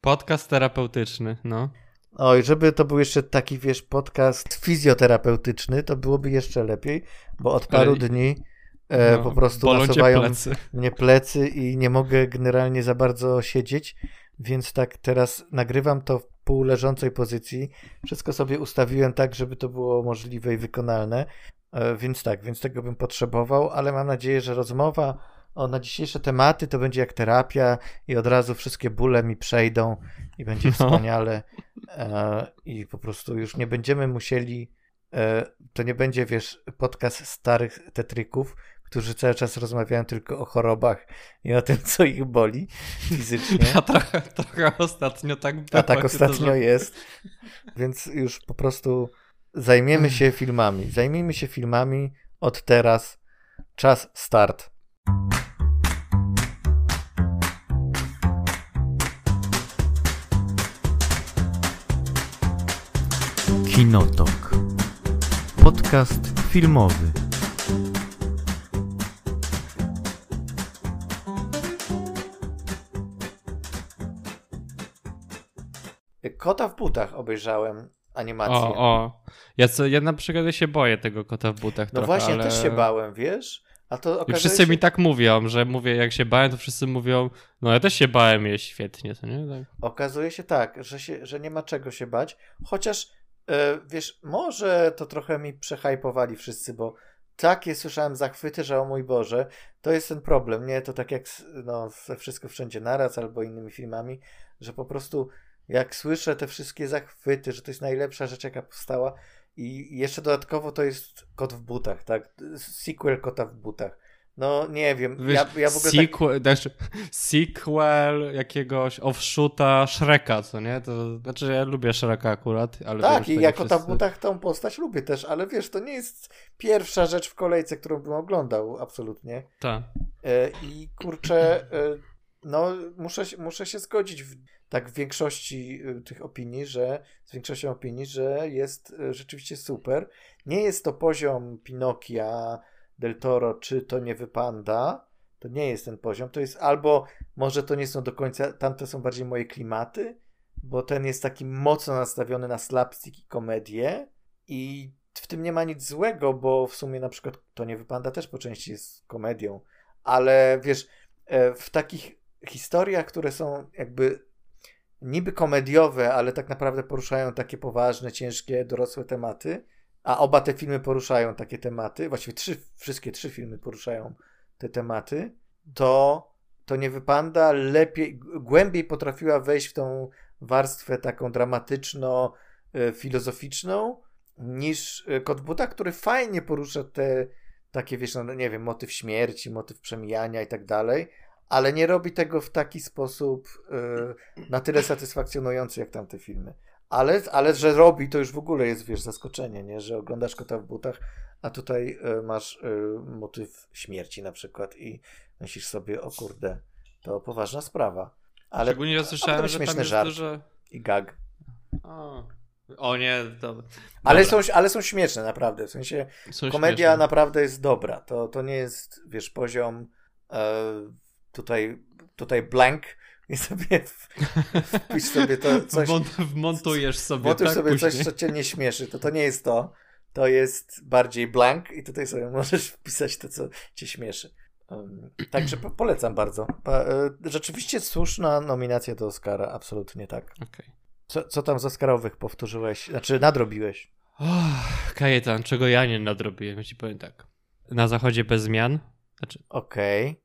Podcast terapeutyczny, no. Oj, żeby to był jeszcze taki, wiesz, podcast fizjoterapeutyczny, to byłoby jeszcze lepiej, bo od paru Ale- dni e, no, po prostu nasuwają plecy. mnie plecy i nie mogę generalnie za bardzo siedzieć, więc tak teraz nagrywam to w półleżącej pozycji. Wszystko sobie ustawiłem tak, żeby to było możliwe i wykonalne, e, więc tak, więc tego bym potrzebował, ale mam nadzieję, że rozmowa o, na dzisiejsze tematy to będzie jak terapia i od razu wszystkie bóle mi przejdą i będzie No. wspaniale e, i po prostu już nie będziemy musieli e, to nie będzie, wiesz, podcast starych tetryków, którzy cały czas rozmawiają tylko o chorobach i o tym, co ich boli fizycznie. A trochę, trochę ostatnio tak było. A tak to, ostatnio że- jest. Więc już po prostu zajmiemy się filmami. Zajmijmy się filmami od teraz. Czas start. Kinotok. Podcast filmowy. Kota w butach obejrzałem animację. O, o. Ja, co, ja na przykład się boję tego kota w butach no trochę, właśnie, ale... też się bałem, wiesz? A to I wszyscy się, mi tak mówią, że mówię, jak się bałem, to wszyscy mówią, no ja też się bałem, jest świetnie, to nie? Tak. okazuje się tak, że, się, że nie ma czego się bać, chociaż e, wiesz, może to trochę mi przehajpowali wszyscy, bo takie słyszałem zachwyty, że o mój Boże, to jest ten problem, nie? To tak jak no, ze Wszystko Wszędzie Naraz albo innymi filmami, że po prostu jak słyszę te wszystkie zachwyty, że to jest najlepsza rzecz, jaka powstała i jeszcze dodatkowo to jest Kot w butach, tak? Sequel Kota w butach. No nie wiem, Wiesz, ja, ja w ogóle tak, sequel, znaczy, sequel jakiegoś offshoota Shreka, co nie? To znaczy, ja lubię Shreka akurat, ale wiem, Tak, że i jako wszyscy. butach tą postać lubię też, ale wiesz, to nie jest pierwsza rzecz w kolejce, którą bym oglądał, absolutnie. Tak. E, I kurczę, e, no muszę, się- muszę się zgodzić tak w większości e, tych opinii, że z większością opinii, że jest e, rzeczywiście super. Nie jest to poziom Pinokia, Del Toro, czy to nie wypanda. To nie jest ten poziom. To jest albo może to nie są do końca, tamte są bardziej moje klimaty, bo ten jest taki mocno nastawiony na slapstick i komedię i w tym nie ma nic złego, bo w sumie na przykład to nie wypanda też po części jest komedią, ale wiesz, e, w takich historiach, które są jakby niby komediowe, ale tak naprawdę poruszają takie poważne, ciężkie, dorosłe tematy, a oba te filmy poruszają takie tematy, właściwie trzy, wszystkie trzy filmy poruszają te tematy, to to nie wypanda lepiej, głębiej potrafiła wejść w tą warstwę taką dramatyczno-filozoficzną niż e, Kot w butach, który fajnie porusza te takie, wiesz, no nie wiem, motyw śmierci, motyw przemijania i tak dalej, ale nie robi tego w taki sposób e, na tyle satysfakcjonujący jak tamte filmy. Ale, ale że robi, to już w ogóle jest, wiesz, zaskoczenie, nie? Że oglądasz kota w butach, a tutaj e, masz e, motyw śmierci na przykład i myślisz sobie, o kurde, to poważna sprawa. Ale Szczególnie, że słyszałem, że tam śmieszny jest żart. dużo... i gag. O, o nie, to... Ale Dobra, są, ale są śmieszne, naprawdę. W sensie są komedia śmieszne. naprawdę jest dobra. To, to nie jest, wiesz, poziom e, tutaj, tutaj blank i sobie wpisz sobie to coś, Wmont- wmontujesz sobie, montuj tak, sobie coś, co cię nie śmieszy. To to nie jest to. To jest bardziej blank i tutaj sobie możesz wpisać to, co cię śmieszy. Um, także po, polecam bardzo. Pa, e, rzeczywiście słuszna nominacja do Oscara, absolutnie tak. Okej. Co, co tam z Oscarowych powtórzyłeś? Znaczy nadrobiłeś? Och, Kajetan, czego ja nie nadrobiłem, ja ci powiem tak. Na zachodzie bez zmian, znaczy Okej.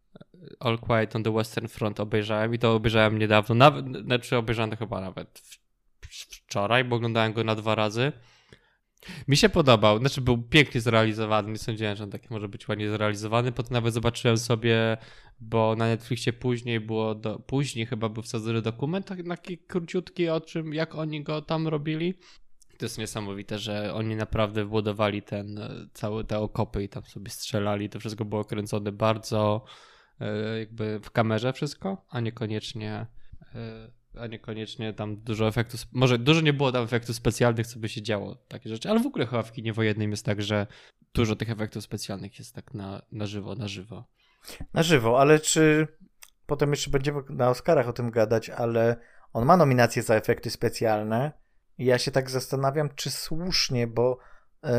All Quiet on the Western Front obejrzałem i to obejrzałem niedawno, nawet, znaczy obejrzałem to chyba nawet wczoraj, bo oglądałem go na dwa razy. Mi się podobał, znaczy był pięknie zrealizowany, nie sądziłem, że on taki może być ładnie zrealizowany, potem nawet zobaczyłem sobie, bo na Netflixie później było, do, później chyba był wsadzony dokument taki króciutki o czym, jak oni go tam robili. To jest niesamowite, że oni naprawdę wbudowali ten, e, całe te okopy i tam sobie strzelali, to wszystko było kręcone bardzo jakby w kamerze wszystko, a niekoniecznie e, a niekoniecznie tam dużo efektów, może dużo nie było tam efektów specjalnych, co by się działo, takie rzeczy, ale w ogóle chyba w kinie wojennym jest tak, że dużo tych efektów specjalnych jest tak na, na żywo, na żywo. Na żywo, ale czy potem jeszcze będziemy na Oscarach o tym gadać, ale on ma nominację za efekty specjalne i ja się tak zastanawiam, czy słusznie, bo e,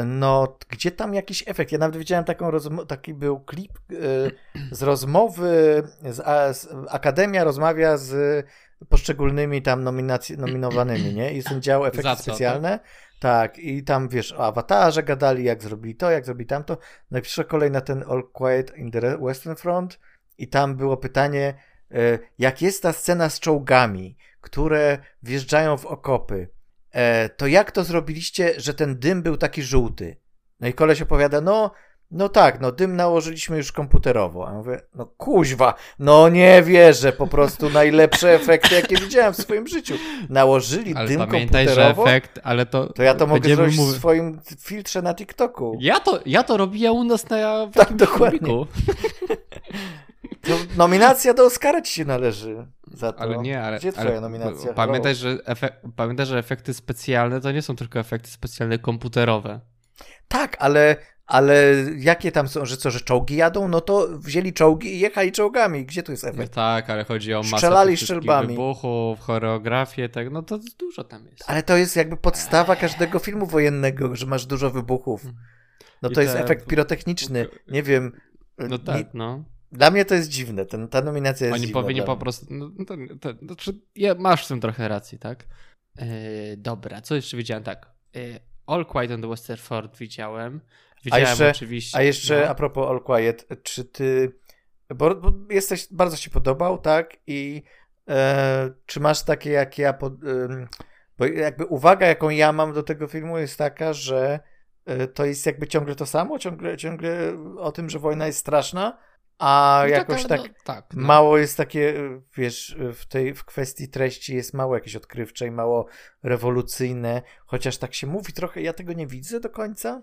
no, gdzie tam jakiś efekt? Ja nawet widziałem taką taki był klip e, z rozmowy, z, z, Akademia rozmawia z poszczególnymi tam nominacji, nominowanymi, nie? I są dział efekty co, specjalne. Tak, i tam wiesz, o awatarze gadali, jak zrobili to, jak zrobili tamto. No i przyszła kolej na ten All Quiet in the Western Front i tam było pytanie, e, jak jest ta scena z czołgami, które wjeżdżają w okopy, e, to jak to zrobiliście, że ten dym był taki żółty? No i koleś opowiada, no, no tak, no dym nałożyliśmy już komputerowo. A ja mówię, no kuźwa, no nie wierzę, po prostu najlepsze efekty, jakie widziałem w swoim życiu. Nałożyli Ale dym pamiętaj, że komputerowo, efekt, ale to. to ja to mogę zrobić w swoim filtrze na TikToku. Ja to, ja to robiłem u nas na w Tak, dokładnie. To nominacja do Oscara ci się należy za to. Ale nie, ale. Gdzie ale twoja nominacja? Pamiętaj że, pamiętaj, że efekty specjalne to nie są tylko efekty specjalne komputerowe. Tak, ale, ale jakie tam są, że co, że czołgi jadą? No to wzięli czołgi i jechali czołgami. Gdzie tu jest No efekt? tak, ale chodzi o masę Strzelali strzelbami. wybuchów, choreografię, tak, no to dużo tam jest. Ale to jest jakby podstawa każdego filmu wojennego, że masz dużo wybuchów. No I to jest efekt pirotechniczny. Nie wiem. No nie- tak, no. Dla mnie to jest dziwne. Ten, ta nominacja jest Oni dziwna. powinni dla po prostu. No, to, to, znaczy, ja, masz w tym trochę racji, tak? E, dobra, co jeszcze widziałem? Tak. E, All Quiet on the Western Front widziałem. Widziałem jeszcze- oczywiście. A jeszcze no. a propos All Quiet, czy ty. Bo, bo jesteś, bardzo ci podobał, tak? I e, czy masz takie jak ja. Pod, bo jakby uwaga, jaką ja mam do tego filmu, jest taka, że to jest jakby ciągle to samo, ciągle, ciągle o tym, że wojna jest straszna, a No jakoś ale tak. No, tak no. Mało jest takie, y, wiesz, w tej w kwestii treści jest mało jakieś odkrywcze i mało rewolucyjne, chociaż tak się mówi trochę, ja tego nie widzę do końca,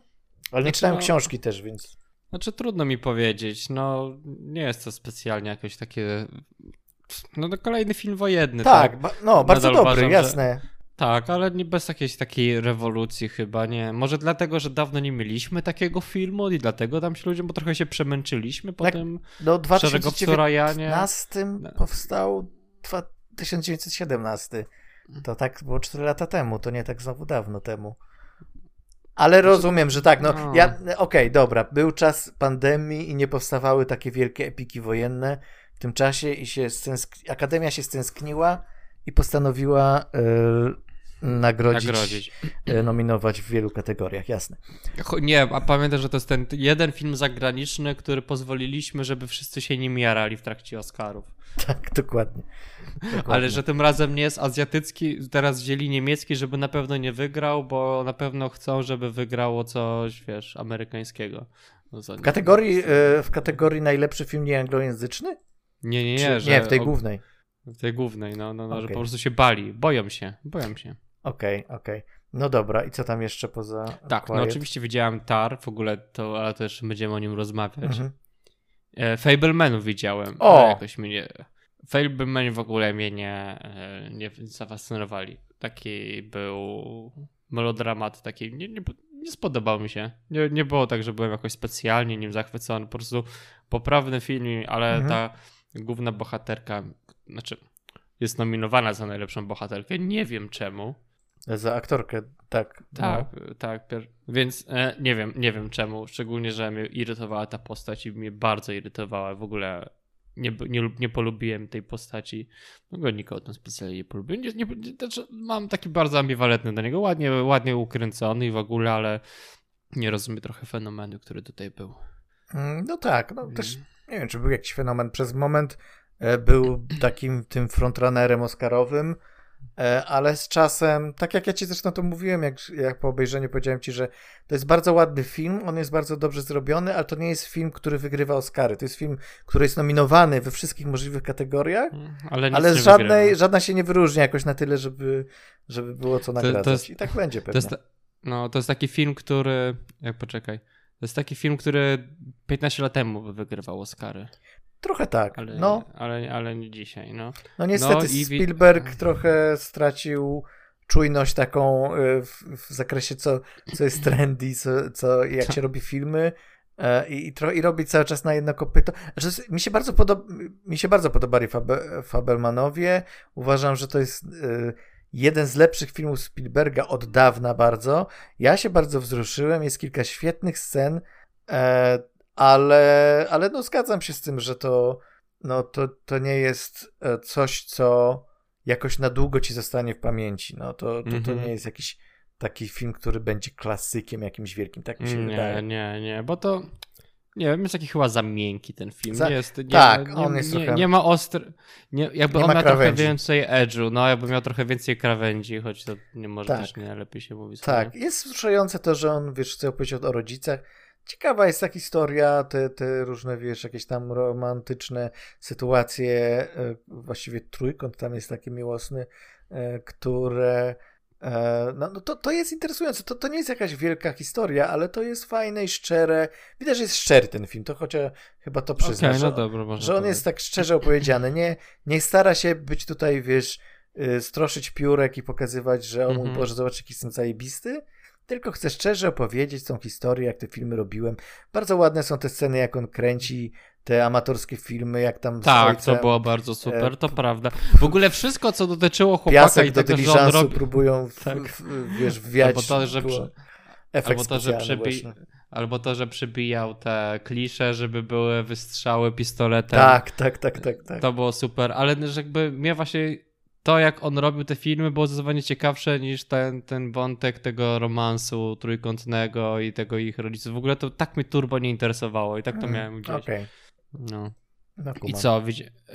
ale nie Znaczy, czytałem no- książki też, więc Znaczy trudno mi powiedzieć. No, nie jest to specjalnie jakieś takie. No to kolejny film wojenny, tak? tak, ba- no, bardzo Nadal dobry, uważam, że- jasne. Tak, ale nie bez jakiejś takiej rewolucji chyba, nie. Może dlatego, że dawno nie mieliśmy takiego filmu i dlatego tam się ludziom, bo trochę się przemęczyliśmy po Tak, tym Do szeregowcu 2019 Rajanie. No. powstał dwa- 1917. To tak było 4 lata temu, to nie tak znowu dawno temu. Ale rozumiem, że tak, no, Znaczy, No. ja, okej, dobra, był czas pandemii i nie powstawały takie wielkie epiki wojenne w tym czasie i się stęsk... Akademia się stęskniła i postanowiła e, nagrodzić, nagrodzić. e, nominować w wielu kategoriach, jasne. Nie, a pamiętaj, że to jest ten jeden film zagraniczny, który pozwoliliśmy, żeby wszyscy się nim jarali w trakcie Oscarów. Tak, dokładnie. dokładnie. Ale że tym razem nie jest azjatycki, teraz wzięli niemiecki, żeby na pewno nie wygrał, bo na pewno chcą, żeby wygrało coś, wiesz, amerykańskiego. No W kategorii, e, w kategorii najlepszy film nieanglojęzyczny? Nie, nie, Czy- nie. Że nie, w tej o- głównej. W tej głównej, no, no, no że Okej. po prostu się bali. Boją się, boją się. Okej, okej. No dobra, i co tam jeszcze poza. Tak, no Quiet? oczywiście widziałem Tar, w ogóle to, ale jeszcze będziemy o nim rozmawiać. Mhm. E, Fablemanów widziałem, O! jakoś mnie. Fablemani w ogóle mnie nie, e, nie zafascynowali. Taki był melodramat, taki nie, nie, nie spodobał mi się. Nie, nie było tak, że byłem jakoś specjalnie nim zachwycony, po prostu poprawny film, ale Mhm. ta główna bohaterka, znaczy jest nominowana za najlepszą bohaterkę, nie wiem czemu. Za aktorkę, tak. Tak, No. tak. pier- Więc e, nie wiem, nie wiem czemu. Szczególnie, że mnie irytowała ta postać i mnie bardzo irytowała. W ogóle nie, nie, nie polubiłem tej postaci. No go nikogo tam specjalnie nie polubiłem. Nie, nie, nie, znaczy, mam taki bardzo ambiwalentny do niego. Ładnie, ładnie ukręcony i w ogóle, ale nie rozumiem trochę fenomenu, który tutaj był. Mm, No tak, no Mm. też nie wiem, czy był jakiś fenomen. Przez moment e, był takim tym frontrunnerem oscarowym, ale z czasem, tak jak ja ci zresztą to mówiłem, jak, jak po obejrzeniu powiedziałem ci, że to jest bardzo ładny film, on jest bardzo dobrze zrobiony, ale to nie jest film, który wygrywa Oscary. To jest film, który jest nominowany we wszystkich możliwych kategoriach, Mm, Ale, ale z żadnej, wygrywa. żadna się nie wyróżnia jakoś na tyle, żeby, żeby było co to nagradzać. jest- I tak będzie To pewnie. jest, ta- no, to jest taki film, który. Jak poczekaj. To jest taki film, który 15 lat temu wygrywał Oscary. Trochę tak. Ale, no, ale, ale nie dzisiaj, no. no niestety no i Spielberg trochę stracił czujność taką y, w, w zakresie, co, co jest trendy, co, co, jak się robi filmy e, i, i, i robi cały czas na jedno kopyto. Znaczy, mi, się bardzo podoba, mi się bardzo podobali Fabe, Fabelmanowie. Uważam, że to jest y, jeden z lepszych filmów Spielberga od dawna bardzo. Ja się bardzo wzruszyłem, jest kilka świetnych scen, e, ale, ale no zgadzam się z tym, że to, no, to, to nie jest e, coś, co jakoś na długo ci zostanie w pamięci. No, to, to, to mhm. nie jest jakiś taki film, który będzie klasykiem jakimś wielkim, tak mi się nie, wydaje. Nie, nie, bo to nie wiem, jest taki chyba za miękki ten film. Za... Nie jest, nie, tak, nie, on jest nie, trochę... nie ma ostry... Nie, jakby nie on miał krawędzi. trochę więcej edge'u, no jakby miał trochę więcej krawędzi, choć to nie może tak. też nie lepiej się mówić. Tak, jest wzruszające to, że on, wiesz, chce opowiedzieć o rodzicach. Ciekawa jest ta historia, te, te różne, wiesz, jakieś tam romantyczne sytuacje, e, właściwie trójkąt tam jest taki miłosny, e, które E, no, no to, to jest interesujące. To, to nie jest jakaś wielka historia, ale to jest fajne i szczere. Widać, że jest szczery ten film, to chociaż chyba to przyznać, okay, no że, dobra, że on jest tak szczerze opowiedziany. Nie, nie stara się być tutaj, wiesz, y, stroszyć piórek i pokazywać, że o mój mm -hmm. Boże, zobacz, jaki jestem zajebisty, tylko chcę szczerze opowiedzieć tą historię, jak te filmy robiłem. Bardzo ładne są te sceny, jak on kręci te amatorskie filmy, jak tam Tak, to było bardzo super, to e, prawda. W ogóle wszystko, co dotyczyło chłopaka piasek i do tego, że on robi... próbują w, tak. w, wiesz, wwiać. Albo to, że, przy... albo to, że przybi... Albo to, że przybijał te klisze, żeby były wystrzały pistoletem. Tak, tak, tak, tak, tak. To było super, ale że jakby mnie właśnie to, jak on robił te filmy, było zdecydowanie ciekawsze niż ten, ten wątek tego romansu trójkątnego i tego ich rodziców. W ogóle to tak mnie turbo nie interesowało i tak to mm, miałem gdzieś. Okay. No. no I co?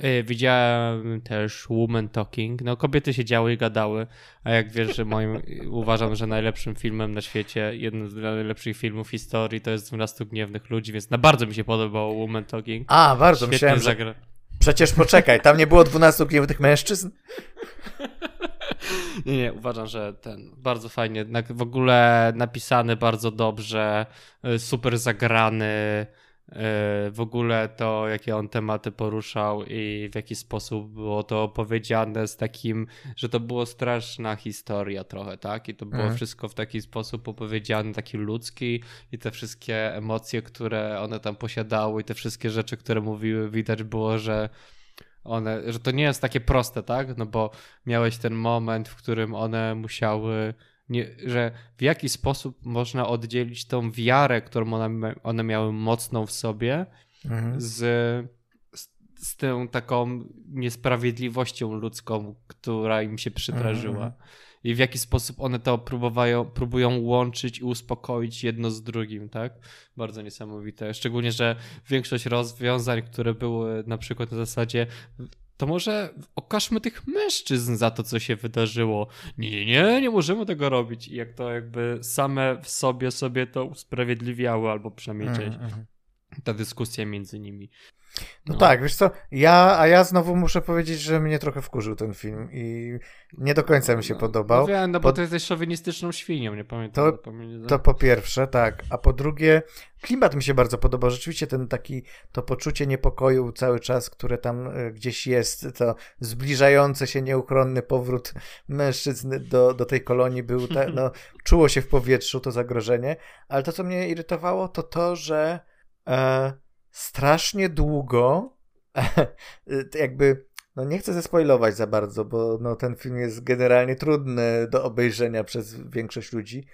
Y, widziałem też Woman Talking. No, kobiety siedziały i gadały, a jak wiesz, że moim uważam, że najlepszym filmem na świecie, jednym z najlepszych filmów historii to jest 12 gniewnych ludzi, więc na bardzo mi się podobało Woman Talking. A, bardzo Świetnie myślałem, zagra... że... Przecież poczekaj, tam nie było 12 gniewnych mężczyzn? nie, nie, uważam, że ten bardzo fajnie, w ogóle napisany bardzo dobrze, y, super zagrany, w ogóle to, jakie on tematy poruszał i w jaki sposób było to opowiedziane z takim, że to było straszna historia trochę, tak? I to było mhm. wszystko w taki sposób opowiedziane, taki ludzki i te wszystkie emocje, które one tam posiadały i te wszystkie rzeczy, które mówiły, widać było, że one, że to nie jest takie proste, tak? No bo miałeś ten moment, w którym one musiały nie, że w jaki sposób można oddzielić tą wiarę, którą one, one miały mocną w sobie, mhm. z, z, z, tą taką niesprawiedliwością ludzką, która im się przytrażyła. Mhm. I w jaki sposób one to próbują, próbują łączyć i uspokoić jedno z drugim, tak? Bardzo niesamowite. Szczególnie, że większość rozwiązań, które były na przykład na zasadzie to może okażmy tych mężczyzn za to, co się wydarzyło. Nie, nie, nie, nie możemy tego robić. I jak to jakby same w sobie sobie to usprawiedliwiały, albo przynajmniej część. Mm, ta dyskusja między nimi. No, no, tak, wiesz co, ja, a ja znowu muszę powiedzieć, że mnie trochę wkurzył ten film i nie do końca mi się no, podobał. No no bo po... ty jesteś szowinistyczną świnią, nie pamiętam. To, to po pierwsze, tak, a po drugie klimat mi się bardzo podobał, rzeczywiście ten taki, to poczucie niepokoju cały czas, które tam e, gdzieś jest, to zbliżające się nieuchronny powrót mężczyzn do, do tej kolonii był, te, no, czuło się w powietrzu to zagrożenie, ale to, co mnie irytowało, to to, że e, strasznie długo, jakby, no nie chcę zespoilować za bardzo, bo no, ten film jest generalnie trudny do obejrzenia przez większość ludzi,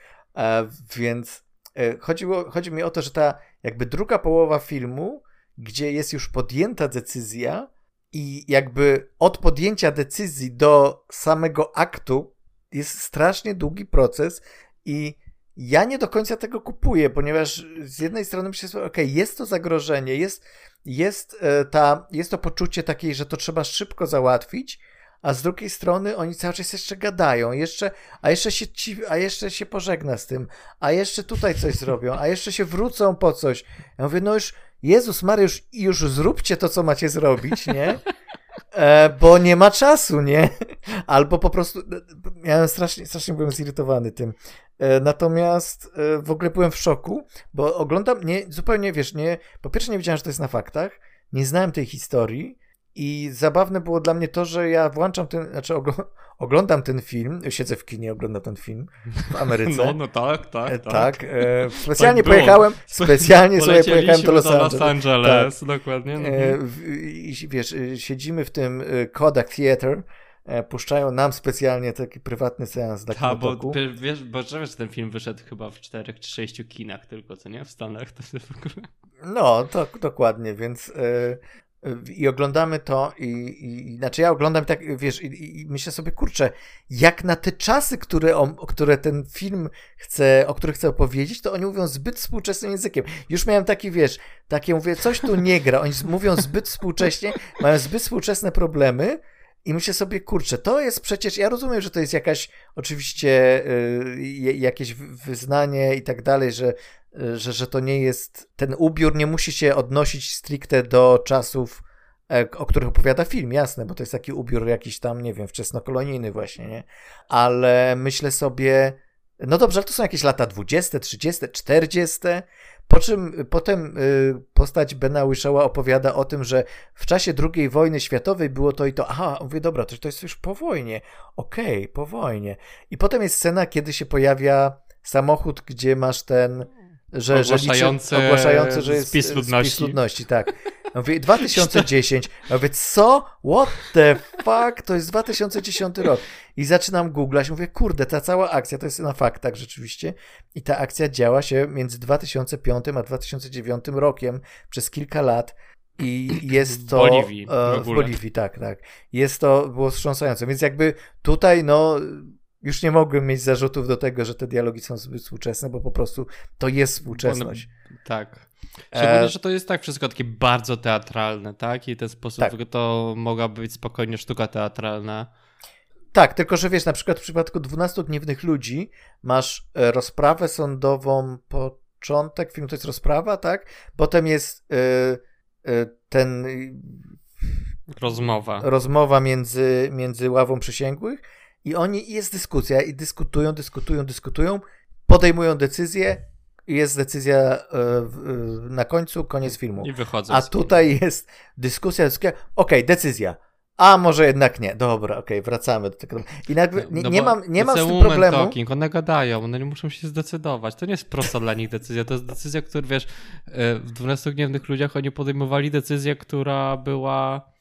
więc e, chodziło, chodzi mi o to, że ta jakby druga połowa filmu, gdzie jest już podjęta decyzja i jakby od podjęcia decyzji do samego aktu jest strasznie długi proces i ja nie do końca tego kupuję, ponieważ z jednej strony myślę sobie, okej, okay, jest to zagrożenie, jest, jest, e, ta, jest to poczucie takiej, że to trzeba szybko załatwić, a z drugiej strony oni cały czas jeszcze gadają, jeszcze, a, jeszcze się ci, a jeszcze się pożegna z tym, a jeszcze tutaj coś zrobią, a jeszcze się wrócą po coś. Ja mówię, no już, Jezus Mariusz, już zróbcie to, co macie zrobić, nie? E, bo nie ma czasu, nie? Albo po prostu, miałem strasznie, strasznie byłem zirytowany tym. E, natomiast e, w ogóle byłem w szoku, bo oglądam, nie, zupełnie, wiesz, nie, po pierwsze nie wiedziałem, że to jest na faktach, nie znałem tej historii I zabawne było dla mnie to, że ja włączam ten, znaczy oglądam ten film, siedzę w kinie, oglądam ten film w Ameryce. No, no tak, tak. E, tak, tak e, specjalnie tak pojechałem, specjalnie sobie pojechałem do Los Angeles. Los Angeles, tak. dokładnie. E, Mhm. w, wiesz, e, siedzimy w tym e, Kodak Theater, e, puszczają nam specjalnie taki prywatny seans dla Ta, bo wiesz, bo wiesz, że ten film wyszedł chyba w czterech czy sześciu kinach tylko, co nie? W Stanach. To w ogóle... No, to dokładnie, więc e, i oglądamy to i, i znaczy ja oglądam tak, wiesz, i, i myślę sobie, kurczę, jak na te czasy, które, o, które ten film chce, o których chcę opowiedzieć, to oni mówią zbyt współczesnym językiem. Już miałem taki, wiesz, takie mówię, coś tu nie gra, oni mówią zbyt współcześnie, mają zbyt współczesne problemy, i myślę sobie, kurczę, to jest przecież, ja rozumiem, że to jest jakaś, oczywiście, y, jakieś wyznanie i tak dalej, że, że, że to nie jest, ten ubiór nie musi się odnosić stricte do czasów, e, o których opowiada film, jasne, bo to jest taki ubiór jakiś tam, nie wiem, wczesnokolonijny właśnie, nie? Ale myślę sobie, no dobrze, ale to są jakieś lata 20, 30, 40, po czym potem y, postać Bena Wishowa opowiada o tym, że w czasie II wojny światowej było to i to. Aha, mówię, dobra, to, to jest już po wojnie. Okej, okay, po wojnie. I potem jest scena, kiedy się pojawia samochód, gdzie masz ten. Że, ogłaszający, że liczy, ogłaszający, że jest spis ludności. Spis ludności tak. Mówię, 2010. Mówię, co? What the fuck? To jest 2010 rok. I zaczynam googlać. Mówię, kurde, ta cała akcja to jest na faktach rzeczywiście. I ta akcja działa się między 2005 a 2009 rokiem przez kilka lat. I jest to. W Boliwii. E, w, w Boliwii, tak, tak. Jest to, było wstrząsające. Więc jakby tutaj, no już nie mogłem mieć zarzutów do tego, że te dialogi są zbyt współczesne, bo po prostu to jest współczesność. One, tak. Szczególnie, e... że to jest tak wszystko takie bardzo teatralne, tak? I w ten sposób tak. to mogłaby być spokojnie sztuka teatralna. Tak, tylko że wiesz, na przykład w przypadku 12 gniewnych ludzi masz e, rozprawę sądową, początek filmu to jest rozprawa, tak? Potem jest yy, yy, ten. Rozmowa. Rozmowa między, między ławą przysięgłych i oni, jest dyskusja i dyskutują, dyskutują, dyskutują, podejmują decyzję jest decyzja e, na końcu, koniec filmu. I wychodzą. A tutaj jest dyskusja, dyskusja, okej, okay, decyzja. A może jednak nie. Dobra, okej, okay, wracamy do tego. I jakby nie, no nie mam, nie mam z tym problemu. Talking, one gadają, one nie muszą się zdecydować. To nie jest prosta dla nich decyzja. To jest decyzja, która wiesz, e, w 12 gniewnych ludziach oni podejmowali decyzję, która była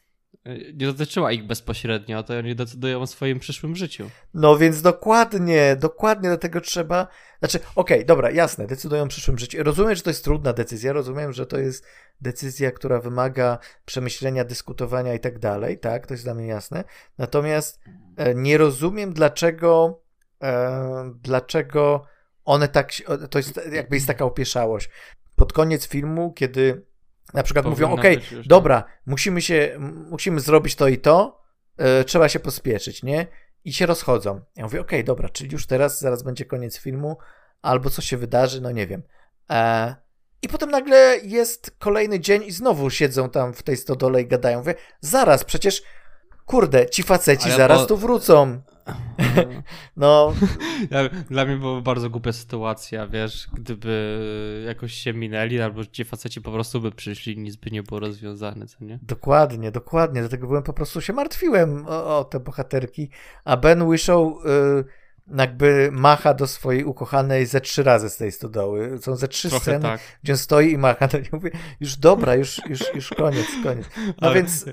nie dotyczyła ich bezpośrednio, to oni decydują o swoim przyszłym życiu. No więc dokładnie, dokładnie do tego trzeba. Znaczy, okej, okay, dobra, jasne, decydują o przyszłym życiu. Rozumiem, że to jest trudna decyzja, rozumiem, że to jest decyzja, która wymaga przemyślenia, dyskutowania i tak dalej, tak, to jest dla mnie jasne. Natomiast e, nie rozumiem, dlaczego, e, dlaczego one tak, to jest jakby jest taka opieszałość. Pod koniec filmu, kiedy na przykład Powinna mówią, okej, okay, dobra, tak. musimy się, musimy zrobić to i to, yy, trzeba się pospieszyć, nie? I się rozchodzą. Ja mówię, okej, okay, dobra, czyli już teraz, zaraz będzie koniec filmu, albo coś się wydarzy, no nie wiem. E, I potem nagle jest kolejny dzień i znowu siedzą tam w tej stodole i gadają. Mówię, zaraz, przecież, kurde, ci faceci Ale zaraz tu wrócą. No. Ja, dla mnie była bardzo głupia sytuacja, wiesz, gdyby jakoś się minęli, albo ci faceci po prostu by przyszli, nic by nie było rozwiązane, co nie? Dokładnie, dokładnie, dlatego byłem po prostu się martwiłem o, o te bohaterki, a Ben Wishow... Y jakby macha do swojej ukochanej ze trzy razy z tej stodoły. Są ze trzy Trochę sceny, tak. gdzie on stoi i macha. No mówię, już dobra, już, już, już koniec, koniec. No ale więc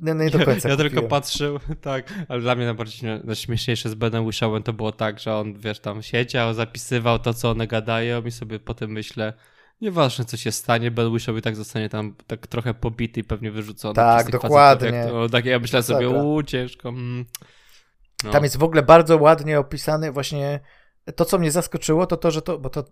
no, no nie do końca Ja, ja tylko patrzył, tak, ale dla mnie najbardziej najśmieszniejsze z Benem Wishowem to było tak, że on, wiesz, tam siedział, zapisywał to, co one gadają i sobie potem myślę, Nieważne, co się stanie, Ben Wishow i tak zostanie tam tak trochę pobity i pewnie wyrzucony. Tak, dokładnie. Jak to, tak, ja myślę sobie, uuu, ciężko. Mm. No. Tam jest w ogóle bardzo ładnie opisany właśnie to, co mnie zaskoczyło, to to, że to, bo to,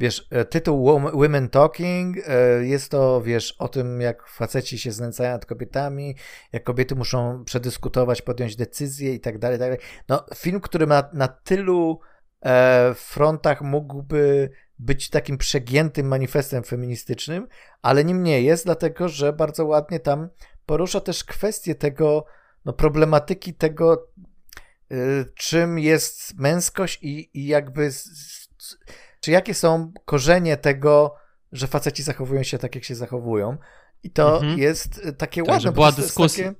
wiesz, e, tytuł Women Talking e, jest to, wiesz, o tym, jak faceci się znęcają nad kobietami, jak kobiety muszą przedyskutować, podjąć decyzje i tak dalej, tak dalej. No, film, który ma na tylu e, frontach mógłby być takim przegiętym manifestem feministycznym, ale nim nie jest, dlatego, że bardzo ładnie tam porusza też kwestię tego, no, problematyki tego, czym jest męskość i, i jakby czy jakie są korzenie tego, że faceci zachowują się tak, jak się zachowują. I to mhm. jest takie tak, ładne. była dyskusja.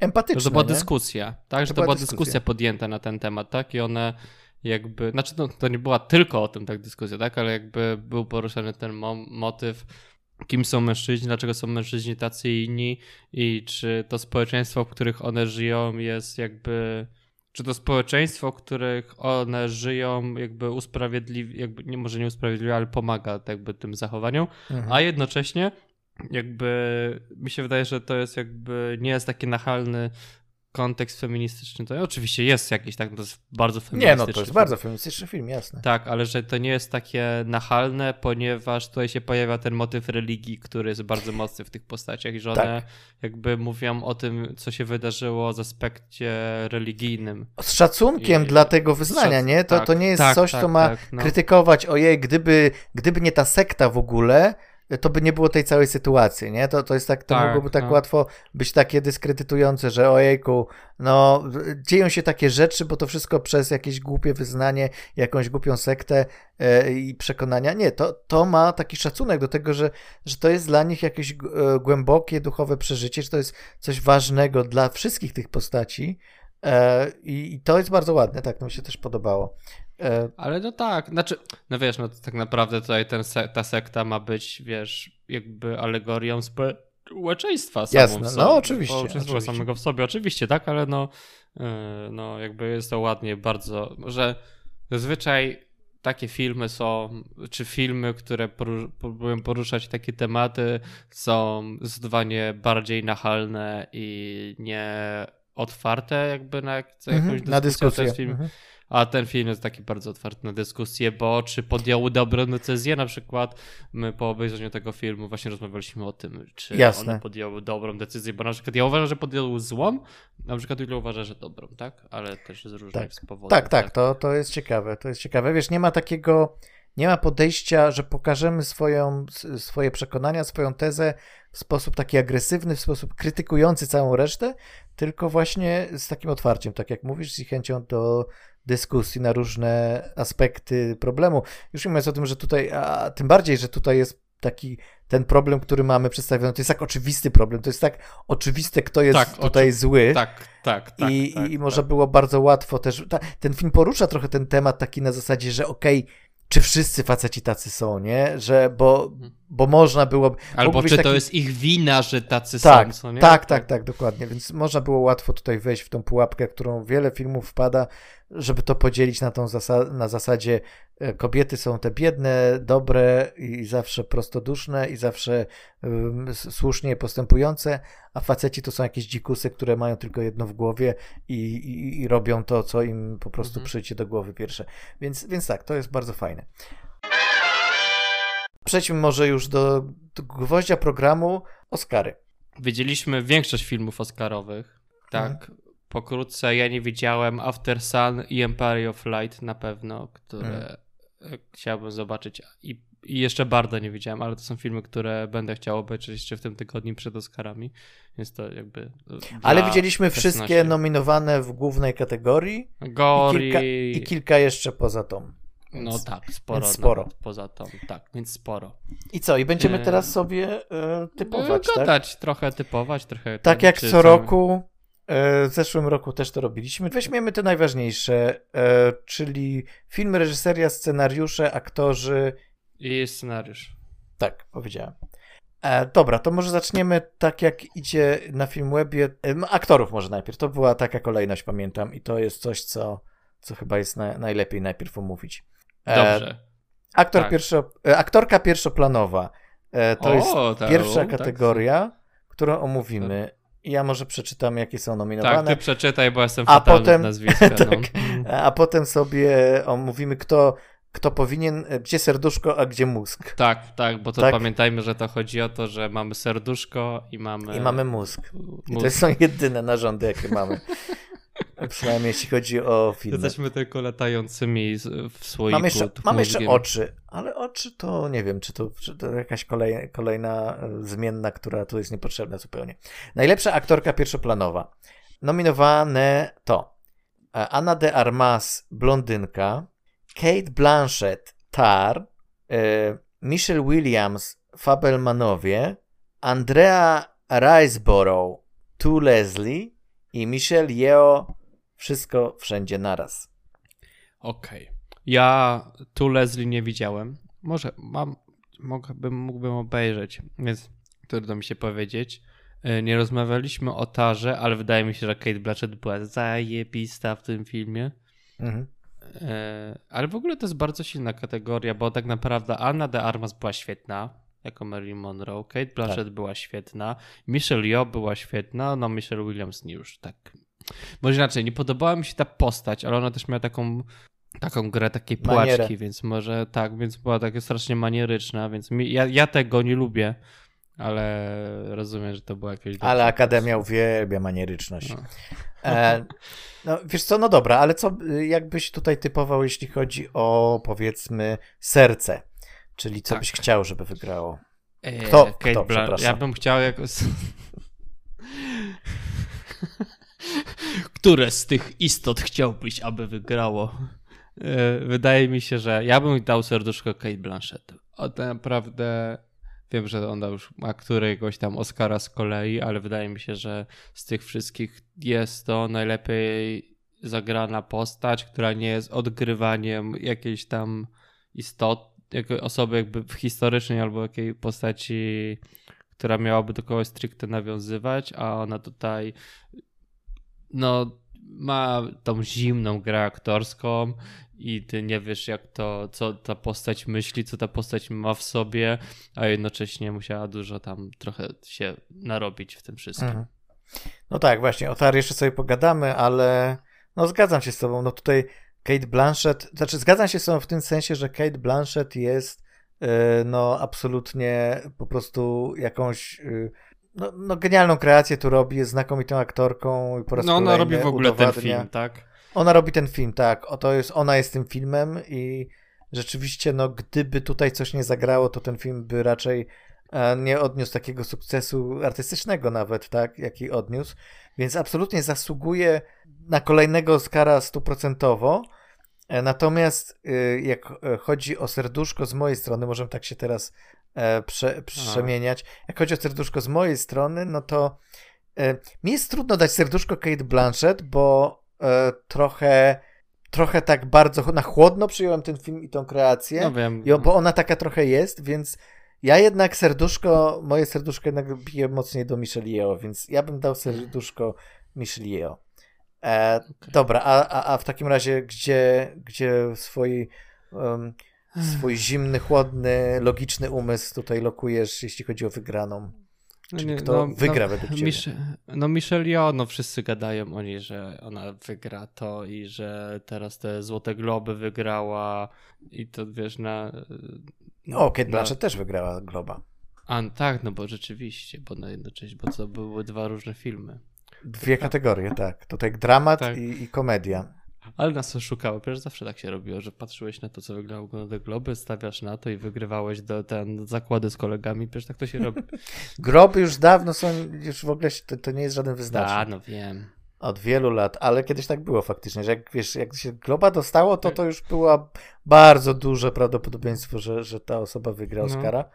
Empatyczne. To była nie? dyskusja, tak? Że to, to była dyskusja. dyskusja podjęta na ten temat, tak? I one jakby, znaczy no, to nie była tylko o tym tak dyskusja, tak? Ale jakby był poruszany ten mo motyw kim są mężczyźni, dlaczego są mężczyźni tacy i inni i czy to społeczeństwo, w których one żyją jest jakby czy to społeczeństwo, w których one żyją, jakby usprawiedliwia, jakby nie może nie usprawiedliwia, ale pomaga jakby tym zachowaniom, mhm. a jednocześnie jakby mi się wydaje, że to jest jakby nie jest taki nachalny kontekst feministyczny, to oczywiście jest jakiś, tak, to jest bardzo feministyczny Nie, no to jest film. bardzo feministyczny film, jasne. Tak, ale że to nie jest takie nachalne, ponieważ tutaj się pojawia ten motyw religii, który jest bardzo mocny w tych postaciach i że one tak. jakby mówią o tym, co się wydarzyło z aspekcie religijnym. Z szacunkiem I... dla tego wyznania, nie? To, tak, to nie jest tak, coś, tak, co ma tak, no. krytykować, ojej, gdyby, gdyby nie ta sekta w ogóle, to by nie było tej całej sytuacji, nie? To, to jest tak, to tak, mogłoby tak no. łatwo być takie dyskredytujące, że ojejku, no dzieją się takie rzeczy, bo to wszystko przez jakieś głupie wyznanie, jakąś głupią sektę e, i przekonania. Nie, to, to ma taki szacunek do tego, że, że to jest dla nich jakieś e, głębokie, duchowe przeżycie, że to jest coś ważnego dla wszystkich tych postaci, e, i, I, to jest bardzo ładne, tak, to mi się też podobało. E, Ale no tak, znaczy, no wiesz, no tak naprawdę tutaj ten ta sekta ma być, wiesz, jakby alegorią społeczeństwa samą Jasne, no sobie, no oczywiście. Społeczeństwa samego w sobie, oczywiście, tak, ale no, e, no jakby jest to ładnie bardzo, że zazwyczaj takie filmy są, czy filmy, które próbują poruszać takie tematy, są zdecydowanie bardziej nachalne i nie otwarte jakby na, jakąś mhm, dyskusję. Na dyskusję. Film, mhm. A ten film jest taki bardzo otwarty na dyskusję, bo czy podjął dobrą decyzję? Na przykład my po obejrzeniu tego filmu właśnie rozmawialiśmy o tym, czy Jasne. one podjęły dobrą decyzję, bo na przykład ja uważam, że podjął złą, na przykład Julia uważa, że dobrą, tak? Ale też z różnych tak. powodów. Tak, tak, tak, To, to jest ciekawe, to jest ciekawe. Wiesz, nie ma takiego, nie ma podejścia, że pokażemy swoją, swoje przekonania, swoją tezę w sposób taki agresywny, w sposób krytykujący całą resztę, tylko właśnie z takim otwarciem, tak jak mówisz, z chęcią do dyskusji na różne aspekty problemu. Już nie mówiąc o tym, że tutaj, a tym bardziej, że tutaj jest taki ten problem, który mamy przedstawiony, to jest tak oczywisty problem, to jest tak oczywiste, kto jest tak, tutaj zły. Tak, tak, tak. I, tak, i może tak. było bardzo łatwo też. Ta, ten film porusza trochę ten temat taki na zasadzie, że okej, okay, czy wszyscy faceci tacy są, nie? Że, bo, mhm. Bo można było... Albo czy taki... to jest ich wina, że tacy tak, są, nie? Tak, tak, tak, dokładnie. Więc można było łatwo tutaj wejść w tą pułapkę, którą wiele filmów wpada, żeby to podzielić na, tą na zasadzie e, kobiety są te biedne, dobre i zawsze prostoduszne i zawsze um, słusznie postępujące, a faceci to są jakieś dzikusy, które mają tylko jedno w głowie i, i, i robią to, co im po prostu mhm. przyjdzie do głowy pierwsze. Więc, więc tak, to jest bardzo fajne. Przejdźmy może już do, do gwoździa programu Oscary. Widzieliśmy większość filmów Oscarowych, tak? Mhm pokrótce ja nie widziałem After Sun i Empire of Light na pewno, które hmm. chciałbym zobaczyć i, i, jeszcze bardzo nie widziałem, ale to są filmy, które będę chciał obejrzeć jeszcze w tym tygodniu przed Oscarami, więc to jakby... Ale widzieliśmy wszystkie nominowane w głównej kategorii Gory... i, kilka, i kilka jeszcze poza tą. Więc, no tak, sporo. sporo. Poza tą, tak, więc sporo. I co? I będziemy teraz sobie e, typować, e, gadać, tak? trochę typować, trochę... Tak jak co roku E, w zeszłym roku też to robiliśmy. Weźmiemy te najważniejsze, e, czyli film, reżyseria, scenariusze, aktorzy. I scenariusz. Tak, powiedziałem. E, dobra, to może zaczniemy tak jak idzie na Filmwebie. Aktorów może najpierw. To była taka kolejność, pamiętam, i to jest coś, co, co chyba jest na, najlepiej najpierw omówić. Dobrze. Aktor tak. pierwszo, aktorka pierwszoplanowa. To o, jest ta, pierwsza tak. kategoria, tak. którą omówimy. Ja może przeczytam, jakie są nominowane. Tak, ty przeczytaj, bo jestem a potem, nazwiska. tak, no. A potem sobie omówimy, kto, kto powinien, gdzie serduszko, a gdzie mózg. Tak, tak, bo to tak? pamiętajmy, że to chodzi o to, że mamy serduszko i mamy... I mamy mózg. mózg. I to są jedyne narządy, jakie mamy. Przynajmniej jeśli chodzi o film. Jesteśmy tylko latającymi w słoiku. Mam jeszcze, mam jeszcze oczy, ale oczy to nie wiem, czy to, czy to jakaś kolej, kolejna e, zmienna, która tu jest niepotrzebna zupełnie. Najlepsza aktorka pierwszoplanowa. Nominowane to e, Anna de Armas, blondynka, Kate Blanchett, Tar, e, Michelle Williams, Fabelmanowie, Andrea Riseborough, Tu Leslie i Michelle Yeoh wszystko wszędzie naraz. Okej. Okay. Ja tu Leslie nie widziałem. Może mam, mógłbym, mógłbym obejrzeć, więc trudno mi się powiedzieć. E, nie rozmawialiśmy o Tarze, ale wydaje mi się, że Kate Blanchett była zajebista w tym filmie. Mhm. E, ale w ogóle to jest bardzo silna kategoria, bo tak naprawdę Anna de Armas była świetna jako Marilyn Monroe, Kate Blanchett tak. była świetna, Michelle Yeoh była świetna, no Michelle Williams nie już tak. Może inaczej, nie podobała mi się ta postać, ale ona też miała taką taką grę takiej płaczki, Manierę. więc może tak, więc była taka strasznie manieryczna, więc mi, ja, ja tego nie lubię, ale rozumiem, że to była jakieś... Ale Akademia uwielbia manieryczność. No. E, no wiesz co, no dobra, ale co jakbyś tutaj typował, jeśli chodzi o powiedzmy serce, czyli co tak. byś chciał, żeby wygrało? E, kto? Kate kto. Ja bym chciał jakoś... Które z tych istot chciałbyś, aby wygrało? E, wydaje mi się, że ja bym dał serduszko Kate Blanchett. O, naprawdę wiem, że ona już ma któregoś tam Oscara z kolei, ale wydaje mi się, że z tych wszystkich jest to najlepiej zagrana postać, która nie jest odgrywaniem jakiejś tam istot, jako osoby jakby historycznej albo jakiej postaci, która miałaby do kogoś stricte nawiązywać, a ona tutaj no ma tą zimną grę aktorską i ty nie wiesz, jak to, co ta postać myśli, co ta postać ma w sobie, a jednocześnie musiała dużo tam trochę się narobić w tym wszystkim. Mhm. No tak, właśnie, o Tar jeszcze sobie pogadamy, ale no zgadzam się z tobą, no tutaj Kate Blanchett, znaczy zgadzam się z tobą w tym sensie, że Kate Blanchett jest yy, no absolutnie po prostu jakąś yy, no, no, genialną kreację tu robi, jest znakomitą aktorką i po raz No ona robi w ogóle udowadnia. ten film, tak? Ona robi ten film, tak. Oto jest, ona jest tym filmem i rzeczywiście, no, gdyby tutaj coś nie zagrało, to ten film by raczej e, nie odniósł takiego sukcesu artystycznego nawet, tak, jaki odniósł. Więc absolutnie zasługuje na kolejnego Oscara stuprocentowo. E, natomiast e, jak chodzi o serduszko z mojej strony, możemy tak się teraz prze, przemieniać. Jak chodzi o serduszko z mojej strony, no to mi jest trudno dać serduszko Kate Blanchett, bo e, trochę trochę tak bardzo na chłodno przyjąłem ten film i tą kreację, no wiem. bo ona taka trochę jest, więc ja jednak serduszko, moje serduszko jednak bije mocniej do Michelieo, więc ja bym dał serduszko Michelieo. E, okay. Dobra, a, a, a w takim razie gdzie, gdzie swój, um, swój zimny, chłodny, logiczny umysł tutaj lokujesz, jeśli chodzi o wygraną? Czyli kto no, wygra no, według ciebie? Mich no Michelle Yeoh, no wszyscy gadają o niej, że ona wygra to i że teraz te Złote Globy wygrała i to wiesz na... No, Kate Blanchett też wygrała Globa. A, tak, no bo rzeczywiście, bo na jednocześnie, bo to były dwa różne filmy. Dwie kategorie, tak. Tutaj dramat tak. i, i komedia. Ale nas to szukało. Przecież zawsze tak się robiło, że patrzyłeś na to, co wygrało Golden Globy, stawiasz na to i wygrywałeś do, ten zakłady z kolegami. Przecież tak to się robi. Groby już dawno są, już w ogóle to, to nie jest żaden wyznacznik. A, no wiem. Od wielu lat, ale kiedyś tak było faktycznie, że jak, wiesz, jak się Globa dostało, to to już było bardzo duże prawdopodobieństwo, że, że ta osoba wygra no. Oscara. No.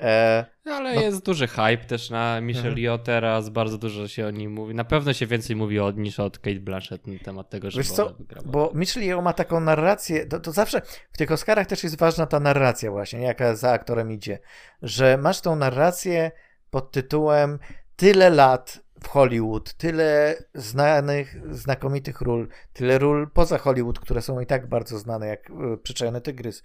E, ale no. jest duży hype też na Michelle mhm. Yeoh teraz, bardzo dużo się o nim mówi. Na pewno się więcej mówi od, niż od Kate Blanchett na temat tego, że Wiesz co, bo Michelle Yeoh ma taką narrację, to, to, zawsze w tych Oscarach też jest ważna ta narracja właśnie, jaka za aktorem idzie, że masz tą narrację pod tytułem tyle lat w Hollywood, tyle znanych, znakomitych ról, tyle ról poza Hollywood, które są i tak bardzo znane, jak e, Przyczajony Tygrys,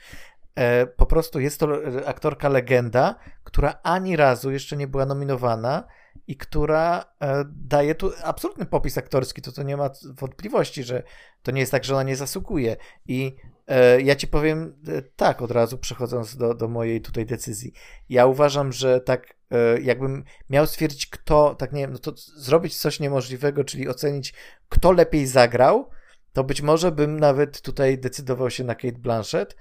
po prostu jest to aktorka legenda, która ani razu jeszcze nie była nominowana i która e, daje tu absolutny popis aktorski, to to nie ma wątpliwości, że to nie jest tak, że ona nie zasługuje. I e, ja ci powiem tak, od razu przechodząc do, do mojej tutaj decyzji. Ja uważam, że tak jakbym miał stwierdzić, kto, tak nie wiem, no to zrobić coś niemożliwego, czyli ocenić, kto lepiej zagrał, to być może bym nawet tutaj decydował się na Kate Blanchett,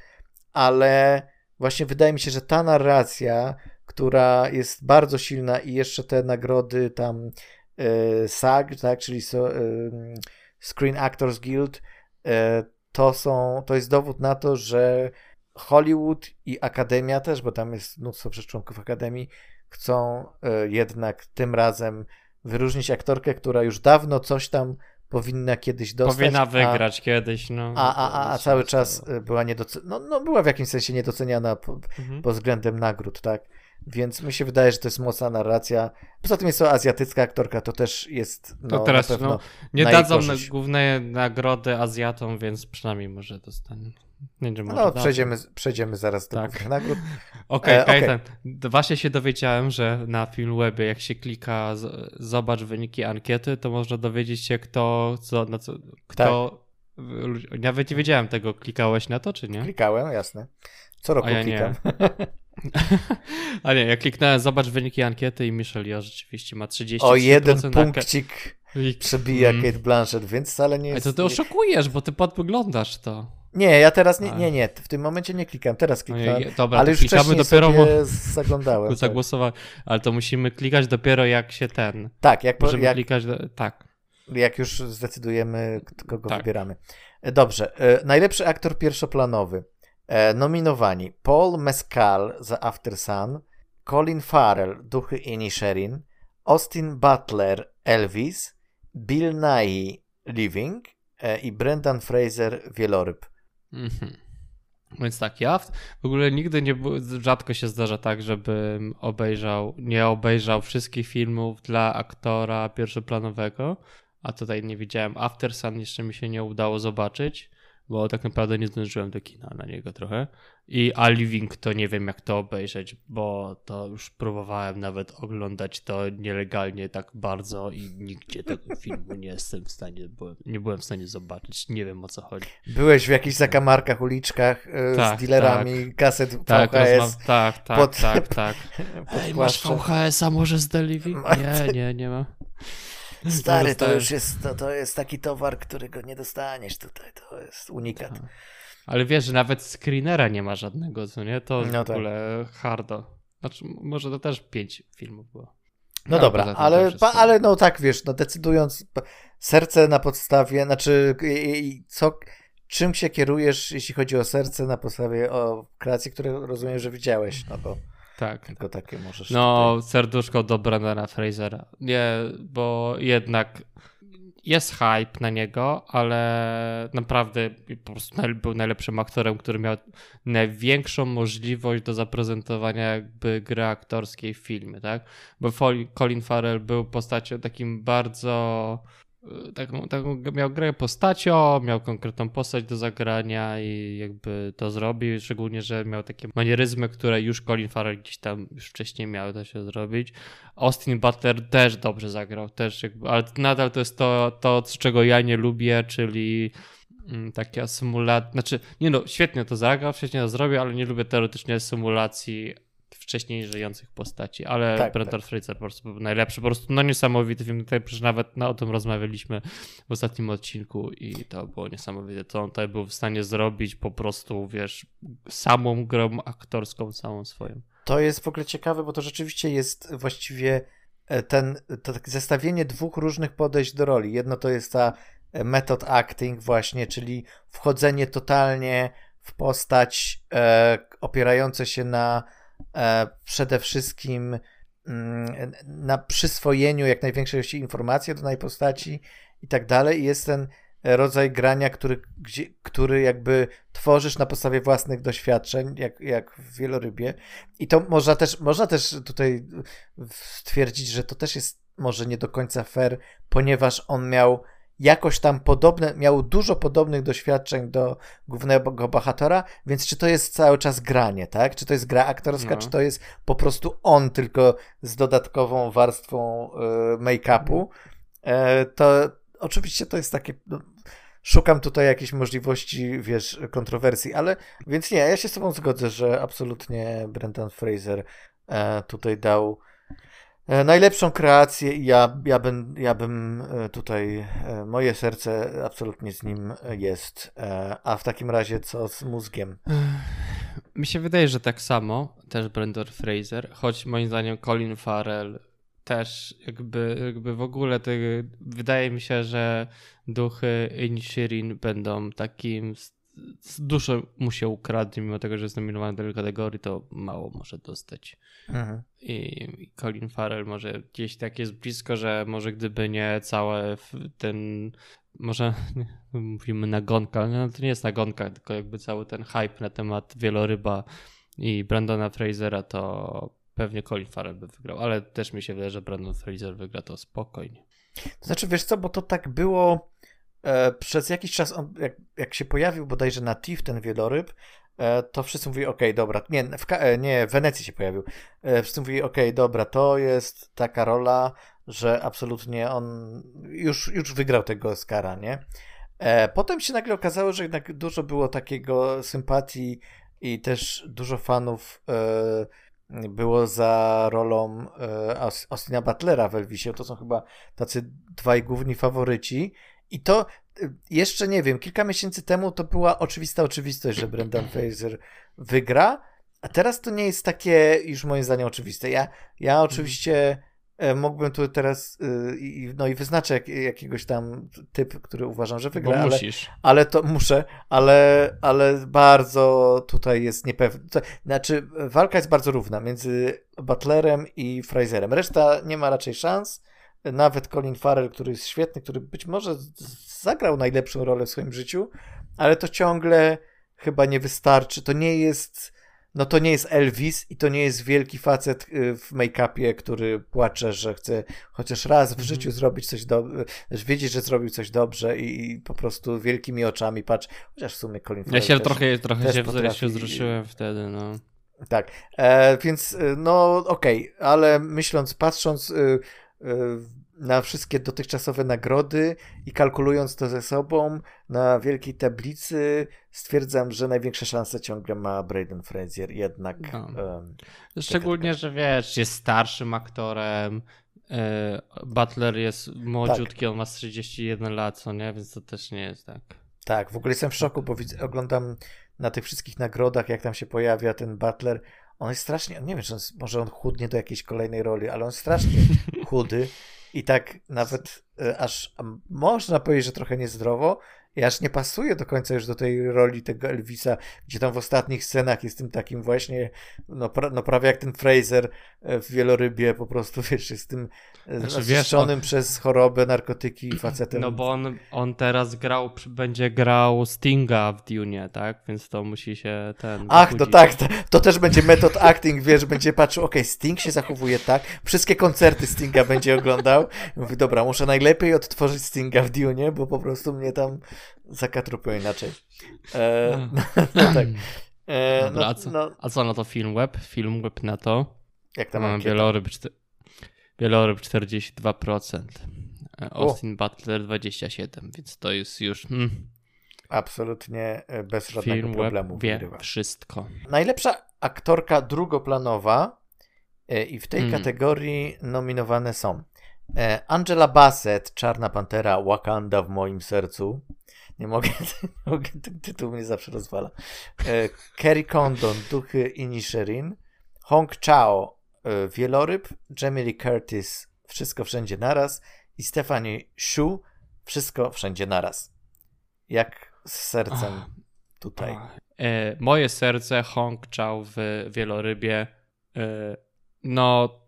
ale właśnie wydaje mi się, że ta narracja, która jest bardzo silna i jeszcze te nagrody tam e, SAG, tak, czyli so, e, Screen Actors Guild, e, to są, to jest dowód na to, że Hollywood i Akademia też, bo tam jest mnóstwo członków Akademii, chcą e, jednak tym razem wyróżnić aktorkę, która już dawno coś tam powinna kiedyś dostać. Powinna wygrać a, kiedyś, no. A, a, a, a cały czas e, była niedoceniana, no, no była w jakimś sensie niedoceniana po, mhm. pod względem nagród, tak? Więc mi się wydaje, że to jest mocna narracja. Poza tym jest to azjatycka aktorka, to też jest. No, to teraz no, nie dadzą na główne nagrody Azjatom, więc przynajmniej może dostanie. Nie wiem, no, przejdziemy, przejdziemy zaraz do tak. nagród. Okej, okay, e, okay. Właśnie się dowiedziałem, że na Filmwebie, jak się klika z, zobacz wyniki ankiety, to można dowiedzieć się, kto, co, na co, kto. Tak. Nawet nie wiedziałem tego. Klikałeś na to, czy nie? Klikałem, jasne. Co roku ja klikam. Nie. A nie, ja kliknąłem zobacz wyniki ankiety i Michelle ja rzeczywiście ma 30 O jeden punkcik przebija mm. Kate Blanchett, więc wcale nie jest... Ale to ty oszukujesz, bo ty podpoglądasz to. Nie, ja teraz nie, nie, nie, w tym momencie nie klikam, teraz klikam, dobra, ale już wcześniej dopiero sobie zaglądałem. Tak. Zagłosowałem, ale to musimy klikać dopiero jak się ten... Tak, jak... Możemy jak, klikać, tak. Jak już zdecydujemy, kogo tak. wybieramy. E, dobrze, e, najlepszy aktor pierwszoplanowy. E, nominowani Paul Mescal za After Sun, Colin Farrell, Duchy Inisherin, Austin Butler, Elvis, Bill Nighy, Living i Brendan Fraser, Wieloryb. Mhm. Więc tak, ja w ogóle nigdy nie, rzadko się zdarza tak, żebym obejrzał, nie obejrzał wszystkich filmów dla aktora pierwszoplanowego, a tutaj nie widziałem After Sun, jeszcze mi się nie udało zobaczyć bo tak naprawdę nie zdążyłem do kina na niego trochę. I A Living to nie wiem jak to obejrzeć, bo to już próbowałem nawet oglądać to nielegalnie tak bardzo i nigdzie tego filmu nie jestem w stanie, byłem, nie byłem w stanie zobaczyć. Nie wiem o co chodzi. Byłeś w jakichś zakamarkach, uliczkach yy, tak, z dealerami tak. kaset tak, VHS. tak, tak, pod, tak, tak. Ej, masz VHS-a może z The Living? Nie, nie, nie ma. Stary, to już jest, to, to jest taki towar, którego nie dostaniesz tutaj. To jest unikat. Aha. Ale wiesz, że nawet screenera nie ma żadnego, co nie? To no w tak. ogóle hardo. Znaczy, może to też pięć filmów było. No, dobra, ale, pa, ale no tak, wiesz, no decydując serce na podstawie, znaczy co, czym się kierujesz, jeśli chodzi o serce na podstawie o kreacje, które rozumiem, że widziałeś, no bo tak. Tylko takie możesz. No, tutaj... serduszko do Brandana Frasera. Nie, bo jednak jest hype na niego, ale naprawdę po prostu był najlepszym aktorem, który miał największą możliwość do zaprezentowania jakby gry aktorskiej w filmie, tak? Bo Colin Farrell był postacią takim bardzo taką, taką miał grę postacią, miał konkretną postać do zagrania i jakby to zrobił, szczególnie, że miał takie manieryzmy, które już Colin Farrell gdzieś tam już wcześniej miał to się zrobić. Austin Butler też dobrze zagrał, też jakby, ale nadal to jest to, to czego ja nie lubię, czyli mm, taka symulacja, znaczy nie no, świetnie to zagrał, wcześniej to zrobił, ale nie lubię teoretycznie symulacji wcześniej żyjących postaci, ale tak, Brendan tak. Fraser po prostu był najlepszy, po prostu no niesamowity film, tutaj przecież nawet no, o tym rozmawialiśmy w ostatnim odcinku i to było niesamowite, co on tutaj był w stanie zrobić po prostu, wiesz, samą grą aktorską, całą swoją. To jest w ogóle ciekawe, bo to rzeczywiście jest właściwie e, ten, to zestawienie dwóch różnych podejść do roli. Jedno to jest ta e, method acting właśnie, czyli wchodzenie totalnie w postać e, opierające się na przede wszystkim mm, na przyswojeniu jak największej ilości informacji do danej postaci i tak dalej. Jest ten rodzaj grania, który, gdzie, który jakby tworzysz na podstawie własnych doświadczeń, jak, jak w wielorybie. I to można też, można też tutaj stwierdzić, że to też jest może nie do końca fair, ponieważ on miał jakoś tam podobne, miał dużo podobnych doświadczeń do głównego bohatera, więc czy to jest cały czas granie, tak? Czy to jest gra aktorska, no. czy to jest po prostu on tylko z dodatkową warstwą y, make-upu, e, to oczywiście to jest takie... No, szukam tutaj jakiejś możliwości, wiesz, kontrowersji, ale więc nie, ja się z tobą zgodzę, że absolutnie Brendan Fraser e, tutaj dał najlepszą kreację i ja, ja, bym, ja bym e, tutaj, e, moje serce absolutnie z nim jest. A w takim razie co z mózgiem? Mi się wydaje, że tak samo, też Brendan Fraser, choć moim zdaniem Colin Farrell też jakby, jakby w ogóle wydaje mi się, że duchy Inishirin będą takim dużo mu się ukradnie, mimo tego, że jest nominowany do tej kategorii, to mało może dostać. Mhm. I Colin Farrell może gdzieś tak jest blisko, że może gdyby nie całe ten, może mówimy nagonka, ale no to nie jest nagonka, tylko jakby cały ten hype na temat wieloryba i Brandona Frasera, to pewnie Colin Farrell by wygrał, ale też mi się wydaje, że Brandon Fraser wygra to spokojnie. To znaczy, wiesz co, bo to tak było e, przez jakiś czas, on, jak, jak się pojawił bodajże na TIFF ten wieloryb, e, to wszyscy mówili, okej, okay, dobra, nie, w, e, nie, w Wenecji się pojawił, wszyscy mówili, okej, okay, dobra, to jest taka rola, że absolutnie on już, już wygrał tego Oscara, nie? Potem się nagle okazało, że jednak dużo było takiego sympatii i też dużo fanów było za rolą Austina Butlera w Elvisie. To są chyba tacy dwaj główni faworyci. I to e, jeszcze nie wiem, kilka miesięcy temu to była oczywista oczywistość, że Brendan Fraser wygra, a teraz to nie jest takie już moim zdaniem oczywiste. Ja, ja mhm. oczywiście E, mógłbym tu teraz yy, no i wyznaczę jak, jakiegoś tam typ, który uważam, że wygra, ale, ale to muszę, ale, ale bardzo tutaj jest niepewne. Znaczy, walka jest bardzo równa między Butlerem i Fraserem. Reszta nie ma raczej szans. Nawet Colin Farrell, który jest świetny, który być może zagrał najlepszą rolę w swoim życiu, ale to ciągle chyba nie wystarczy. To nie jest no to nie jest Elvis i to nie jest wielki facet y, w make-upie, który płacze, że chce chociaż raz w życiu zrobić coś dobrze, wiedzieć, że zrobił coś dobrze i, po prostu wielkimi oczami patrz, chociaż w sumie Colin Farrell Ja się też, trochę, trochę też się, potrafi... się wzruszyłem wtedy, no. Tak, e, więc y, no okej, okay, ale myśląc, patrząc y, na wszystkie dotychczasowe nagrody i kalkulując to ze sobą na wielkiej tablicy, stwierdzam, że największe szanse ciągle ma Braden Frazier jednak. No. Um, Szczególnie, że wiesz, jest starszym aktorem. E, Butler jest młodziutki, tak. on ma 31 lat, co nie? Więc to też nie jest tak. Tak, w ogóle jestem w szoku, bo widzę, oglądam na tych wszystkich nagrodach, jak tam się pojawia ten Butler. On jest strasznie, nie wiem, czy on, może on chudnie do jakiejś kolejnej roli, ale on strasznie chudy i tak nawet e, aż można powiedzieć, że trochę niezdrowo, i aż nie pasuje do końca już do tej roli tego Elvisa, gdzie tam w ostatnich scenach jest tym takim właśnie, no, pra, no prawie jak ten Fraser e, w wielorybie, po prostu wiesz, jest tym znaczy, wiesz, on... przez chorobę, narkotyki facetem. No bo on, on teraz grał, będzie grał Stinga w Dune, tak? Więc to musi się ten... Ach, no tak, to, to, też będzie metod acting, wiesz, będzie patrzył, okej, okay, Sting się zachowuje tak, wszystkie koncerty Stinga będzie oglądał, mówi, dobra, muszę najlepiej odtworzyć Stinga w Dune, bo po prostu mnie tam zakatrupią inaczej. E, no, no, tak. E, Dobra, no, a, co, no, a co na to film web? Film web na to? Jak tam mam wieloryb, wieloryb 42%. E, Austin o. Butler 27%, więc to jest już... Hmm. Absolutnie e, bez żadnego film problemu. Wie wszystko. Najlepsza aktorka drugoplanowa e, i w tej hmm. kategorii nominowane są Angela Bassett, Czarna Pantera, Wakanda w moim sercu. Nie mogę, ten tytuł mnie zawsze rozwala. Kerry Condon, Duchy Inisherin, Hong Chao, Wieloryb, Jamie Lee Curtis, Wszystko Wszędzie Naraz i Stephanie Shu, Wszystko Wszędzie Naraz. Jak z sercem oh, tutaj? Oh. E, moje serce Chao w Wielorybie. E, no,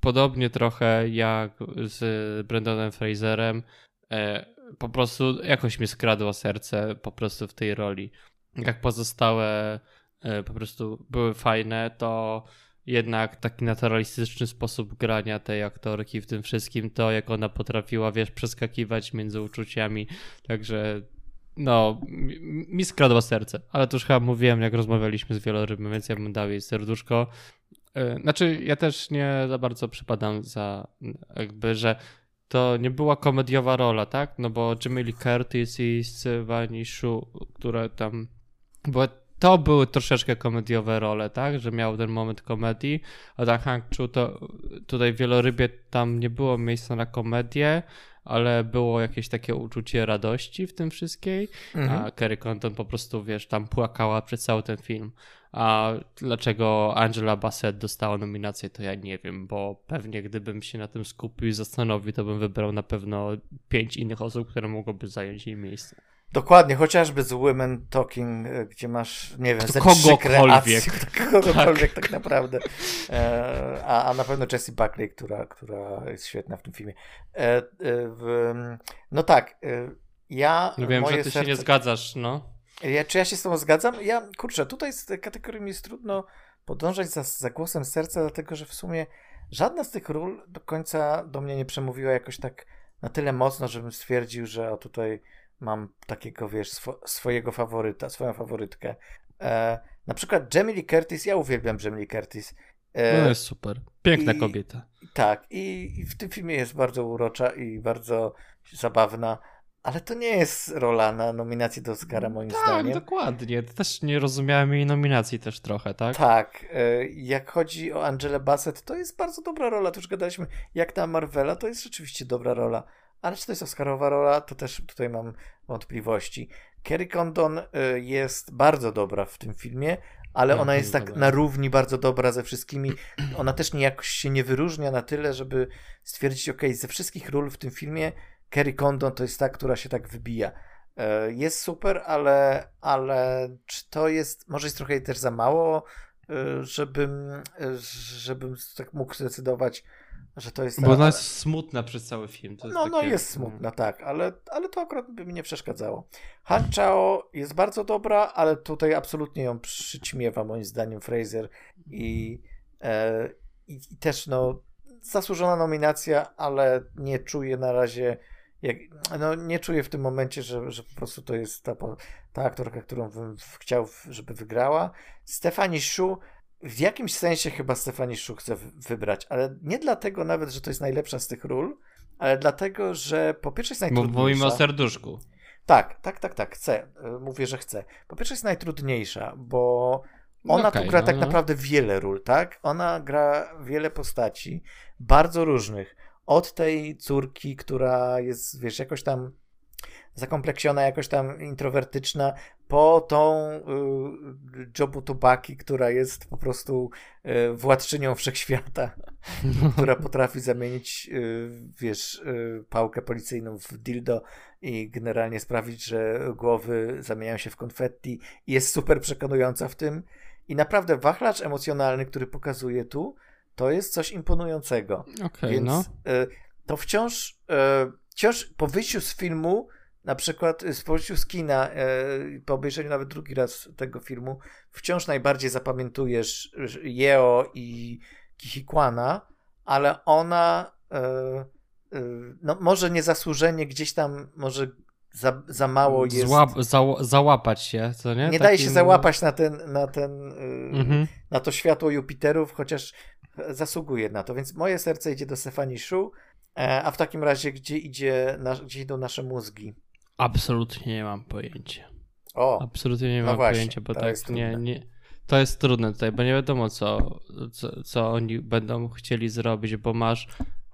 podobnie trochę jak z Brendanem Fraserem. E, po prostu jakoś mi skradło serce po prostu w tej roli. Jak pozostałe e, po prostu były fajne, to jednak taki naturalistyczny sposób grania tej aktorki w tym wszystkim, to jak ona potrafiła, wiesz, przeskakiwać między uczuciami, także no, mi, skradło serce, ale to już chyba mówiłem, jak rozmawialiśmy z wielorybem, więc ja bym dał jej serduszko. E, znaczy, ja też nie za bardzo przypadam za jakby, że to nie była komediowa rola, tak? No bo Jimmy Lee Curtis i Sylvani Shu, które tam... Bo to były troszeczkę komediowe role, tak? Że miał ten moment komedii, a tak Hank Chu to tutaj Wielorybie tam nie było miejsca na komedię, ale było jakieś takie uczucie radości w tym wszystkiej, mhm. a Kerry Condon po prostu, wiesz, tam płakała przez cały ten film. A dlaczego Angela Bassett dostała nominację, to ja nie wiem, bo pewnie gdybym się na tym skupił i zastanowił, to bym wybrał na pewno pięć innych osób, które mogłyby zająć jej miejsce. Dokładnie, chociażby z Women Talking, e, gdzie masz, nie wiem, ze kogokolwiek. kogokolwiek tak, tak naprawdę. E, a, a na pewno Jessie Buckley, która, która jest świetna w tym filmie. E, w, no tak, ja... No wiem, że ty serce... się nie zgadzasz, no. Ja, czy ja się z tobą zgadzam? Ja, kurczę, tutaj z kategorią jest trudno podążać za, za głosem serca, dlatego że w sumie żadna z tych ról do końca do mnie nie przemówiła jakoś tak na tyle mocno, żebym stwierdził, że o tutaj mam takiego, wiesz, swo swojego faworyta, swoją faworytkę. E, na przykład Jamie Lee Curtis, ja uwielbiam Jamie Lee Curtis. E, no jest super. Piękna i, kobieta. Tak, i, i, w tym filmie jest bardzo urocza i bardzo zabawna. Ale to nie jest rola na nominację do Oscara, moim tak, zdaniem. Tak, dokładnie. Też nie rozumiałem jej nominacji też trochę, tak? Tak. E, jak chodzi o Angelę Bassett, to jest bardzo dobra rola. Tu już gadaliśmy, jak na Marvela, to jest rzeczywiście dobra rola. Ale czy to jest Oscarowa rola, to też tutaj mam wątpliwości. Kerry Condon e, jest bardzo dobra w tym filmie, ale no, ona jest tak dobra. na równi bardzo dobra ze wszystkimi. Ona też niejako się nie wyróżnia na tyle, żeby stwierdzić, ok, ze wszystkich ról w tym filmie Kerry Condon to jest ta, która się tak wybija. E, jest super, ale, ale czy to jest, może jest trochę też za mało, e, żebym, e, żebym tak mógł zdecydować, że to jest... Bo ona jest smutna przez cały film. no, no takie... no jest smutna, tak, ale, ale to akurat by mi nie przeszkadzało. Han Chao jest bardzo dobra, ale tutaj absolutnie ją przyćmiewa moim zdaniem Fraser i, e, i, i też no zasłużona nominacja, ale nie czuję na razie jak, no nie czuję w tym momencie, że, że po prostu to jest ta, ta aktorka, którą bym chciał, żeby wygrała. Stefani Shu, w jakimś sensie chyba Stefani Shu chcę wybrać, ale nie dlatego nawet, że to jest najlepsza z tych ról, ale dlatego, że po pierwsze jest najtrudniejsza. Bo mówimy o serduszku. Tak, tak, tak, tak, chcę. Mówię, że chcę. Po pierwsze jest najtrudniejsza, bo ona okay, tu gra no, tak no. naprawdę wiele ról, tak? Ona gra wiele postaci, bardzo różnych od tej córki, która jest, wiesz, jakoś tam zakompleksiona, jakoś tam introwertyczna, po tą y, Jobu Tubaki, która jest po prostu y, władczynią wszechświata, która potrafi zamienić, y, wiesz, y, pałkę policyjną w dildo i generalnie sprawić, że głowy zamieniają się w konfetti jest super przekonująca w tym. I naprawdę wachlarz emocjonalny, który pokazuje tu, to jest coś imponującego. Okay, Więc no. E, to wciąż, e, wciąż po wyjściu z filmu, na przykład z wyjściu z kina, e, po obejrzeniu nawet drugi raz tego filmu, wciąż najbardziej zapamiętujesz Yeo i Kihikwana, ale ona no może niezasłużenie gdzieś tam, może za, za mało jest. Złap, za, załapać się, co nie? Nie daje się załapać na ten, na ten, mhm. na to światło Jupiterów, chociaż zasługuje na to. Więc moje serce idzie do Stefani Shu, e, a w takim razie gdzie idzie, gdzie idą nasze mózgi? Absolutnie nie mam pojęcia. O, Absolutnie nie no mam właśnie, pojęcia, bo tak nie, nie, to jest trudne tutaj, bo nie wiadomo co, co, co oni będą chcieli zrobić, bo masz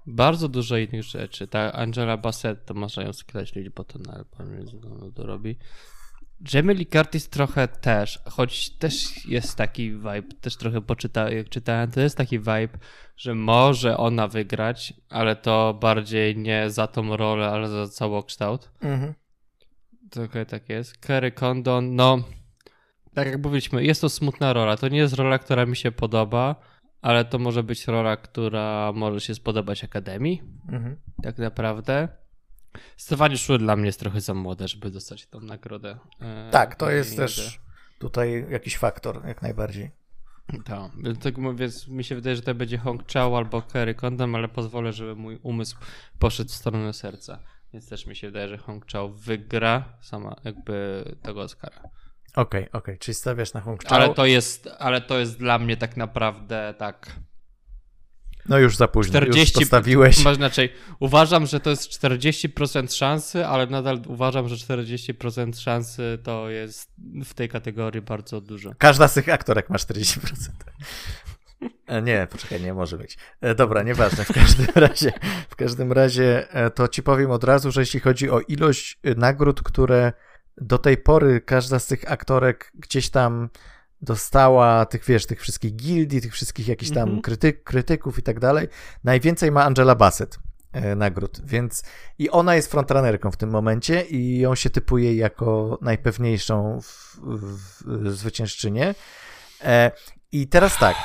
bardzo dużo innych rzeczy. Ta Angela Bassett to można ją skreślić, bo to na no, to robi. Jamie Lee Curtis trochę też, choć też jest taki vibe, też trochę poczyta, jak czytałem, to jest taki vibe, że może ona wygrać, ale to bardziej nie za tą rolę, ale za całokształt. Mhm. Trochę tak jest. Kerry Condon, no tak jak mówiliśmy, jest to smutna rola. To nie jest rola, która mi się podoba, ale to może być rola, która może się spodobać Akademii. Mhm. Tak naprawdę. Stefanie Szul dla mnie jest trochę za młode, żeby dostać tą nagrodę. E, tak, to jest też tutaj jakiś faktor, jak najbardziej. Tak, tak mówię, mi się wydaje, że to będzie Hong Chao albo Kerry Condon, ale pozwolę, żeby mój umysł poszedł w stronę serca. Więc też mi się wydaje, że Hong Chao wygra sama jakby tego Oscara. Okej, okay, okej, okay. czyli stawiasz na Hong Chao. Ale to jest, ale to jest dla mnie tak naprawdę tak no już za późno, 40, już postawiłeś. Znaczy, uważam, że to jest 40% szansy, ale nadal uważam, że 40% szansy to jest w tej kategorii bardzo dużo. Każda z tych aktorek ma 40%. E, nie, poczekaj, nie może być. E, dobra, nieważne. W każdym razie, w każdym razie e, to ci powiem od razu, że jeśli chodzi o ilość nagród, które do tej pory każda z tych aktorek gdzieś tam dostała tych, wiesz, tych wszystkich gildii, tych wszystkich jakichś tam mm -hmm. krytyk, krytyków i tak dalej. Najwięcej ma Angela Bassett. nagród, więc i ona jest frontrunnerką w tym momencie i ją się typuje jako najpewniejszą w, w, w zwyciężczynię. E, I teraz tak,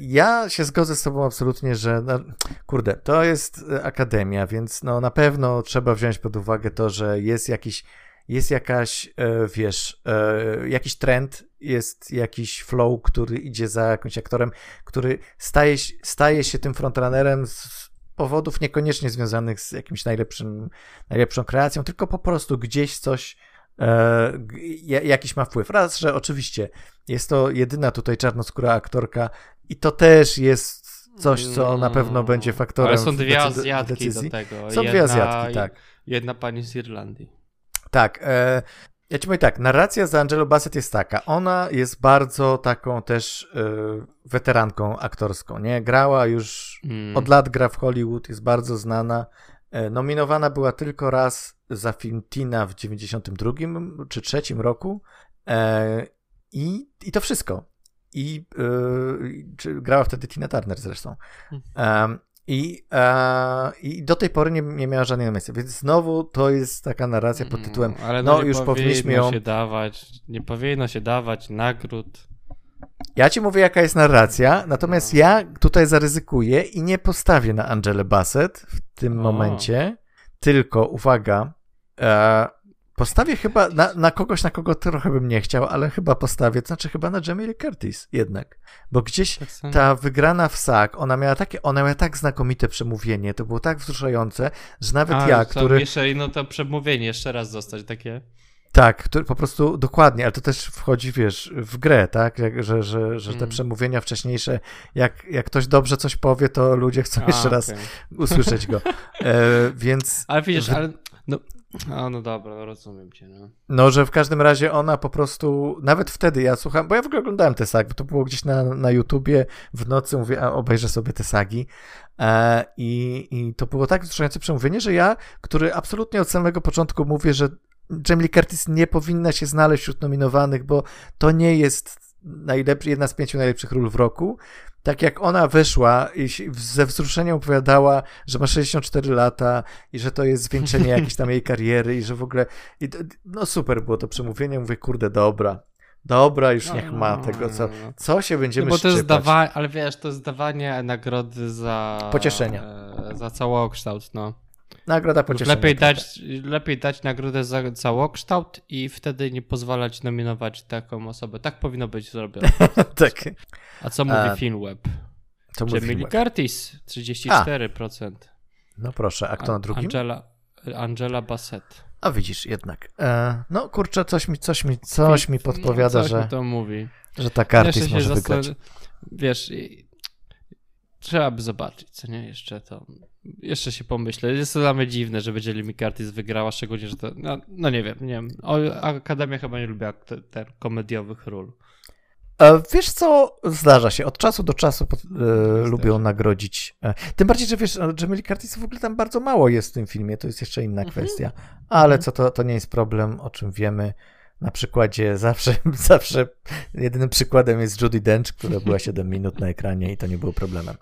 ja się zgodzę z tobą absolutnie, że no, kurde, to jest akademia, więc no na pewno trzeba wziąć pod uwagę to, że jest jakiś jest jakaś, e, wiesz, e, jakiś trend, jest jakiś flow, który idzie za jakimś aktorem, który staje, staje się tym frontrunnerem z powodów niekoniecznie związanych z jakimś najlepszym, najlepszą kreacją, tylko po prostu gdzieś coś, e, jakiś ma wpływ. Raz, że oczywiście jest to jedyna tutaj czarnoskóra aktorka i to też jest coś, co na pewno będzie faktorem. Ale są dwie Azjatki do tego. Są jedna, dwie Azjatki, tak. Jedna pani z Irlandii. Tak. E, ja ci mówię tak, narracja z Angelo Bassett jest taka. Ona jest bardzo taką też e, weteranką aktorską, nie? Grała już mm. od lat gra w Hollywood, jest bardzo znana. E, nominowana była tylko raz za film Tina w 92 czy 3 roku. E, i, I to wszystko. I e, grała wtedy Tina Turner zresztą. Hmm. I, e, I do tej pory nie, nie miała żadnej myśli. Więc znowu to jest taka narracja pod tytułem. Mm, ale no, no już powinniśmy ją. się dawać, nie powinno się dawać nagród. Ja ci mówię, jaka jest narracja, natomiast ja tutaj zaryzykuję i nie postawię na Angelę Bassett w tym o. momencie, tylko uwaga, e, Postawię chyba na, na, kogoś, na kogo trochę bym nie chciał, ale chyba postawię, to znaczy chyba na Jamie Curtis jednak. Bo gdzieś tak ta wygrana w SAK, ona miała takie, ona miała tak znakomite przemówienie, to było tak wzruszające, że nawet A, ja, który... Jeszcze, no to przemówienie jeszcze raz zostać takie... Tak, który po prostu dokładnie, ale to też wchodzi, wiesz, w grę, tak? Jak, że że, że te mm. przemówienia wcześniejsze, jak, jak ktoś dobrze coś powie, to ludzie chcą A, jeszcze okay. raz usłyszeć go. E, więc. Ale widzisz, ale no, a, no dobra, no rozumiem cię, no. No, że w każdym razie ona po prostu, nawet wtedy ja słucham, bo ja w ogóle oglądałem te sagi, bo to było gdzieś na, na YouTubie, w nocy mówię, a obejrzę sobie te sagi e, i, i to było tak wzruszające przemówienie, że ja, który absolutnie od samego początku mówię, że Jamie Lee Curtis nie powinna się znaleźć wśród nominowanych, bo to nie jest najlepszy, jedna z pięciu najlepszych ról w roku, tak jak ona wyszła i ze wzruszeniem opowiadała, że ma 64 lata i że to jest zwieńczenie jakiejś tam jej kariery i że w ogóle, i, no super było to przemówienie, mówię, kurde, dobra, Dobra, już niech ma tego, co, co się będziemy no bo to jest dawa- Ale wiesz, to jest dawanie nagrody za... Pocieszenia. E, za całokształt, no. Nagroda pocieszenia. Lepiej dać, lepiej dać nagrodę za całokształt i wtedy nie pozwalać nominować taką osobę. Tak powinno być zrobione. tak. A co mówi A, Filmweb? Co mówi Jamie Curtis 34%. A. No proszę, a kto na drugim? Angela, Angela Bassett. A widzisz, jednak. E, no kurczę, coś mi, coś mi, coś mi podpowiada, coś że, mi to mówi. że ta Curtis może wygrać. Wiesz, trzeba by zobaczyć, co nie? Jeszcze to jeszcze się pomyślę. Jest to dla mnie dziwne, że będzie Limit Curtis wygrała, szczególnie, że to, no, no, nie wiem, nie wiem. O, Akademia chyba nie lubi te, te komediowych ról. E, wiesz co, zdarza się, od czasu do czasu pod, e, lubią nagrodzić. E, tym bardziej, że wiesz, Jamie Curtis w ogóle tam bardzo mało jest w tym filmie, to jest jeszcze inna mhm. kwestia. Ale mhm. co to, to nie jest problem, o czym wiemy. Na przykładzie zawsze, zawsze jedynym przykładem jest Judy Dench, która była 7 minut na ekranie i to nie było problemem.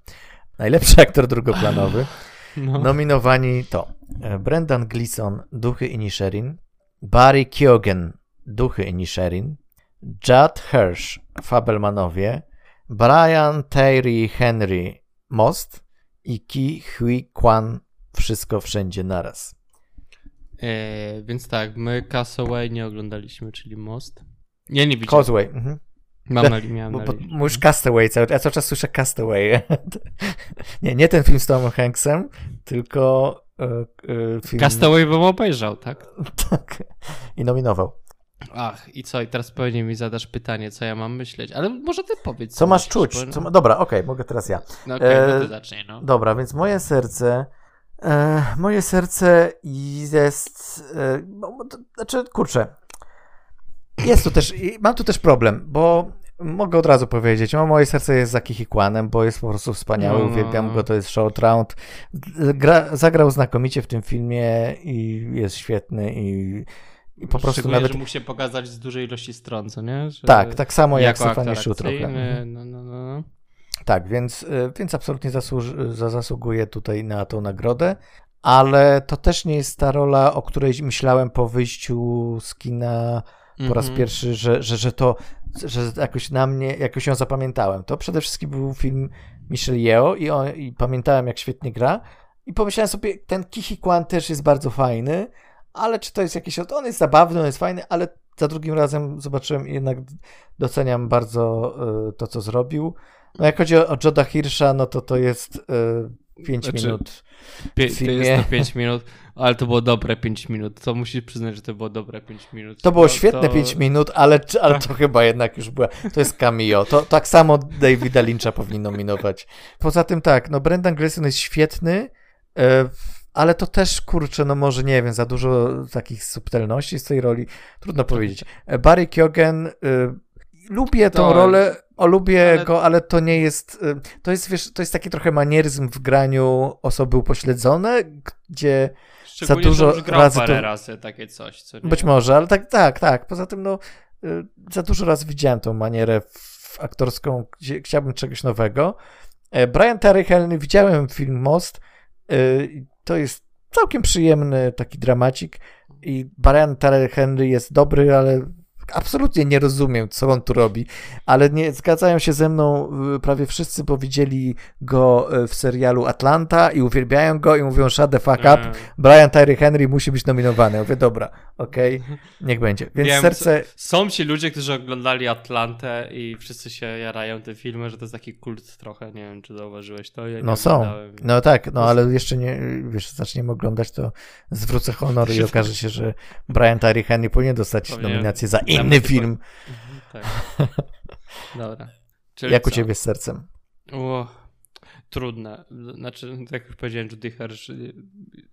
Najlepszy aktor drugoplanowy. No. Nominowani to e, Brendan Gleeson, Duchy Inisherin, Barry Keoghan, Duchy Inisherin, Judd Hirsch, Fabelmanowie, Brian Terry Henry, Most i Ki Hui Kwan, Wszystko Wszędzie Naraz. E, więc tak, my Castaway nie oglądaliśmy, czyli Most. Nie, nie widziałem. Causeway. Mhm. Mam na, miałem bo, bo, Mówisz Castaway, cały, ja cały czas słyszę Castaway. nie, nie ten film z Tomem Hanksem, tylko e, e, film... Castaway bym obejrzał, tak? tak. I nominował. Ach, i co? I teraz pewnie mi zadasz pytanie, co ja mam myśleć, ale może ty powiedz. Co, co masz czuć? Bo... Co Dobra, okej, okay, mogę teraz ja. No okej, okay, no ty zacznij, no. Dobra, więc moje serce... E, moje serce jest... E, znaczy, kurczę, jest tu też, mam tu też problem, bo mogę od razu powiedzieć, moje serce jest za Kichikłanem, bo jest po prostu wspaniały, no. uwielbiam go, to jest Short Round. Gra, zagrał znakomicie w tym filmie i jest świetny i, i po prostu nawet... że mógł się pokazać z dużej ilości stron, co nie? Że tak, tak samo jak Stefanie Szutro. No, no, no, no. Tak, więc, y, więc absolutnie zasłuż- zasługuje tutaj na tą nagrodę, ale to też nie jest ta rola, o której myślałem po wyjściu z kina po raz Mhm. pierwszy, że, że, że to, że jakoś na mnie, jakoś ją zapamiętałem. To przede wszystkim był film Michelle Yeoh i, on, i pamiętałem, jak świetnie gra. I pomyślałem sobie, ten Kichi Kwan też jest bardzo fajny, ale czy to jest jakiś... On jest zabawny, on jest fajny, ale za drugim razem zobaczyłem i jednak doceniam bardzo y, to, co zrobił. No jak chodzi o, o Joda Hirscha, no to to jest 5 Znaczy, minut. Pie- to jest to 5 minut, ale to było dobre 5 minut. To musisz przyznać, że to było dobre 5 minut. To było No, świetne to- 5 minut, ale, ale to chyba jednak już była. To jest cameo. To tak samo Davida Lyncha powinni nominować. Poza tym tak, no Brendan Gleeson jest świetny, e, ale to też kurczę, no może nie wiem, za dużo takich subtelności z tej roli. Trudno powiedzieć. E, Barry Keoghan, e, lubię tą rolę, o lubię ale- go, ale to nie jest, e, to jest wiesz, to jest taki trochę manieryzm w graniu osoby upośledzone, gdzie Szczególnie, za dużo że już grał razy parę to- razy takie coś, co nie? być może, ale tak, tak, tak. Poza tym, no, y, za dużo razy widziałem tą manierę w aktorską, gdzie chciałbym czegoś nowego. E, Brian Terry Henry, widziałem film Most. y, To jest całkiem przyjemny taki dramacik i Brian Terry Henry jest dobry, ale absolutnie nie rozumiem, co on tu robi, ale nie zgadzają się ze mną y, prawie wszyscy, bo widzieli go y, w serialu Atlanta i uwielbiają go i mówią shut the fuck up, E, Brian Tyree Henry musi być nominowany. Ja mówię, dobra, okej, niech będzie. Więc Wiem, serce, Są ci ludzie, którzy oglądali Atlantę i wszyscy się jarają te filmy, że to jest taki kult trochę. Nie wiem, czy zauważyłeś to. Ja no są. No tak, no ale jeszcze nie, wiesz, zaczniemy oglądać, to zwrócę honor i okaże się, że Brian Tyree Henry powinien dostać Powinien. nominację za inny film. Mhm, tak. Dobra. Czyli Jak u co? ciebie z sercem? O, trudne. Znaczy, tak jak już powiedziałem, Judy Hirsch y,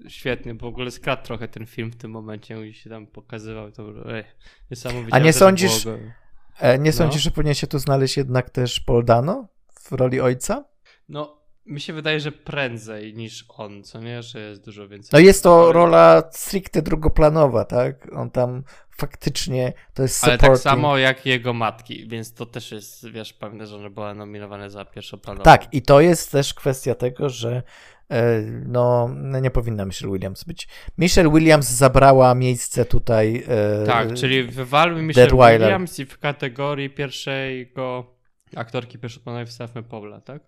świetnie, bo w ogóle skradł trochę ten film w tym momencie i się tam pokazywał. To ej, niesamowicie. A nie sądzisz- go- E, nie No. sądzisz, że powinien się tu znaleźć jednak też Paul Dano w roli ojca? No, mi się wydaje, że prędzej niż on, co nie? Że jest dużo więcej. No jest to Ale- rola stricte drugoplanowa, tak? On tam faktycznie, to jest Ale supporting. tak samo jak jego matki, więc to też jest, wiesz, pewne, że one były nominowane za pierwszoplanowe. Tak, i to jest też kwestia tego, że e, no, no nie powinna Michelle Williams być. Michelle Williams zabrała miejsce tutaj. e, Tak, czyli wywalmy Michelle. Williams i w kategorii pierwszego aktorki pierwszoplanowej wstawmy Paula, tak?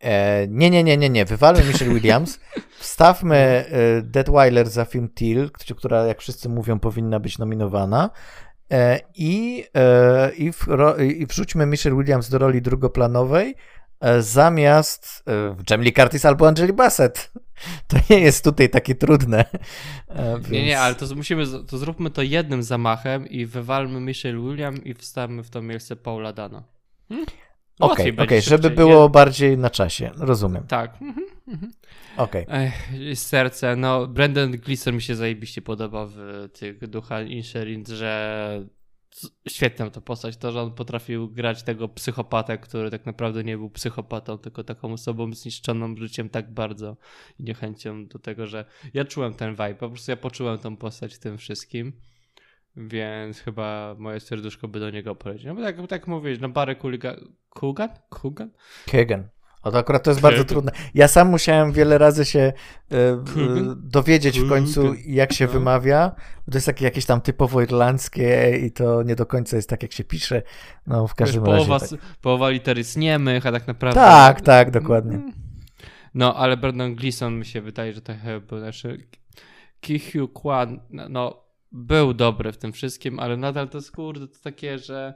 E, nie, nie, nie, nie, nie. Wywalmy Michelle Williams. Wstawmy e, Deadweiler za film Till, która, jak wszyscy mówią, powinna być nominowana. E, I, e, i, w, I wrzućmy Michelle Williams do roli drugoplanowej e, zamiast e, Jamie Curtis albo Angeli Bassett. To nie jest tutaj takie trudne. E, Nie, więc- nie, ale to musimy, to zróbmy to jednym zamachem i wywalmy Michelle Williams i wstawmy w to miejsce Paula Dana. Hmm? Okej, Łatwiej okej, będzie żeby szybciej, było nie? bardziej na czasie. Rozumiem. Tak. Mhm, mhm. Okej. Ech, serce, no Brendan Gleeson mi się zajebiście podoba w tych Ducha Insherin, że świetna to postać, to, że on potrafił grać tego psychopatę, który tak naprawdę nie był psychopatą, tylko taką osobą zniszczoną życiem tak bardzo i niechęcią do tego, że ja czułem ten vibe, po prostu ja poczułem tą postać w tym wszystkim, więc chyba moje serduszko by do niego poleciło. No bo tak, tak mówisz, no Barry Kuliga, Kugan? Kugan? Kegan. O, to akurat to jest Kegan. bardzo trudne. Ja sam musiałem wiele razy się e, Kegan? dowiedzieć w końcu, jak się No. wymawia. Bo to jest takie jakieś tam typowo irlandzkie i to nie do końca jest tak, jak się pisze. No, w każdym Wiesz, razie. połowa, Tak. połowa litery jest niemych, a tak naprawdę... tak, tak, dokładnie. No, ale Brendan Gleeson mi się wydaje, że to chyba był naszy... Ki Hugh Kwan, no, był dobry w tym wszystkim, ale nadal to jest, kurde, to takie, że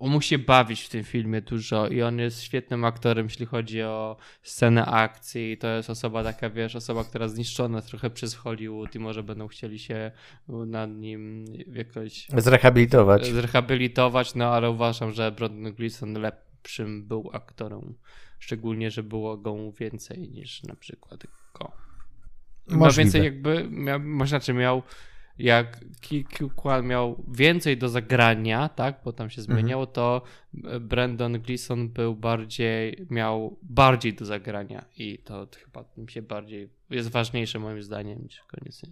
on musi bawić w tym filmie dużo i on jest świetnym aktorem, jeśli chodzi o scenę akcji. To jest osoba taka, wiesz, osoba, która zniszczona trochę przez Hollywood i może będą chcieli się nad nim jakoś Zrehabilitować. zrehabilitować, no ale uważam, że Brendan Gleeson lepszym był aktorem. Szczególnie, że było go więcej niż na przykład go. Możliwe. więcej jakby, miał, znaczy miał, jak Kwan miał więcej do zagrania, tak, bo tam się Mhm. zmieniało, to Brandon Gleeson był bardziej, miał bardziej do zagrania i to chyba mi się bardziej, jest ważniejsze moim zdaniem niż koniec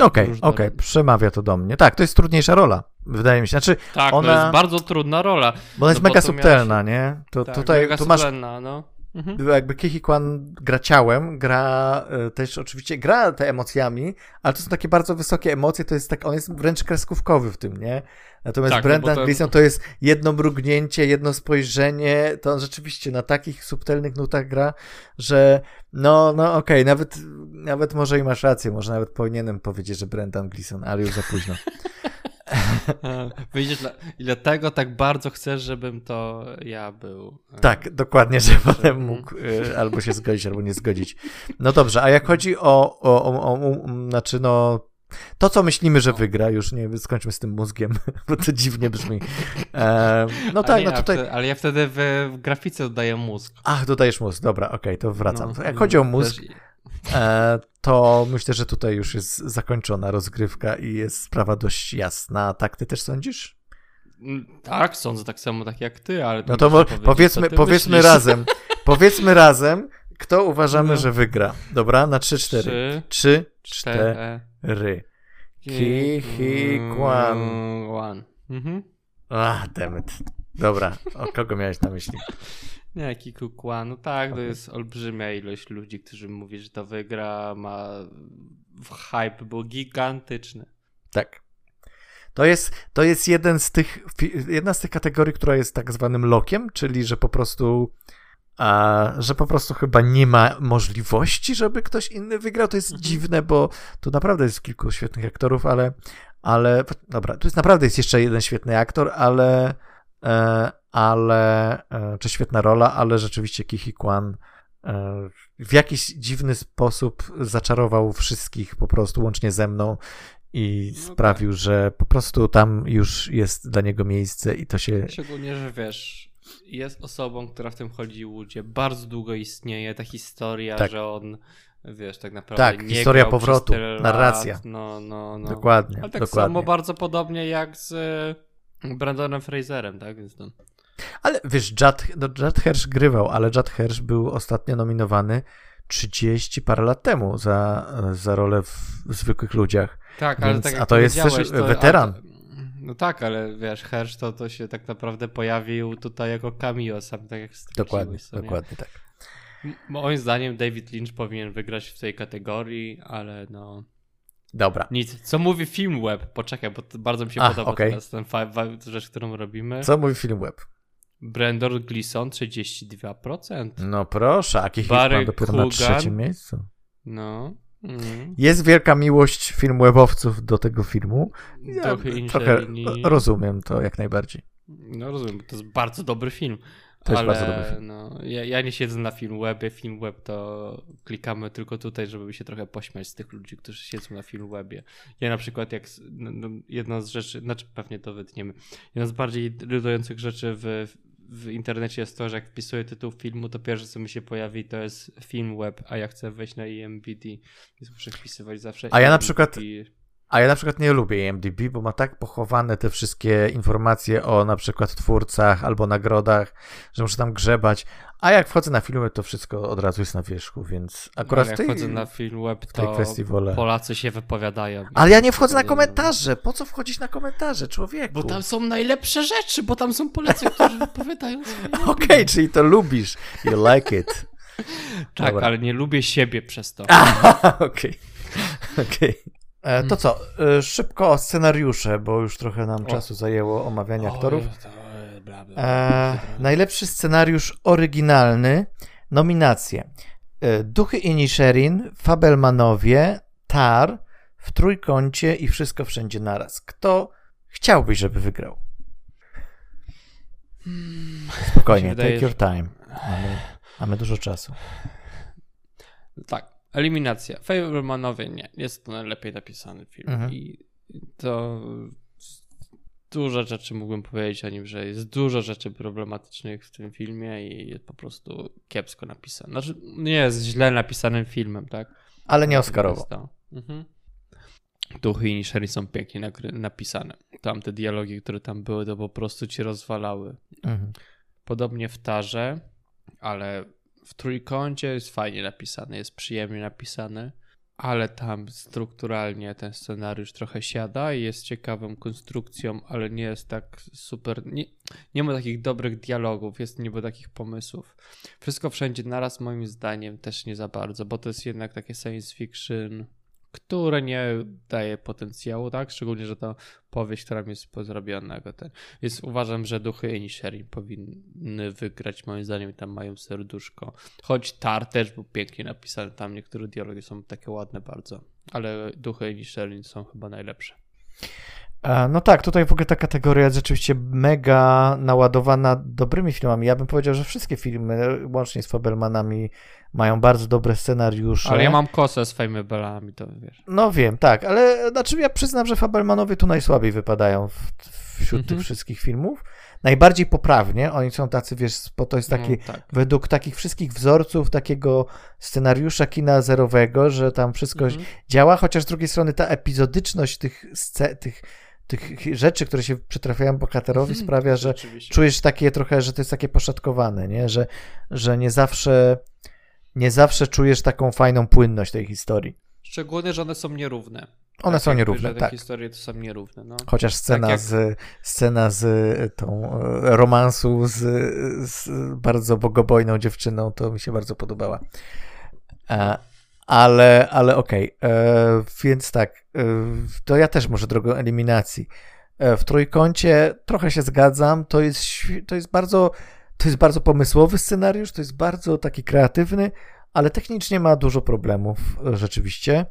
Okej, okej, okay, przemawia to do mnie. Tak, to jest trudniejsza rola, wydaje mi się. Znaczy, tak, ona... to jest bardzo trudna rola. Bo ona jest no mega subtelna, miałeś... nie? To, tak, tutaj mega tu masz... no. Mhm. Jakby Kihi Kwan gra ciałem, gra y, też oczywiście, gra te emocjami, ale to są takie bardzo wysokie emocje, to jest tak, on jest wręcz kreskówkowy w tym, nie? Natomiast tak, no Brendan no. Gleeson to jest jedno mrugnięcie, jedno spojrzenie, to on rzeczywiście na takich subtelnych nutach gra, że no, no okej, okay, nawet, nawet może i masz rację, może nawet powinienem powiedzieć, że Brendan Gleeson, ale już za późno. Wyjdziesz dla... I dlatego tak bardzo chcesz, żebym to ja był. E, tak, dokładnie, że potem mógł y, albo się zgodzić, albo nie zgodzić. No dobrze, a jak chodzi o, o, o, o znaczy no to, co myślimy, że wygra, już nie skończmy z tym mózgiem, bo to dziwnie brzmi. E, no tak, no tutaj. ale ja wtedy w, w, grafice dodaję mózg. Ach, dodajesz mózg, dobra, okej, okay, to wracam. No, jak chodzi o mózg, też... e, to myślę, że tutaj już jest zakończona rozgrywka i jest sprawa dość jasna. Tak, ty też sądzisz? Mm, tak, sądzę tak samo tak jak ty, ale. No to powiedzmy, powiedzmy razem. powiedzmy razem, kto uważamy, no. że wygra. Dobra, na 3-4. 3, 4. Ki, hi, kwan. Mhm. Ah, dammit. Dobra, o kogo miałeś na myśli? Nie, Kiku Kwan, no tak, okay. to jest olbrzymia ilość ludzi, którzy mówi, że to wygra, ma hype był gigantyczny. Tak. To jest, to jest jeden z tych, jedna z tych kategorii, która jest tak zwanym lokiem, czyli że po prostu a, że po prostu chyba nie ma możliwości, żeby ktoś inny wygrał. To jest mhm. dziwne, bo tu naprawdę jest kilku świetnych aktorów, ale, ale dobra, tu jest naprawdę jest jeszcze jeden świetny aktor, ale, ale, e, czy świetna rola, ale rzeczywiście Kihi Kwan e, w jakiś dziwny sposób zaczarował wszystkich po prostu, łącznie ze mną i no sprawił, tak. że po prostu tam już jest dla niego miejsce i to się... Szczególnie, że wiesz, jest osobą, która w tym Hollywoodzie bardzo długo istnieje, ta historia, tak. że on wiesz, tak naprawdę tak, nie historia powrotu, narracja. No, no, no. Dokładnie. Ale tak dokładnie. samo bardzo podobnie jak z e, Brandonem Fraserem, tak? Więc to... Ale wiesz, Judd, no Judd Hirsch grywał, ale Judd Hirsch był ostatnio nominowany 30 parę lat temu za, za rolę w zwykłych ludziach. Tak, Więc, ale tak A to jest też to, weteran. A, no tak, ale wiesz, Hersz to, to się tak naprawdę pojawił tutaj jako cameo, sam tak jak Dokładnie, dokładnie tak. Moim zdaniem David Lynch powinien wygrać w tej kategorii, ale no... Dobra. Nic. Co mówi film web? Poczekaj, bo bardzo mi się podoba okay. teraz ten rzecz, którą robimy. Co mówi film web? Brandon Gleeson 32%. No proszę, a Barry dopiero Hugan, na trzecim miejscu. No. Mm. Jest wielka miłość filmwebowców do tego filmu. Ja trochę rozumiem to jak najbardziej. No rozumiem, to jest bardzo dobry film. To jest bardzo dobry film. No, ja, ja, nie siedzę na Filmwebie. Filmweb to klikamy tylko tutaj, żeby się trochę pośmiać z tych ludzi, którzy siedzą na Filmwebie. Ja na przykład jak no, jedna z rzeczy, znaczy pewnie to wytniemy, jedna z bardziej irytujących rzeczy w w internecie jest to, że jak wpisuję tytuł filmu, to pierwsze co mi się pojawi to jest film web, a ja chcę wejść na IMDb, więc muszę wpisywać zawsze. A ja na przykład. A ja na przykład nie lubię IMDb, bo ma tak pochowane te wszystkie informacje o na przykład twórcach albo nagrodach, że muszę tam grzebać. A jak wchodzę na filmy, to wszystko od razu jest na wierzchu, więc akurat no, tej, jak wchodzę na film web, to kwestii wolę. Polacy się wypowiadają. Ale ja nie wchodzę na komentarze. Po co wchodzić na komentarze, człowieku? Bo tam są najlepsze rzeczy, bo tam są Polacy, którzy wypowiadają Okej, okay, czyli to lubisz. You like it. tak, Dobra. ale nie lubię siebie przez to. Okej. Okej. E, to co, e, szybko o scenariusze, bo już trochę nam o. czasu zajęło omawianie aktorów. E, najlepszy scenariusz oryginalny, nominacje. E, Duchy Inisherin, Fabelmanowie, Tar, w trójkącie i wszystko wszędzie naraz. Kto chciałbyś, żeby wygrał? Spokojnie, wydaje, take your time. Mamy, mamy dużo czasu. Tak, eliminacja. Fabelmanowie nie. Jest to najlepiej napisany film. Mhm. I to dużo rzeczy mógłbym powiedzieć o nim, że jest dużo rzeczy problematycznych w tym filmie i jest po prostu kiepsko napisany. Znaczy, nie jest źle napisanym filmem, tak? Ale nie Oscarowo. Mhm. Duchy i Sherry są pięknie napisane. Tam te dialogi, które tam były, to po prostu ci rozwalały. Mhm. Podobnie w Tarze, ale w Trójkącie jest fajnie napisane, jest przyjemnie napisane. ale tam strukturalnie ten scenariusz trochę siada i jest ciekawą konstrukcją, ale nie jest tak super. Nie, nie ma takich dobrych dialogów, jest niby takich pomysłów. Wszystko wszędzie naraz, moim zdaniem, też nie za bardzo, bo to jest jednak takie science fiction które nie daje potencjału, tak? Szczególnie, że to powieść, która jest zrobiona. Ten. Więc uważam, że duchy Inisherin powinny wygrać, moim zdaniem, tam mają serduszko. Choć Tar też był pięknie napisany, tam niektóre dialogi są takie ładne bardzo, ale duchy Inisherin są chyba najlepsze. No tak, tutaj w ogóle ta kategoria jest rzeczywiście mega naładowana dobrymi filmami. Ja bym powiedział, że wszystkie filmy, łącznie z Fabelmanami, mają bardzo dobre scenariusze. Ale ja mam kosę z Fabelmanami, to wiesz. No wiem, tak, ale znaczy ja przyznam, że Fabelmanowie tu najsłabiej wypadają w, wśród mhm. tych wszystkich filmów. Najbardziej poprawnie, oni są tacy, wiesz, bo to jest taki, no, tak. według takich wszystkich wzorców takiego scenariusza kina zerowego, że tam wszystko mhm. działa, chociaż z drugiej strony ta epizodyczność tych, tych tych rzeczy, które się przytrafiają bohaterowi mhm. sprawia, że czujesz takie trochę, że to jest takie poszatkowane, nie? Że, że nie zawsze nie zawsze czujesz taką fajną płynność tej historii. Szczególnie, że one są nierówne. One tak, są nierówne, że te tak. historie to są nierówne. No. Chociaż scena, tak jak... z, scena z e, tą e, romansu z, z bardzo bogobojną dziewczyną, to mi się bardzo podobała. E, ale, ale okej, okay. więc tak, to ja też może drogą eliminacji. W trójkącie trochę się zgadzam, to jest, to jest bardzo to jest bardzo pomysłowy scenariusz, to jest bardzo taki kreatywny, ale technicznie ma dużo problemów rzeczywiście.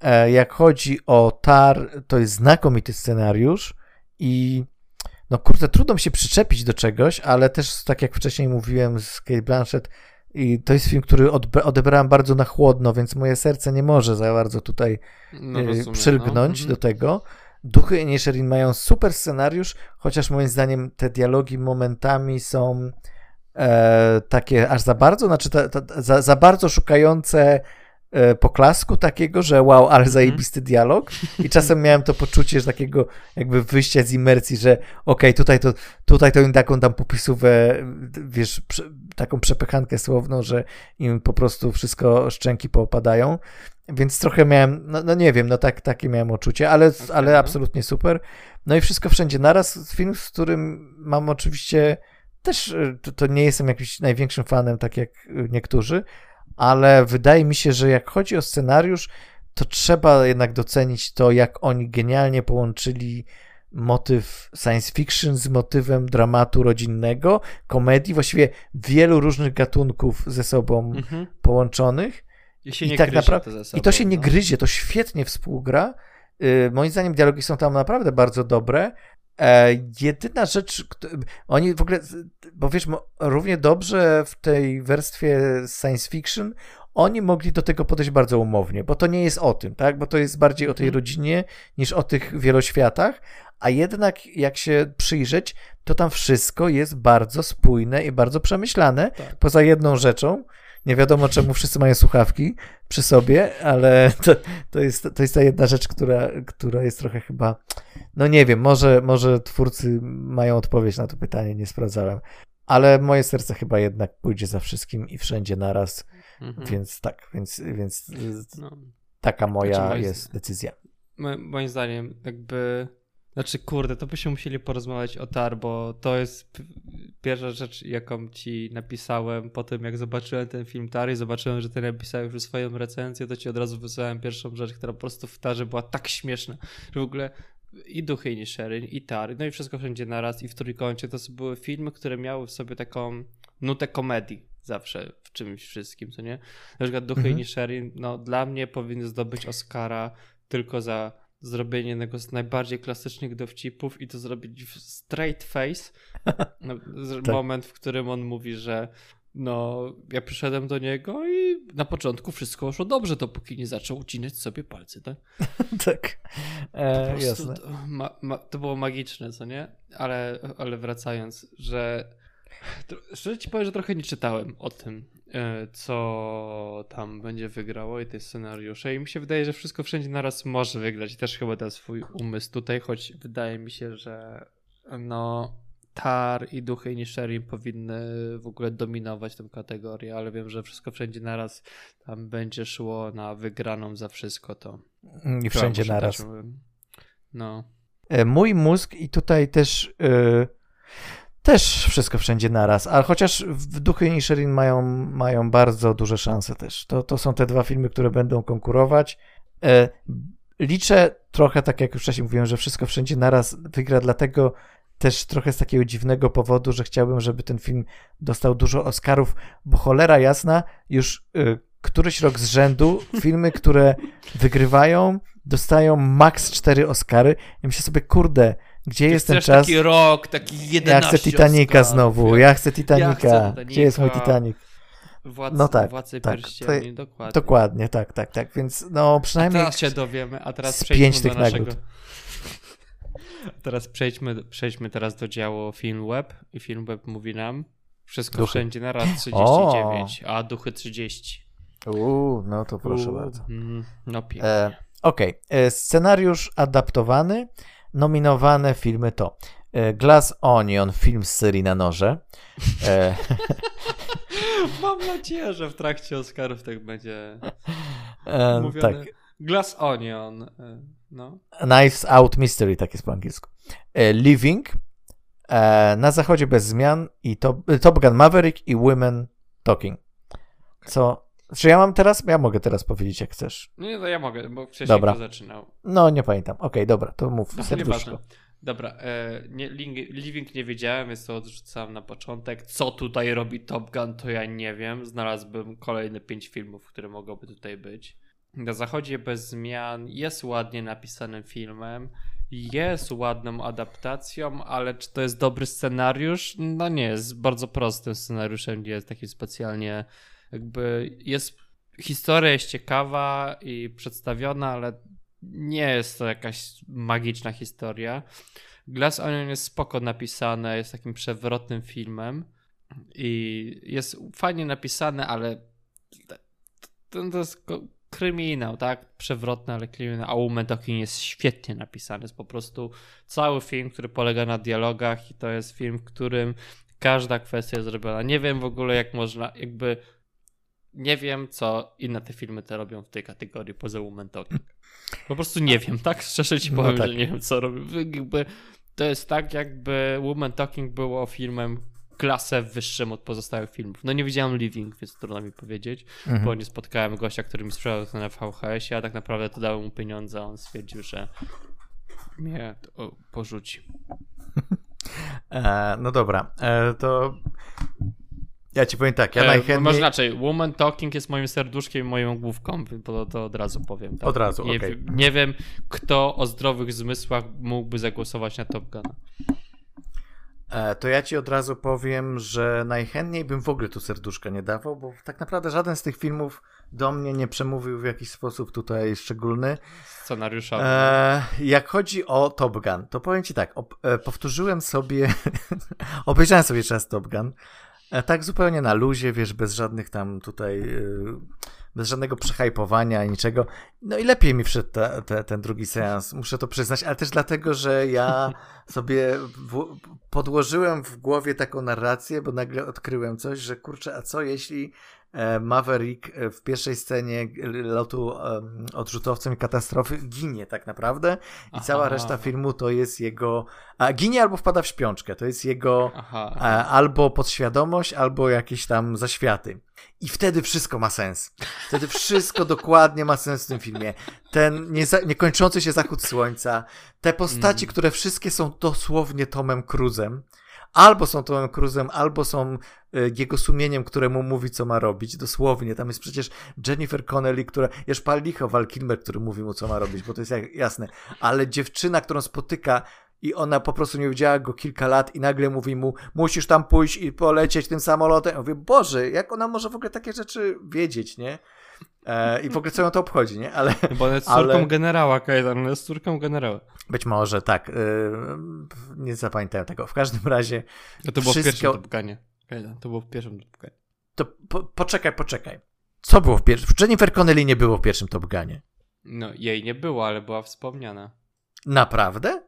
E, jak chodzi o Tar, to jest znakomity scenariusz i no kurde, trudno mi się przyczepić do czegoś, ale też tak jak wcześniej mówiłem z Kate Blanchett, i to jest film, który odebrałem bardzo na chłodno, więc moje serce nie może za bardzo tutaj no, e, rozumiem, przylgnąć no. do tego. Duchy Inisherin mają super scenariusz, chociaż moim zdaniem te dialogi momentami są e, takie aż za bardzo, znaczy ta, ta, za, za bardzo szukające poklasku takiego, że wow, ale mhm. zajebisty dialog i czasem miałem to poczucie, że takiego jakby wyjścia z imersji, że okej, okay, tutaj to tutaj to im taką tam popisówę, wiesz, taką przepychankę słowną, że im po prostu wszystko szczęki poopadają więc trochę miałem, no, no, nie wiem, no tak, takie miałem uczucie, ale, okay, ale no. absolutnie super. No i wszystko wszędzie naraz. Film, z którym mam oczywiście też, y, to, to nie jestem jakimś największym fanem, tak jak niektórzy, ale wydaje mi się, że jak chodzi o scenariusz, to trzeba jednak docenić to, jak oni genialnie połączyli motyw science fiction z motywem dramatu rodzinnego, komedii, właściwie wielu różnych gatunków ze sobą mhm. połączonych. I, się nie I tak naprawdę. I to się nie no. gryzie, to świetnie współgra. Yy, moim zdaniem dialogi są tam naprawdę bardzo dobre. E, jedyna rzecz, oni w ogóle, bo wiesz, równie dobrze w tej wersji science fiction oni mogli do tego podejść bardzo umownie, bo to nie jest o tym, tak? Bo to jest bardziej o tej mhm. rodzinie niż o tych wieloświatach, a jednak jak się przyjrzeć, to tam wszystko jest bardzo spójne i bardzo przemyślane, tak. poza jedną rzeczą, nie wiadomo, czemu wszyscy mają słuchawki przy sobie, ale to, to, jest, to jest ta jedna rzecz, która, która jest trochę chyba. No nie wiem, może, może twórcy mają odpowiedź na to pytanie, nie sprawdzałem. Ale moje serce chyba jednak pójdzie za wszystkim i wszędzie naraz. Mhm. Więc tak, więc, więc no. taka moja znaczy, jest decyzja. Moim zdaniem, jakby znaczy, kurde, to byśmy musieli porozmawiać o TAR, bo to jest pierwsza rzecz, jaką ci napisałem po tym, jak zobaczyłem ten film TAR i zobaczyłem, że ty napisałeś już swoją recenzję, to ci od razu wysłałem pierwszą rzecz, która po prostu w TARze była tak śmieszna, że w ogóle i Duchy i Sherin, i TAR, no i wszystko wszędzie naraz i w trójkącie, to były filmy, które miały w sobie taką nutę komedii zawsze w czymś wszystkim, co nie? Na przykład Duchy mhm. i Sherin, no dla mnie powinny zdobyć Oscara tylko za zrobienie jednego z najbardziej klasycznych dowcipów i to zrobić w straight face. No, tak. Moment, w którym on mówi, że no, ja przyszedłem do niego i na początku wszystko szło dobrze, dopóki nie zaczął ucinać sobie palce, tak? tak, e, jasne. To, ma, ma, to było magiczne, co nie? Ale, ale wracając, że szczerze ci powiem, że trochę nie czytałem o tym, co tam będzie wygrało i te scenariusze. I mi się wydaje, że wszystko wszędzie naraz może wygrać. I też chyba da swój umysł tutaj, choć wydaje mi się, że no Tar i Duchy Inisherin powinny w ogóle dominować tę kategorię, ale wiem, że wszystko wszędzie naraz tam będzie szło na wygraną za wszystko to. I wszędzie naraz. No. E, mój mózg i tutaj też yy, też wszystko wszędzie naraz, ale chociaż w Duchy Inisherin mają, mają bardzo duże szanse też. To, to są te dwa filmy, które będą konkurować. Yy, liczę trochę, tak jak już wcześniej mówiłem, że wszystko wszędzie naraz wygra, dlatego też trochę z takiego dziwnego powodu, że chciałbym, żeby ten film dostał dużo Oscarów, bo cholera jasna, już y, któryś rok z rzędu filmy, które wygrywają, dostają maks 4 Oscary. Ja myślę sobie, kurde, gdzie jest ten czas? taki rok, taki 11 Ja chcę Titanica Oscar. znowu, ja chcę Titanica. Ja chcę Gdzie jest mój Titanic? Władcy, no tak, władcy tak, dokładnie. Dokładnie, tak, tak, tak, więc no przynajmniej... A teraz się dowiemy, a teraz przejdźmy do naszego... Nagród. Teraz przejdźmy, przejdźmy teraz do działu Film Web i Film Web mówi nam wszystko duchy. wszędzie na raz 39, o. a duchy 30. Uuu, no to proszę Uuu, bardzo. Mm, no pięknie. E, Okej, okay. E, scenariusz adaptowany, nominowane filmy to e, Glass Onion, film z serii na noże. E, Mam nadzieję, że w trakcie Oscarów tak będzie e, mówione. Tak. Glass Onion. E, no. Knives Out Mystery, tak jest po angielsku. Living, Na zachodzie bez zmian i Top, Top Gun Maverick i Women Talking. Co? Czy ja mam teraz? Ja mogę teraz powiedzieć, jak chcesz. Nie, to ja mogę, bo wcześniej dobra. to zaczynał. No, nie pamiętam. Okej, okay, dobra, to mów. No, serduszko. Dobra, e, nie, Living nie wiedziałem, więc to odrzucałem na początek. Co tutaj robi Top Gun, to ja nie wiem. Znalazłbym kolejne pięć filmów, które mogłyby tutaj być. Na zachodzie bez zmian jest ładnie napisanym filmem, jest ładną adaptacją, ale czy to jest dobry scenariusz? No nie, jest bardzo prostym scenariuszem, nie jest taki specjalnie jakby jest historia jest ciekawa i przedstawiona, ale nie jest to jakaś magiczna historia. Glass Onion jest spoko napisane, jest takim przewrotnym filmem i jest fajnie napisane, ale to, to jest kryminał, tak? Przewrotny, ale kryminał. A Woman jest świetnie napisany. Jest po prostu cały film, który polega na dialogach i to jest film, w którym każda kwestia jest zrobiona. Nie wiem w ogóle, jak można, jakby nie wiem, co inne te filmy te robią w tej kategorii poza Woman Talking. Po prostu nie wiem, tak? Szczerze ci no powiem, no tak. że nie wiem, co robią. Jakby to jest tak, jakby Woman Talking było filmem klasę wyższym od pozostałych filmów. No nie widziałem Living, więc trudno mi powiedzieć, mhm. bo nie spotkałem gościa, który mi sprzedał to na VHS, a tak naprawdę to dałem mu pieniądze, a on stwierdził, że mnie porzuci. E, no dobra, e, to ja ci powiem tak, ja e, najchętniej... Może inaczej, Woman Talking jest moim serduszkiem i moją główką, to, to od razu powiem. Tak? Od razu, nie, okay. nie wiem, kto o zdrowych zmysłach mógłby zagłosować na Top Gun. E, to ja ci od razu powiem, że najchętniej bym w ogóle tu serduszka nie dawał, bo tak naprawdę żaden z tych filmów do mnie nie przemówił w jakiś sposób tutaj szczególny. Scenariuszowy. E, jak chodzi o Top Gun, to powiem ci tak, e, powtórzyłem sobie, obejrzałem sobie czas Top Gun, tak zupełnie na luzie, wiesz, bez żadnych tam tutaj... E, bez żadnego przehajpowania, niczego. No i lepiej mi wszedł te, te, ten drugi seans, muszę to przyznać, ale też dlatego, że ja sobie w, podłożyłem w głowie taką narrację, bo nagle odkryłem coś, że kurczę, a co jeśli E, Maverick e, w pierwszej scenie lotu odrzutowcem i katastrofy ginie tak naprawdę i aha, cała reszta filmu to jest jego a ginie albo wpada w śpiączkę, to jest jego aha, a, e, albo podświadomość, albo jakieś tam zaświaty. I wtedy wszystko ma sens. Wtedy wszystko dokładnie ma sens w tym filmie. Ten niekończący się zachód słońca, te postaci, mm. które wszystkie są dosłownie Tomem Cruzem, albo są Tomem Cruzem, albo są y, jego sumieniem, któremu mówi, co ma robić. Dosłownie. Tam jest przecież Jennifer Connelly, która. Już pal licho Val Kilmer, który mówi mu, co ma robić, bo to jest jasne. Ale dziewczyna, którą spotyka i ona po prostu nie widziała go kilka lat i nagle mówi mu, musisz tam pójść i polecieć tym samolotem. Ja mówię, Boże, jak ona może w ogóle takie rzeczy wiedzieć, nie? E, I w ogóle co ją to obchodzi, nie? Ale, Bo ona jest córką ale... generała, Kajdan, ona jest córką generała. Być może, tak. E, nie zapamiętałem tego. W każdym razie. No to było wszystko... w pierwszym Topganie. Kajdan, to było w pierwszym Topganie. To po, poczekaj, poczekaj. Co było w pierwszym? Jennifer Connelly nie było w pierwszym Topganie. No, jej nie było, ale była wspomniana. Naprawdę?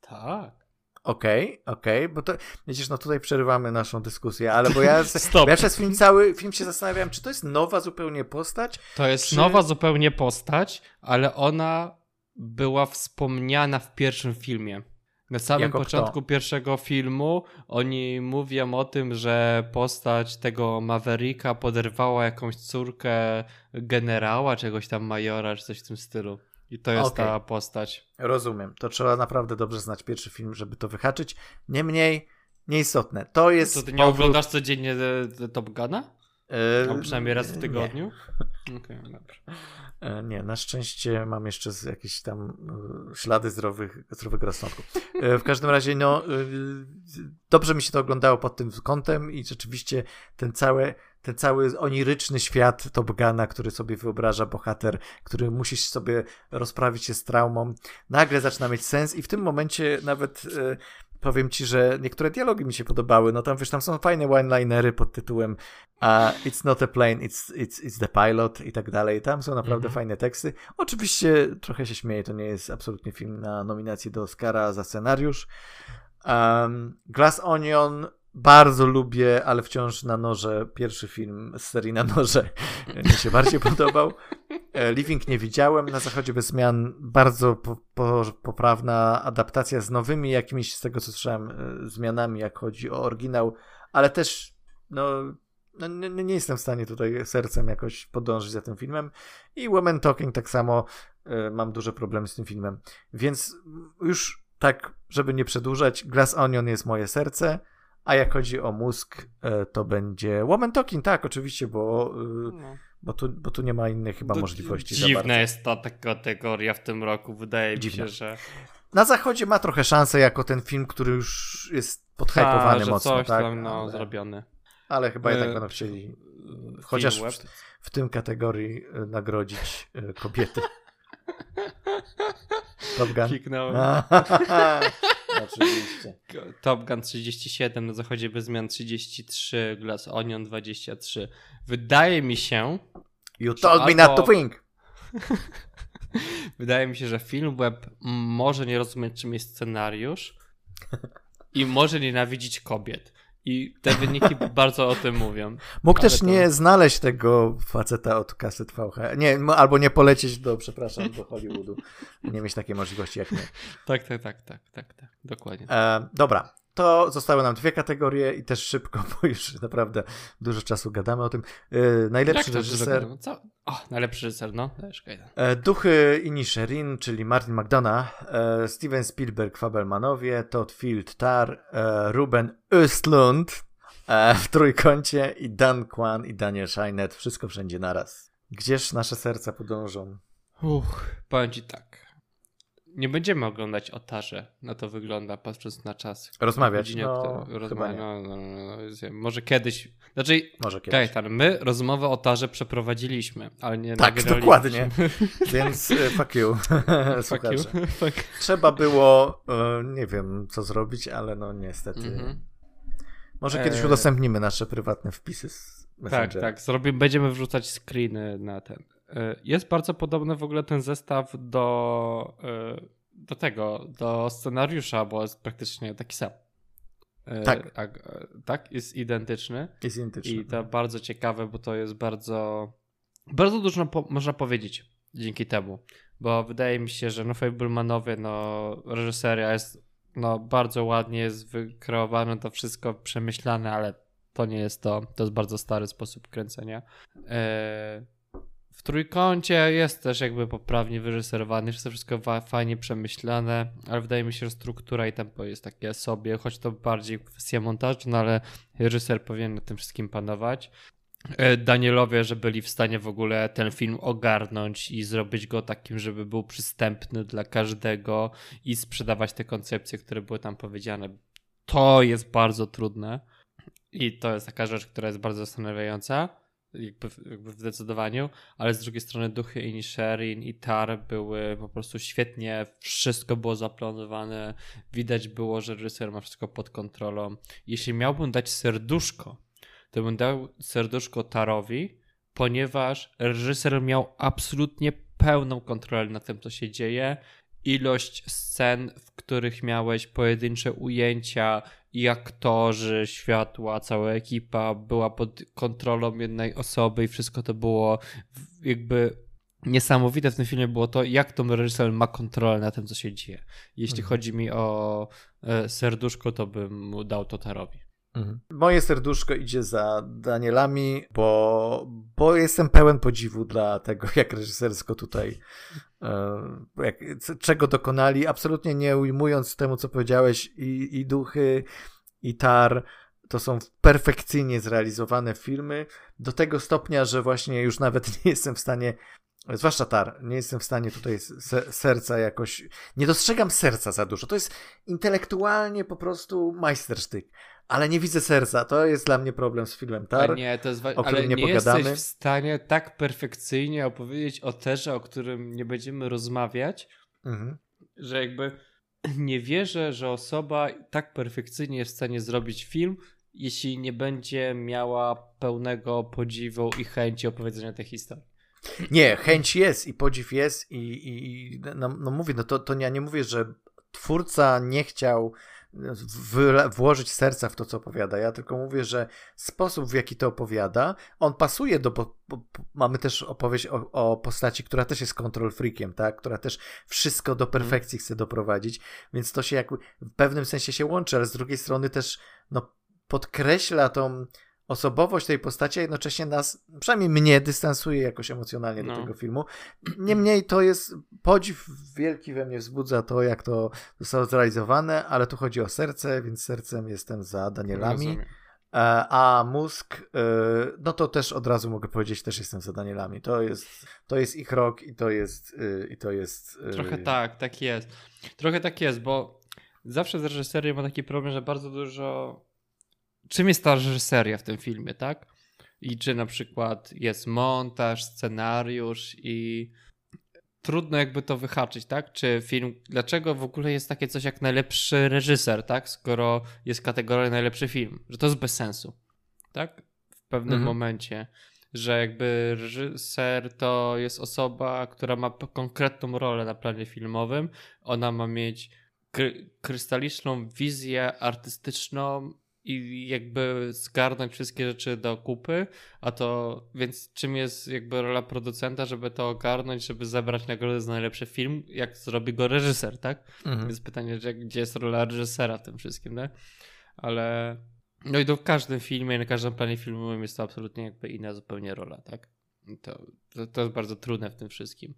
Tak. Okej, okay, okej, okay, bo to, widzisz, no tutaj przerywamy naszą dyskusję, ale bo ja, Stop. Bo ja przez film cały film się zastanawiałem, czy to jest nowa zupełnie postać? To jest czy... nowa zupełnie postać, ale ona była wspomniana w pierwszym filmie. Na samym jako początku kto? pierwszego filmu oni mówią o tym, że postać tego Mavericka poderwała jakąś córkę generała, czegoś tam majora, czy coś w tym stylu. I to jest okay. ta postać. Rozumiem. To trzeba naprawdę dobrze znać pierwszy film, żeby to wyhaczyć. Niemniej, nieistotne. To jest. To ty nie powrót... oglądasz codziennie Top Guna? Yy, A przynajmniej raz w tygodniu? Okej, okay, dobrze. Nie, na szczęście mam jeszcze jakieś tam e, ślady zdrowych, zdrowego rozsądku. E, w każdym razie, no, dobrze mi się to oglądało pod tym kątem i rzeczywiście ten cały, ten cały oniryczny świat Top Guna, który sobie wyobraża bohater, który musi sobie rozprawić się z traumą, nagle zaczyna mieć sens i w tym momencie nawet powiem ci, że niektóre dialogi mi się podobały. No tam wiesz, tam są fajne one-linery pod tytułem uh, It's not a plane, it's, it's, it's the pilot i tak dalej. Tam są naprawdę -hmm. fajne teksty. Oczywiście trochę się śmieję, to nie jest absolutnie film na nominację do Oscara za scenariusz. Um, Glass Onion bardzo lubię, ale wciąż na noże. Pierwszy film z serii na noże mi się bardziej podobał. E, Living nie widziałem. Na zachodzie bez zmian bardzo po, po, poprawna adaptacja z nowymi jakimiś, z tego co słyszałem, e, zmianami, jak chodzi o oryginał, ale też no, no nie, nie, jestem w stanie tutaj sercem jakoś podążyć za tym filmem. I Woman Talking tak samo y, mam duże problemy z tym filmem. Więc już tak, żeby nie przedłużać, Glass Onion jest moje serce. A jak chodzi o mózg, to będzie Woman Talking, tak, oczywiście, bo no. Bo tu, bo tu nie ma innych chyba to możliwości. Dziwna jest ta, ta kategoria w tym roku, wydaje Dziwne. mi się, że. Na zachodzie ma trochę szansę jako ten film, który już jest podhypowany Ta, mocno. Coś tak? tam no, ale, zrobiony. Ale chyba jednak e, będą chcieli chociaż w, w, tym kategorii e, nagrodzić e, kobiety. Top Gun. Kiknąłem. Oczywiście. Top Gun 37, na zachodzie bez zmian 33, Glass Onion 23. Wydaje mi się. You told me albo... not to think. Wydaje mi się, że film web może nie rozumieć, czym jest scenariusz i może nienawidzić kobiet. I te wyniki bardzo o tym mówią. Mógł też to... nie znaleźć tego faceta od kaset VHS. Nie, albo nie polecieć do, przepraszam, do Hollywoodu. Nie mieć takiej możliwości jak my. Tak, tak, tak, tak, tak, tak. dokładnie. E, dobra, to zostały nam dwie kategorie i też szybko, bo już naprawdę dużo czasu gadamy o tym. E, najlepszy reżyser. Co? O, najlepszy reżyser, no. E, Duchy Inisherin, czyli Martin McDonough, e, Steven Spielberg, Fabelmanowie, Todd Field, Tar, e, Ruben Östlund w trójkącie i Dan Kwan i Daniel Scheinert. Wszystko wszędzie naraz. Gdzież nasze serca podążą? Uch, powiem ci tak nie będziemy oglądać otarze. Na to wygląda, patrząc na czas. Rozmawiać. No, rozmawia... no, no, no, może kiedyś. Znaczy, może kiedyś. Kajetan, my rozmowę o tarze przeprowadziliśmy, ale nie Tak, dokładnie. Więc uh, fuck you. fuck you. Fuck. Trzeba było, uh, nie wiem co zrobić, ale no niestety. Mm-hmm. Może kiedyś e... udostępnimy nasze prywatne wpisy z Tak, tak. Zrobimy, będziemy wrzucać screeny na ten E, jest bardzo podobny w ogóle ten zestaw do, e, do tego, do scenariusza, bo jest praktycznie taki sam. E, tak. tak. Tak, jest identyczny. Jest identyczny. I to bardzo ciekawe, bo to jest bardzo, bardzo dużo po, można powiedzieć dzięki temu. Bo wydaje mi się, że no Fablemanowie, no reżyseria jest no bardzo ładnie jest wykreowane, to wszystko przemyślane, ale to nie jest to, to jest bardzo stary sposób kręcenia. Eee, w trójkącie jest też jakby poprawnie wyreżyserowany, jest to wszystko fajnie przemyślane, ale wydaje mi się, że struktura i tempo jest takie sobie, choć to bardziej kwestia montażu, no ale reżyser powinien na tym wszystkim panować. E, Danielowie, że byli w stanie w ogóle ten film ogarnąć i zrobić go takim, żeby był przystępny dla każdego i sprzedawać te koncepcje, które były tam powiedziane. To jest bardzo trudne i to jest taka rzecz, która jest bardzo zastanawiająca jakby, jakby w zdecydowaniu, ale z drugiej strony duchy i i Tar były po prostu świetnie, wszystko było zaplanowane, widać było, że reżyser ma wszystko pod kontrolą. Jeśli miałbym dać serduszko, to bym dał serduszko Tarowi, ponieważ reżyser miał absolutnie pełną kontrolę nad tym, co się dzieje ilość scen, w których miałeś pojedyncze ujęcia i aktorzy, światła, cała ekipa była pod kontrolą jednej osoby i wszystko to było jakby niesamowite w tym filmie było to, jak to reżyser ma kontrolę na tym, co się dzieje. Jeśli mhm. chodzi mi o e, serduszko, to bym mu dał Totarowi. Mhm. Moje serduszko idzie za Danielami, bo, bo jestem pełen podziwu dla tego, jak reżysersko tutaj e, jak, czego dokonali, absolutnie nie ujmując temu, co powiedziałeś, i, i duchy, i tar, to są perfekcyjnie zrealizowane filmy, do tego stopnia, że właśnie już nawet nie jestem w stanie Zwłaszcza tar. Nie jestem w stanie tutaj serca jakoś. Nie dostrzegam serca za dużo. To jest intelektualnie po prostu majstersztyk. Ale nie widzę serca. To jest dla mnie problem z filmem Tar. nie, to jest wa- o którym ale nie, nie pogadamy. jesteś w stanie tak perfekcyjnie opowiedzieć o Terze, o którym nie będziemy rozmawiać, mhm. że jakby nie wierzę, że osoba tak perfekcyjnie jest w stanie zrobić film, jeśli nie będzie miała pełnego podziwu i chęci opowiedzenia tej historii. Nie, chęć jest i podziw jest i, i, i no, no mówię, no to, to ja nie mówię, że twórca nie chciał włożyć serca w to, co opowiada. Ja tylko mówię, że sposób, w jaki to opowiada, on pasuje do. Bo, bo, mamy też opowieść o, o, postaci, która też jest control freakiem, tak? która też wszystko do mhm. perfekcji chce doprowadzić, więc to się w pewnym sensie się łączy, ale z drugiej strony też no, podkreśla tą osobowość tej postaci, a jednocześnie nas, przynajmniej mnie, dystansuje jakoś emocjonalnie no. do tego filmu. Niemniej to jest podziw wielki we mnie wzbudza to, jak to zostało zrealizowane, ale tu chodzi o serce, więc sercem jestem za Danielami. Rozumiem. E, a mózg, e, no to też od razu mogę powiedzieć, też jestem za Danielami. To jest, to jest ich rok i to jest, e, i to jest. Trochę tak, tak jest. Trochę tak jest, bo zawsze z reżyserią ma taki problem, że bardzo dużo czym jest ta reżyseria w tym filmie, tak? I czy na przykład jest montaż, scenariusz i trudno jakby to wyhaczyć, tak? Czy film, dlaczego w ogóle jest takie coś jak najlepszy reżyser, tak? Skoro jest kategoria najlepszy film, że to jest bez sensu, tak? W pewnym mhm. momencie, że jakby reżyser to jest osoba, która ma konkretną rolę na planie filmowym, ona ma mieć kry krystaliczną wizję artystyczną i jakby zgarnąć wszystkie rzeczy do kupy, a to więc czym jest jakby rola producenta, żeby to ogarnąć, żeby zebrać nagrodę za najlepszy film, jak zrobi go reżyser, tak? Mhm. Jest pytanie, gdzie jest rola reżysera w tym wszystkim, tak? Ale no i to w każdym filmie, na każdym planie filmowym jest to absolutnie jakby inna zupełnie rola, tak? To, to, to jest bardzo trudne w tym wszystkim.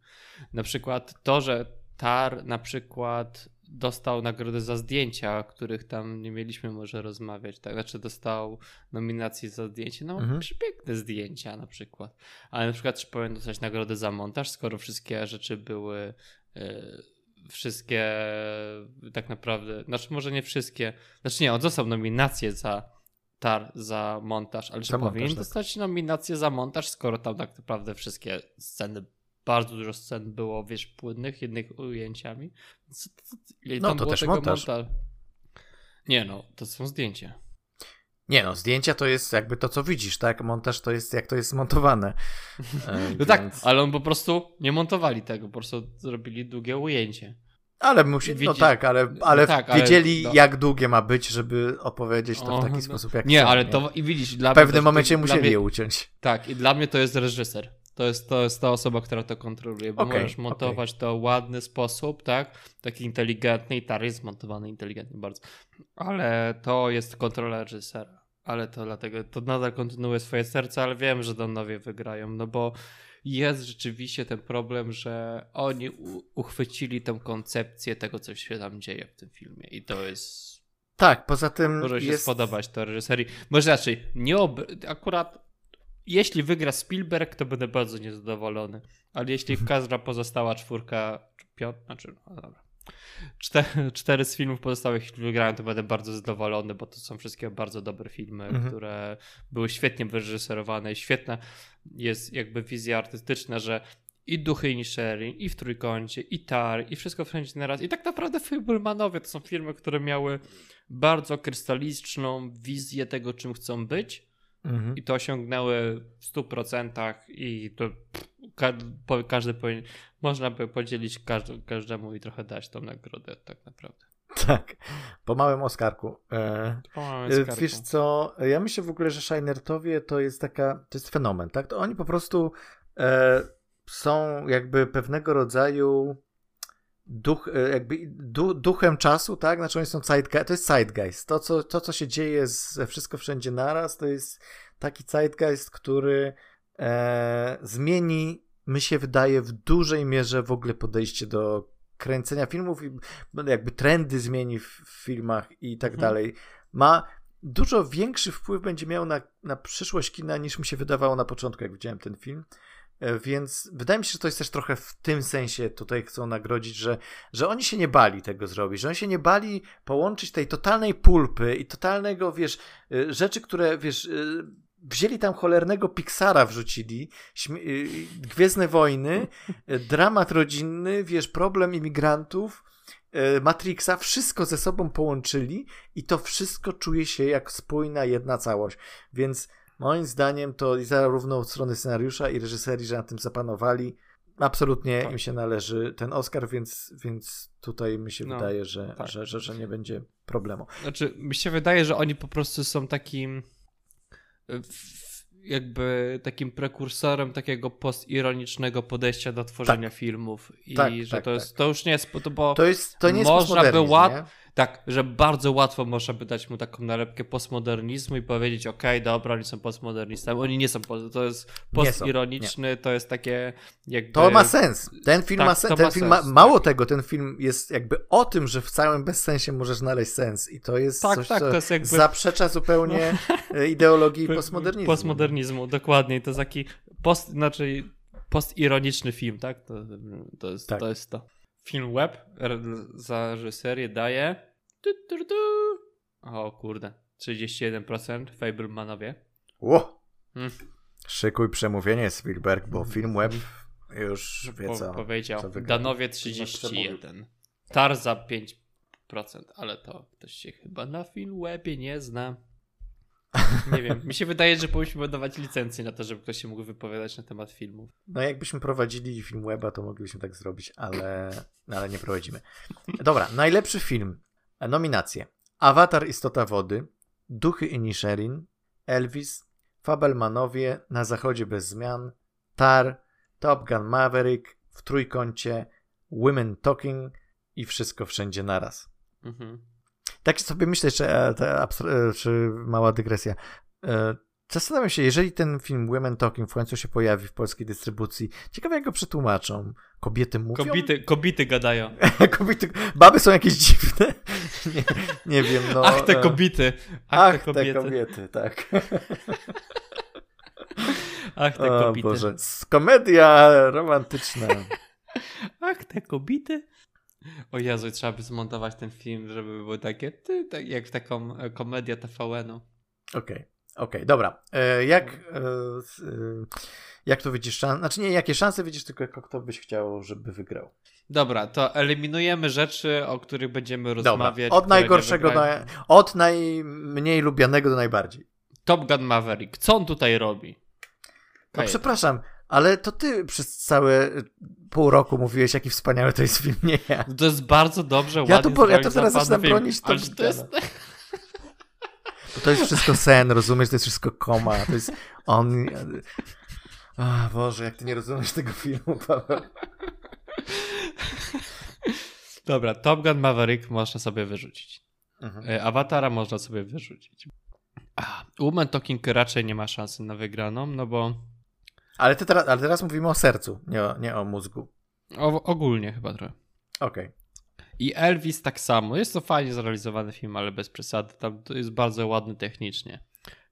Na przykład to, że Tar na przykład dostał nagrodę za zdjęcia, o których tam nie mieliśmy może rozmawiać, tak? Znaczy dostał nominację za zdjęcie, no mhm. przepiękne zdjęcia na przykład. Ale na przykład czy powinien dostać nagrodę za montaż, skoro wszystkie rzeczy były yy, wszystkie tak naprawdę, znaczy może nie wszystkie, znaczy nie, on dostał nominację za tar za montaż, ale czy za powinien montaż, tak. dostać nominację za montaż, skoro tam tak naprawdę wszystkie sceny bardzo dużo scen było, wiesz, płynnych, jednych ujęciami. no to też montaż. Monta... Nie no, to są zdjęcia. Nie no, zdjęcia to jest jakby to, co widzisz, tak? Montaż to jest jak to jest montowane. E, no tak, więc... tak, ale on po prostu nie montowali tego, po prostu zrobili długie ujęcie. Ale musi, no tak, ale, ale no tak, wiedzieli ale, no. jak długie ma być, żeby opowiedzieć to w taki o, sposób, jak Nie, ale nie? to i widzisz, dla W pewnym momencie musieli mnie, je uciąć. Tak, i dla mnie to jest reżyser. To jest, to jest ta osoba, która to kontroluje, bo okay, możesz montować okay. to w ładny sposób, tak? Taki inteligentny i tar jest montowany inteligentnie bardzo. Ale to jest kontrola reżysera. Ale to dlatego, to nadal kontynuuje swoje serce, ale wiem, że Donowie wygrają, no bo jest rzeczywiście ten problem, że oni uchwycili tę koncepcję tego, co się tam dzieje w tym filmie i to jest... Tak, poza tym Może się jest... spodobać to reżyserii. Może raczej, nie ob... akurat jeśli wygra Spielberg, to będę bardzo niezadowolony. Ale jeśli każda pozostała czwórka, piąt, znaczy, no dobra. Cztery, cztery z filmów pozostałych wygrają, to będę bardzo zadowolony, bo to są wszystkie bardzo dobre filmy, mhm. które były świetnie wyreżyserowane. Świetna jest jakby wizja artystyczna, że i Duchy i Sharing, i w Trójkącie, i Tar, i wszystko wszędzie na raz. I tak naprawdę Fablemanowie to są filmy, które miały bardzo krystaliczną wizję tego, czym chcą być Mhm. I to osiągnęły w 100% i to ka po, każdy powinien, można by podzielić każdy, każdemu i trochę dać tą nagrodę tak naprawdę. Tak, po małym Oskarku. E, Po małym e, skarku. wiesz co, ja myślę w ogóle, że Shinertowie to jest taka, to jest fenomen, tak? To oni po prostu e, są jakby pewnego rodzaju duch, e, jakby du, duchem czasu, tak? Znaczy oni są zeitgeist, to jest zeitgeist. To co, to, co się dzieje ze Wszystko Wszędzie Naraz, to jest taki zeitgeist, który e, zmieni, mi się wydaje, w dużej mierze w ogóle podejście do kręcenia filmów i jakby trendy zmieni w, w filmach i tak Mhm. dalej. Ma dużo większy wpływ będzie miał na, na przyszłość kina niż mi się wydawało na początku, jak widziałem ten film. E, Więc wydaje mi się, że to jest też trochę w tym sensie tutaj chcą nagrodzić, że, że oni się nie bali tego zrobić, że oni się nie bali połączyć tej totalnej pulpy i totalnego, wiesz, y, rzeczy, które, wiesz, y, wzięli tam cholernego Pixara wrzucili, Gwiezdne Wojny, dramat rodzinny, wiesz, problem imigrantów, Matrixa, wszystko ze sobą połączyli i to wszystko czuje się jak spójna jedna całość. Więc moim zdaniem to i zarówno od strony scenariusza i reżyserii, że na tym zapanowali, absolutnie Tak. im się należy ten Oscar, więc, więc tutaj mi się No, wydaje, że, tak. że, że, że nie będzie problemu. Znaczy, mi się wydaje, że oni po prostu są takim e, jakby takim prekursorem takiego postironicznego podejścia do tworzenia filmów i Tak, że tak, to jest, tak. to już nie jest, to bo To, jest, to nie jest Można by łat- nie? Tak, że bardzo łatwo można by dać mu taką nalepkę postmodernizmu i powiedzieć, okej, dobra, oni są postmodernistami, oni nie są, to jest postironiczny, to jest takie jakby... To ma sens. Ten film Tak, ma sens. ma Ten film ma, sens, mało tak. tego, ten film jest jakby o tym, że w całym bezsensie możesz znaleźć sens. I to jest Tak, coś, tak, to jest jakby- zaprzecza zupełnie e, ideologii postmodernizmu. Postmodernizmu, dokładnie. To jest taki post, znaczy postironiczny film, tak? To, to, jest, Tak. to jest to. Film web za reżyserię daje. Tu, tu, tu. O kurde, 31% Fablemanowie. Ło! Hmm. Szykuj przemówienie, Spielberg, bo film web już wie Po, co. powiedział. co. Danowie 31. Tarza 5%, ale to ktoś się chyba na film webie nie zna. Nie wiem, mi się wydaje, że powinniśmy dawać licencję na to, żeby ktoś się mógł wypowiadać na temat filmów. No jakbyśmy prowadzili film weba, to moglibyśmy tak zrobić, ale, no, ale nie prowadzimy. Dobra, najlepszy film. Nominacje. Avatar Istota Wody, Duchy Inisherin, Elvis, Fabelmanowie, Na Zachodzie Bez Zmian, Tar, Top Gun Maverick, W Trójkącie, Women Talking i Wszystko Wszędzie Naraz. Mhm. Tak sobie myślę jeszcze, e, e, czy mała dygresja. Zastanawiam się, jeżeli ten film Women Talking w końcu się pojawi w polskiej dystrybucji, ciekawe jak go przetłumaczą. Kobiety mówią? Kobiety, kobiety gadają. Kobiety, baby są jakieś dziwne. nie, nie wiem, no. Ach, te e, kobiety. Ach, Ach, te kobiety. te kobiety, tak. Ach, te o kobiety. Boże, komedia romantyczna. Ach, te kobiety. O Jezu, trzeba by zmontować ten film, żeby było takie, ty, tak, jak w taką e, komedię TVN-u. Okej, okej, dobra. E, jak, e, s- e, jak to widzisz? Znaczy nie, jakie szanse widzisz, tylko kto byś chciał, żeby wygrał. Dobra, to eliminujemy rzeczy, o których będziemy Dobra, rozmawiać. od które nie najgorszego, na, od najmniej lubianego do najbardziej. Top Gun Maverick. Co on tutaj robi? No Kajet. przepraszam, ale to ty przez całe pół roku mówiłeś, jaki wspaniały to jest film, nie ja. To jest bardzo dobrze, Ja ładnie po- ja to teraz zaczynam film. bronić Top Ale to jest... Wszystko sen, rozumiesz? To jest wszystko koma, to jest on... O Boże, jak ty nie rozumiesz tego filmu, Paweł. Dobra, Top Gun Maverick można sobie wyrzucić. Mhm. E, Awatara można sobie wyrzucić. A, Woman Talking raczej nie ma szansy na wygraną, no bo Ale, ty teraz, ale teraz mówimy o sercu, nie o, nie o mózgu. o, ogólnie chyba trochę. Okej. I Elvis tak samo. Jest to fajnie zrealizowany film, ale bez przesady. Tam to jest bardzo ładny technicznie.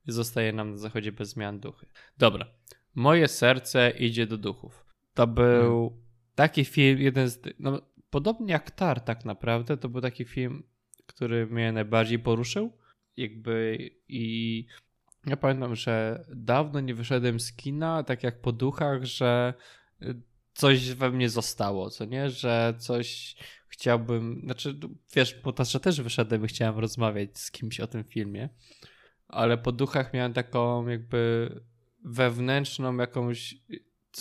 Zostaje nam na zachodzie bez zmian duchy. Dobra. Moje serce idzie do duchów. To był taki film, jeden z. No, podobnie jak Tar, tak naprawdę. To był taki film, który mnie najbardziej poruszył. Jakby i. Ja pamiętam, że dawno nie wyszedłem z kina, tak jak po duchach, że y, coś we mnie zostało, co nie? Że coś chciałbym, znaczy wiesz, po Tatrze też wyszedłem i chciałem rozmawiać z kimś o tym filmie, ale po duchach miałem taką jakby wewnętrzną jakąś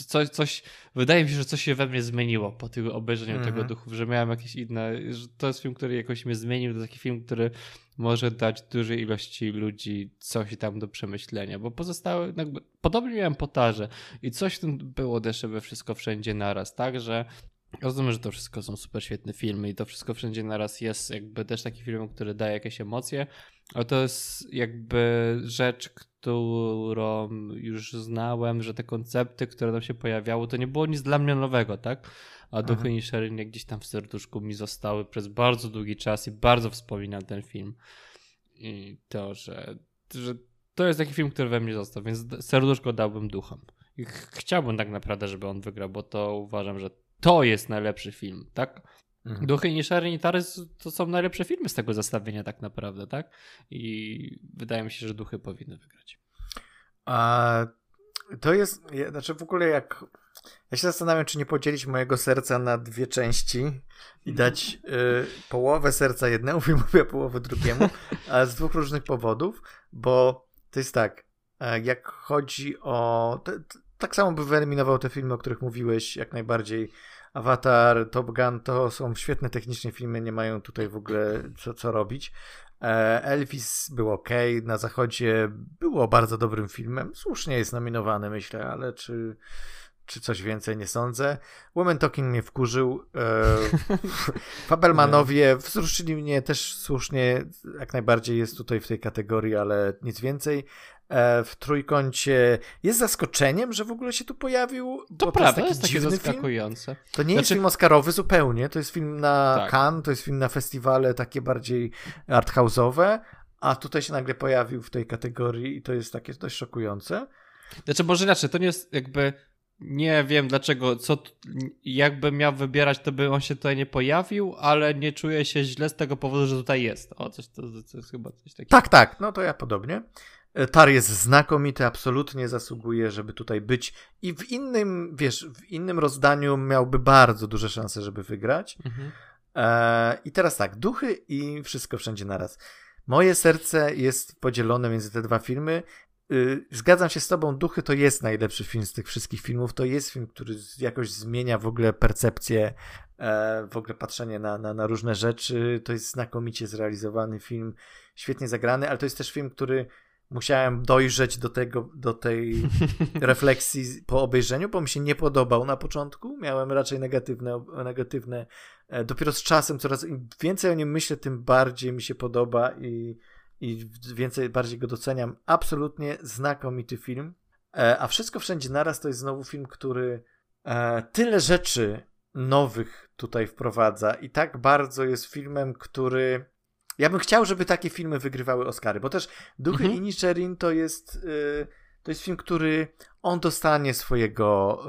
coś, coś, wydaje mi się, że coś się we mnie zmieniło po tym obejrzeniu mm -hmm. tego Mhm. duchów, że miałem jakieś inne, że to jest film, który jakoś mnie zmienił, to taki film, który może dać dużej ilości ludzi coś tam do przemyślenia, bo pozostałe, jakby, podobnie miałem potarze i coś w tym było też, żeby wszystko wszędzie naraz, tak, że Rozumiem, że to wszystko są super świetne filmy i to wszystko wszędzie naraz jest jakby też taki film, który daje jakieś emocje, ale to jest jakby rzecz, którą już znałem, że te koncepty, które tam się pojawiały, to nie było nic dla mnie nowego, tak? A Duchy mhm. Nisherin gdzieś tam w serduszku mi zostały przez bardzo długi czas i bardzo wspominam ten film. I to, że, że to jest taki film, który we mnie został, więc serduszko dałbym duchom. I chciałbym tak naprawdę, żeby on wygrał, bo to uważam, że to jest najlepszy film, tak? Mhm. Duchy Nisherin i Tarys to są najlepsze filmy z tego zestawienia tak naprawdę, tak? I wydaje mi się, że Duchy powinny wygrać. A to jest, znaczy w ogóle jak ja się zastanawiam, czy nie podzielić mojego serca na dwie części i mhm. dać y, połowę serca jednemu filmowi, a połowę drugiemu, ale z dwóch różnych powodów, bo to jest tak, e, jak chodzi o. To, tak samo by wyeliminował te filmy, o których mówiłeś, jak najbardziej. Avatar, Top Gun to są świetne technicznie filmy, nie mają tutaj w ogóle co, co robić. E, Elvis był ok, na zachodzie było bardzo dobrym filmem. Słusznie jest nominowany, myślę, ale czy, czy coś więcej nie sądzę. Women Talking mnie wkurzył. E, Fabelmanowie wzruszyli mnie też słusznie, jak najbardziej jest tutaj w tej kategorii, ale nic więcej. E, w trójkącie jest zaskoczeniem, że w ogóle się tu pojawił. To prawda, to jest, jest takie zaskakujące. Film. To nie znaczy... jest film Oscarowy zupełnie, to jest film na tak. Cannes, to jest film na festiwale takie bardziej arthouse'owe, a tutaj się nagle pojawił w tej kategorii i to jest takie dość szokujące. Znaczy, może inaczej, to nie jest jakby nie wiem dlaczego, co jakby miał wybierać, to by on się tutaj nie pojawił, ale nie czuję się źle z tego powodu, że tutaj jest. O, coś to, to jest chyba coś takiego. Tak, tak, no to ja podobnie. Tar jest znakomity, absolutnie zasługuje, żeby tutaj być i w innym, wiesz, w innym rozdaniu miałby bardzo duże szanse, żeby wygrać. Mhm. E, I teraz tak, duchy i wszystko wszędzie naraz. Moje serce jest podzielone między te dwa filmy. Y, zgadzam się z tobą, Duchy to jest najlepszy film z tych wszystkich filmów. To jest film, który jakoś zmienia w ogóle percepcję, e, w ogóle patrzenie na, na, na różne rzeczy. To jest znakomicie zrealizowany film, świetnie zagrany, ale to jest też film, który musiałem dojrzeć do tego, do tej refleksji po obejrzeniu, bo mi się nie podobał na początku. Miałem raczej negatywne, negatywne. E, dopiero z czasem coraz im więcej o nim myślę, tym bardziej mi się podoba i, i więcej, bardziej go doceniam. Absolutnie znakomity film. E, a wszystko wszędzie naraz to jest znowu film, który e, tyle rzeczy nowych tutaj wprowadza i tak bardzo jest filmem, który ja bym chciał, żeby takie filmy wygrywały Oscary, bo też Duchy mhm. Inisherin to jest, y, to jest film, który on dostanie swojego,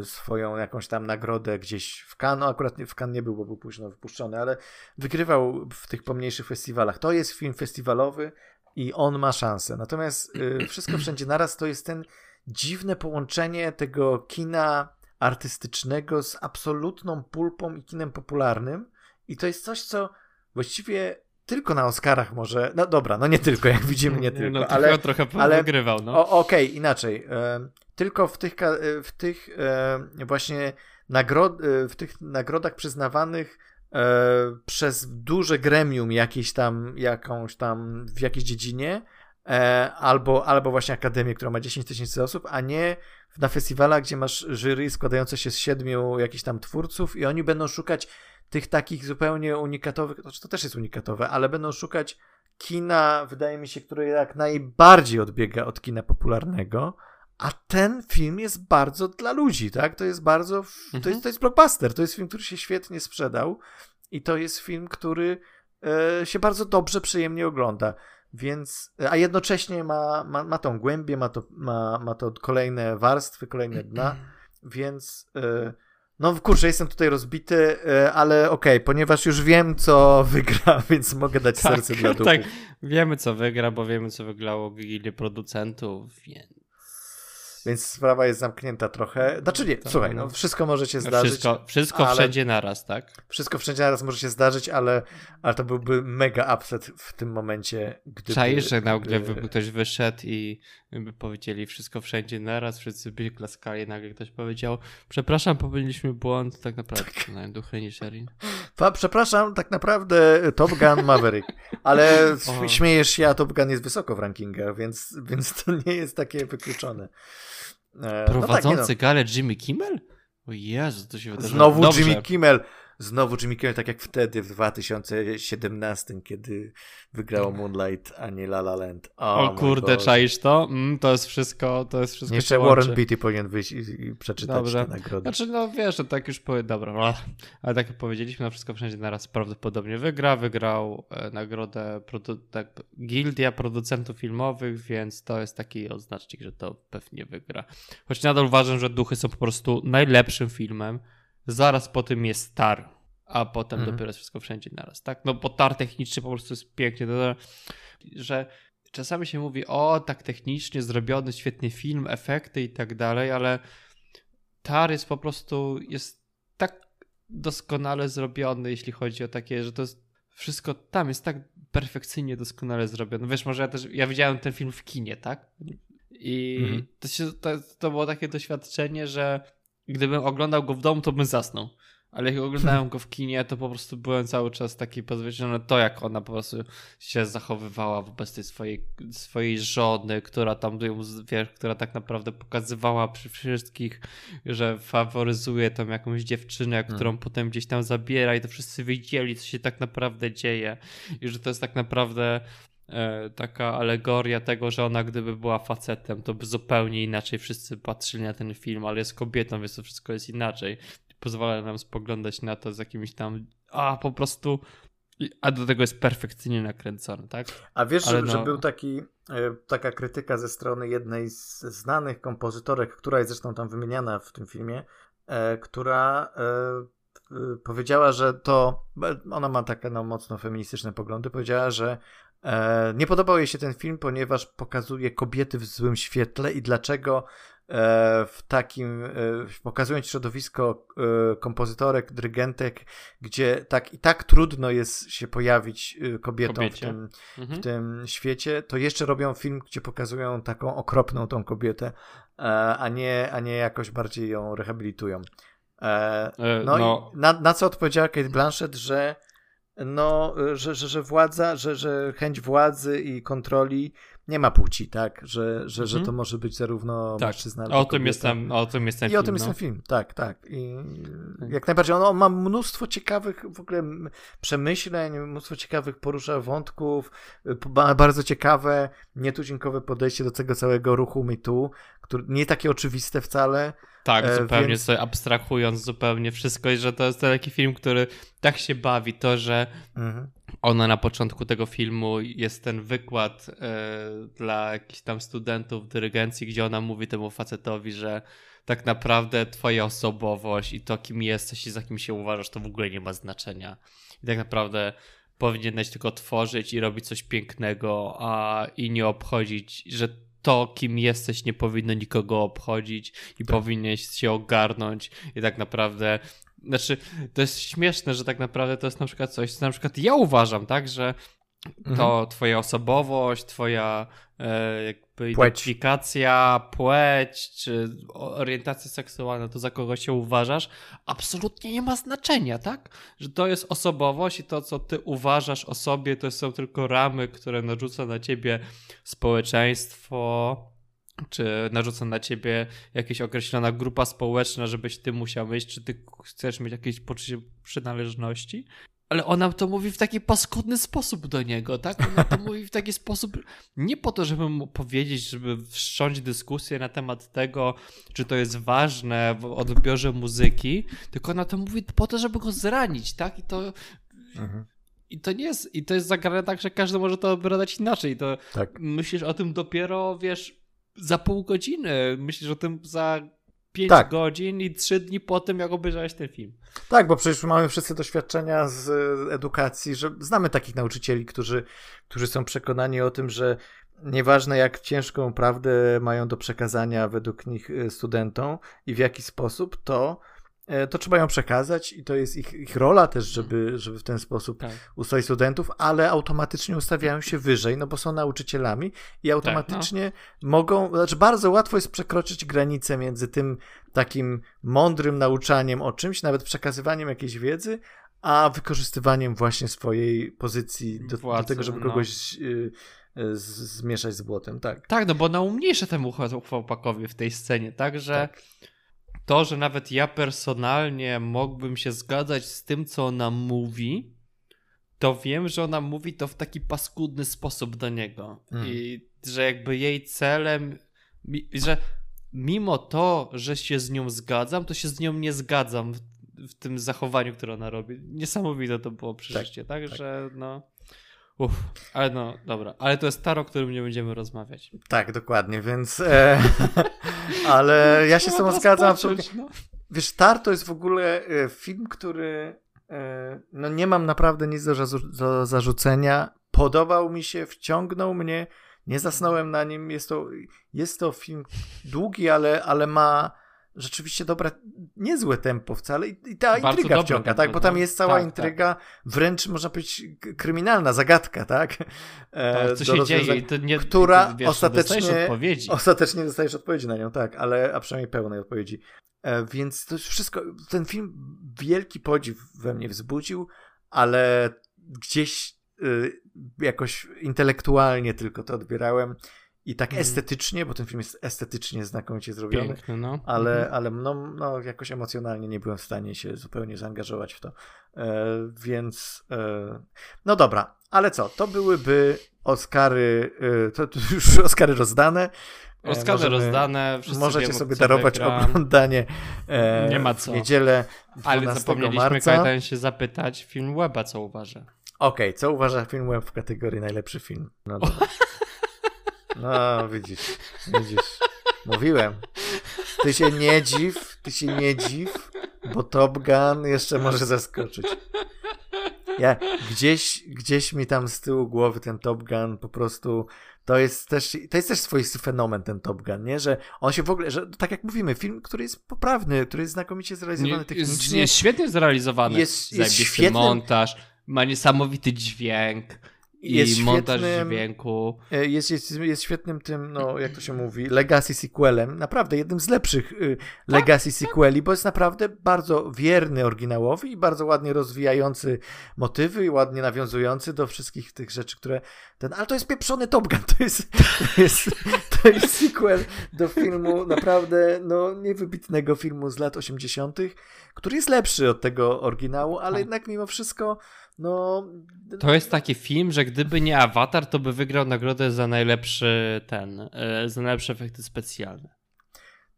y, swoją jakąś tam nagrodę gdzieś w Cannes, no akurat w Cannes nie był, bo był późno wypuszczony, ale wygrywał w tych pomniejszych festiwalach. To jest film festiwalowy i on ma szansę. Natomiast y, Wszystko Wszędzie Naraz to jest ten dziwne połączenie tego kina artystycznego z absolutną pulpą i kinem popularnym i to jest coś, co właściwie tylko na Oscarach może. No dobra, no nie tylko, jak widzimy, nie tylko. No, ale trochę ale, wygrywał. No. Okej, okay, inaczej. Tylko w tych, e, w tych właśnie nagrod, e, w tych nagrodach przyznawanych e, przez duże gremium jakieś tam, jakąś tam w jakiejś dziedzinie, albo, albo właśnie akademię, która ma 10 tysięcy osób, a nie na festiwalach, gdzie masz jury składające się z siedmiu jakichś tam twórców i oni będą szukać tych takich zupełnie unikatowych, znaczy to też jest unikatowe, ale będą szukać kina, wydaje mi się, które jak najbardziej odbiega od kina popularnego, a ten film jest bardzo dla ludzi, tak? To jest bardzo, mhm. to, jest, to jest blockbuster, to jest film, który się świetnie sprzedał i to jest film, który e, się bardzo dobrze, przyjemnie ogląda. Więc, a jednocześnie ma, ma, ma tą głębię, ma to, ma, ma to kolejne warstwy, kolejne dna, więc e, no kurczę, jestem tutaj rozbity, e, ale okej, okay, ponieważ już wiem, co wygra, więc mogę dać tak, serce dla duchu. Tak, wiemy, co wygra, bo wiemy, co wygrało gildie producentów, więc... więc sprawa jest zamknięta trochę. Znaczy nie, To- słuchaj, no wszystko może się zdarzyć. Wszystko, wszystko ale- wszędzie naraz, tak? Wszystko wszędzie naraz może się zdarzyć, ale, ale to byłby mega upset w tym momencie, gdyby... Czaisz, że nagle by ktoś wyszedł i by powiedzieli wszystko wszędzie naraz, wszyscy by klaskali, nagle ktoś powiedział przepraszam, popełniliśmy błąd, tak naprawdę nawet duchy Nisherin. Pa, przepraszam, tak naprawdę Top Gun Maverick, ale O. śmiejesz się, a Top Gun jest wysoko w rankingach, więc, więc to nie jest takie wykluczone. E, no tak, no. Prowadzący galę Jimmy Kimmel? O Jezu, to się wydarzyło. Znowu Dobrze. Jimmy Kimmel. Znowu Jimmy Kimmel, tak jak wtedy w 2017, kiedy wygrało Moonlight, a nie La La Land. O, kurde, Boże. czaisz to? Mm, to jest wszystko, to jest wszystko Jeszcze. Warren Beatty powinien wyjść i, i przeczytać Dobrze. te nagrody. Znaczy, no wiesz, że tak już powiem, dobra, no, ale tak jak powiedzieliśmy, no wszystko wszędzie naraz prawdopodobnie wygra. Wygrał e, nagrodę produ- tak, Gildia Producentów Filmowych, więc to jest taki oznacznik, że to pewnie wygra. Choć nadal uważam, że Duchy są po prostu najlepszym filmem. Zaraz po tym jest Tar, a potem Mhm. dopiero jest wszystko wszędzie naraz, tak? No bo Tar technicznie po prostu jest pięknie, że czasami się mówi, o, tak technicznie zrobiony, świetny film, efekty i tak dalej, ale Tar jest po prostu, jest tak doskonale zrobiony, jeśli chodzi o takie, że to jest wszystko tam jest tak perfekcyjnie doskonale zrobione. Wiesz, może ja też, ja widziałem ten film w kinie, tak? I Mhm. to, się, to, to było takie doświadczenie, że gdybym oglądał go w domu, to bym zasnął. Ale jak oglądałem go w kinie, to po prostu byłem cały czas taki podwyższony to, jak ona po prostu się zachowywała wobec tej swojej, swojej żony, która tam, ją, wiesz, która tak naprawdę pokazywała przy wszystkich, że faworyzuje tą jakąś dziewczynę, którą potem gdzieś tam zabiera i to wszyscy wiedzieli, co się tak naprawdę dzieje i że to jest tak naprawdę taka alegoria tego, że ona gdyby była facetem, to by zupełnie inaczej wszyscy patrzyli na ten film, ale jest kobietą, więc to wszystko jest inaczej. Pozwala nam spoglądać na to z jakimś tam, a po prostu, a do tego jest perfekcyjnie nakręcony, tak? A wiesz, Ale że, no- był taki, e, taka krytyka ze strony jednej z znanych kompozytorek, która jest zresztą tam wymieniana w tym filmie, e, która e, e, powiedziała, że to, ona ma takie no, mocno feministyczne poglądy, powiedziała, że e, nie podobał jej się ten film, ponieważ pokazuje kobiety w złym świetle i dlaczego e, w takim, e, pokazując środowisko kompozytorek, dyrygentek, gdzie tak i tak trudno jest się pojawić kobietom w tym, Mhm. w tym świecie, to jeszcze robią film, gdzie pokazują taką okropną tą kobietę, a nie, a nie jakoś bardziej ją rehabilitują. No, no, i na, na co odpowiedziała Kate Blanchett, że no, że, że, że władza, że, że chęć władzy i kontroli nie ma płci, tak? Że, że, że Mhm. to może być zarówno tak, mężczyzna, albo o tym, jest ten, o tym jest ten I film, o tym jest no. ten film, tak, tak. I Tak. jak najbardziej. On, on ma mnóstwo ciekawych w ogóle przemyśleń, mnóstwo ciekawych porusza wątków, y, ba- bardzo ciekawe, nietuzinkowe podejście do tego całego ruchu MeToo, który nie takie oczywiste wcale. Tak, E, zupełnie więc- sobie abstrahując zupełnie wszystko i że to jest taki film, który tak się bawi, to, że Mhm. Ona na początku tego filmu jest ten wykład e, dla jakichś tam studentów dyrygencji, gdzie ona mówi temu facetowi, że tak naprawdę twoja osobowość i to, kim jesteś i za kim się uważasz, to w ogóle nie ma znaczenia. I tak naprawdę powinieneś tylko tworzyć i robić coś pięknego, a i nie obchodzić, że to, kim jesteś, nie powinno nikogo obchodzić i powinieneś się ogarnąć i tak naprawdę znaczy, to jest śmieszne, że tak naprawdę to jest na przykład coś, co na przykład ja uważam, tak, że to twoja osobowość, twoja e, jakby Płeć. identyfikacja, płeć, czy orientacja seksualna, to za kogo się uważasz, absolutnie nie ma znaczenia, tak? Że to jest osobowość i to, co ty uważasz o sobie, to są tylko ramy, które narzuca na ciebie społeczeństwo, czy narzuca na ciebie jakaś określona grupa społeczna, żebyś ty musiał mieć, czy ty chcesz mieć jakieś poczucie przynależności. Ale ona to mówi w taki paskudny sposób do niego, tak? Ona to mówi w taki sposób, nie po to, żeby mu powiedzieć, żeby wszcząć dyskusję na temat tego, czy to jest ważne w odbiorze muzyki, tylko ona to mówi po to, żeby go zranić, tak? I to, Mhm. i to nie jest, i to jest zagrane tak, że każdy może to odbierać inaczej. To Tak. myślisz o tym dopiero, wiesz, za pół godziny. Myślisz o tym za pięć Tak. godzin i trzy dni po tym, jak obejrzałeś ten film. Tak, bo przecież mamy wszyscy doświadczenia z e, edukacji, że znamy takich nauczycieli, którzy, którzy są przekonani o tym, że nieważne jak ciężką prawdę mają do przekazania według nich y, studentom i w jaki sposób, to e, to trzeba ją przekazać i to jest ich, ich rola też, żeby, żeby w ten sposób Tak. ustawić studentów, ale automatycznie ustawiają się wyżej, no bo są nauczycielami i automatycznie mogą, znaczy bardzo łatwo jest przekroczyć granicę między tym takim mądrym nauczaniem o czymś, nawet przekazywaniem jakiejś wiedzy, a wykorzystywaniem właśnie swojej pozycji do, do Władzy, tego, żeby no. kogoś y, y, z, zmieszać z błotem, tak. Tak, no bo ona umniejsza temu chł- chłopakowi w tej scenie, tak, że to, że nawet ja personalnie mógłbym się zgadzać z tym, co ona mówi, to wiem, że ona mówi to w taki paskudny sposób do niego. Mm. I że jakby jej celem, że mimo to, że się z nią zgadzam, to się z nią nie zgadzam w, w tym zachowaniu, które ona robi. Niesamowite to było przeżycie, tak? tak. Że no... Uff, ale no, dobra. Ale to jest tar, o którym nie będziemy rozmawiać. Tak, dokładnie, więc e, ale ja się z tobą zgadzam no. Wiesz, Tar to jest w ogóle e, film, który e, no nie mam naprawdę nic do, do zarzucenia. Podobał mi się, wciągnął mnie, nie zasnąłem na nim. Jest to, jest to film długi, ale, ale ma rzeczywiście dobre, niezłe tempo wcale i, i ta Bardzo intryga wciąga, tempo, tak? Bo tam no. jest cała Tak, intryga, wręcz można powiedzieć kryminalna, zagadka, tak? E, Tak, co do się dzieje to nie, która wiesz, ostatecznie- dostajesz odpowiedzi. Ostatecznie dostajesz odpowiedzi na nią, tak, ale a przynajmniej pełnej odpowiedzi. E, więc to wszystko, ten film wielki podziw we mnie wzbudził, ale gdzieś y, jakoś intelektualnie tylko to odbierałem i tak Mhm. estetycznie, bo ten film jest estetycznie znakomicie zrobiony, Piękny, no. ale, Mhm. ale no, no, jakoś emocjonalnie nie byłem w stanie się zupełnie zaangażować w to. E, więc e, no dobra, ale co? To byłyby Oscary, e, to, to już Oscary rozdane. E, Oscary możemy- rozdane, Możecie wiemy, sobie darować wygra. oglądanie e, Nie ma co. w niedzielę 12 Ale zapomnieliśmy marca. Się zapytać film Weba, co uważa. Okej, co uważa film web w kategorii najlepszy film? No dobra. No, widzisz, widzisz. Mówiłem. Ty się nie dziw, ty się nie dziw, bo Top Gun jeszcze może zaskoczyć. Ja gdzieś, gdzieś mi tam z tyłu głowy ten Top Gun po prostu to jest też, to jest też swoisty fenomen ten Top Gun, nie? Że on się w ogóle, że tak jak mówimy, film, który jest poprawny, który jest znakomicie zrealizowany Nie, technicznie. jest, jest świetnie zrealizowany. Jest- jest świetnym- montaż, ma niesamowity dźwięk i Jest montaż świetnym- dźwięku. E, Jest, jest, jest świetnym tym, no jak to się mówi, legacy sequelem, naprawdę jednym z lepszych y, legacy sequeli, bo jest naprawdę bardzo wierny oryginałowi i bardzo ładnie rozwijający motywy i ładnie nawiązujący do wszystkich tych rzeczy, które ten, ale to jest pieprzony Top Gun, to jest, to jest, to jest sequel do filmu naprawdę, no niewybitnego filmu z lat 80., który jest lepszy od tego oryginału, ale Tak. jednak mimo wszystko, no... To jest taki film, że gdyby nie Avatar, to by wygrał nagrodę za najlepszy ten, e, za najlepsze efekty specjalne.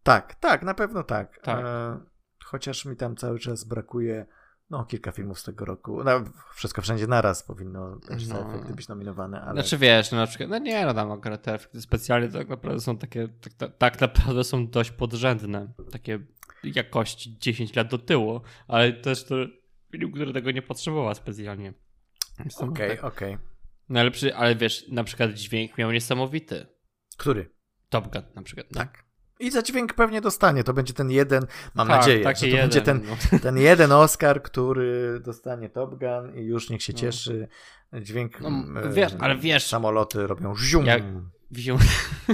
Tak, tak, na pewno tak. Tak. E, chociaż mi tam cały czas brakuje no, kilka filmów z tego roku. No, wszystko wszędzie naraz powinno też No. efekty być nominowane, ale Znaczy wiesz, no na przykład, no nie, no tam akurat te efekty specjalne tak naprawdę są takie, tak, tak, tak naprawdę są dość podrzędne. Takie jakości 10 lat do tyłu, ale też to film, który tego nie potrzebował specjalnie. To okej, tak. okej. Najlepszy, ale wiesz, na przykład dźwięk miał niesamowity. Który? Top Gun na przykład. no. Tak. I za dźwięk pewnie dostanie. To będzie ten jeden, mam Tak, nadzieję, że to jeden, będzie ten, no. ten jeden Oscar, który dostanie Top Gun i już niech się No. cieszy. Dźwięk. No, mm, wiesz, ale wiesz- Samoloty robią zium. Jak- Wziął...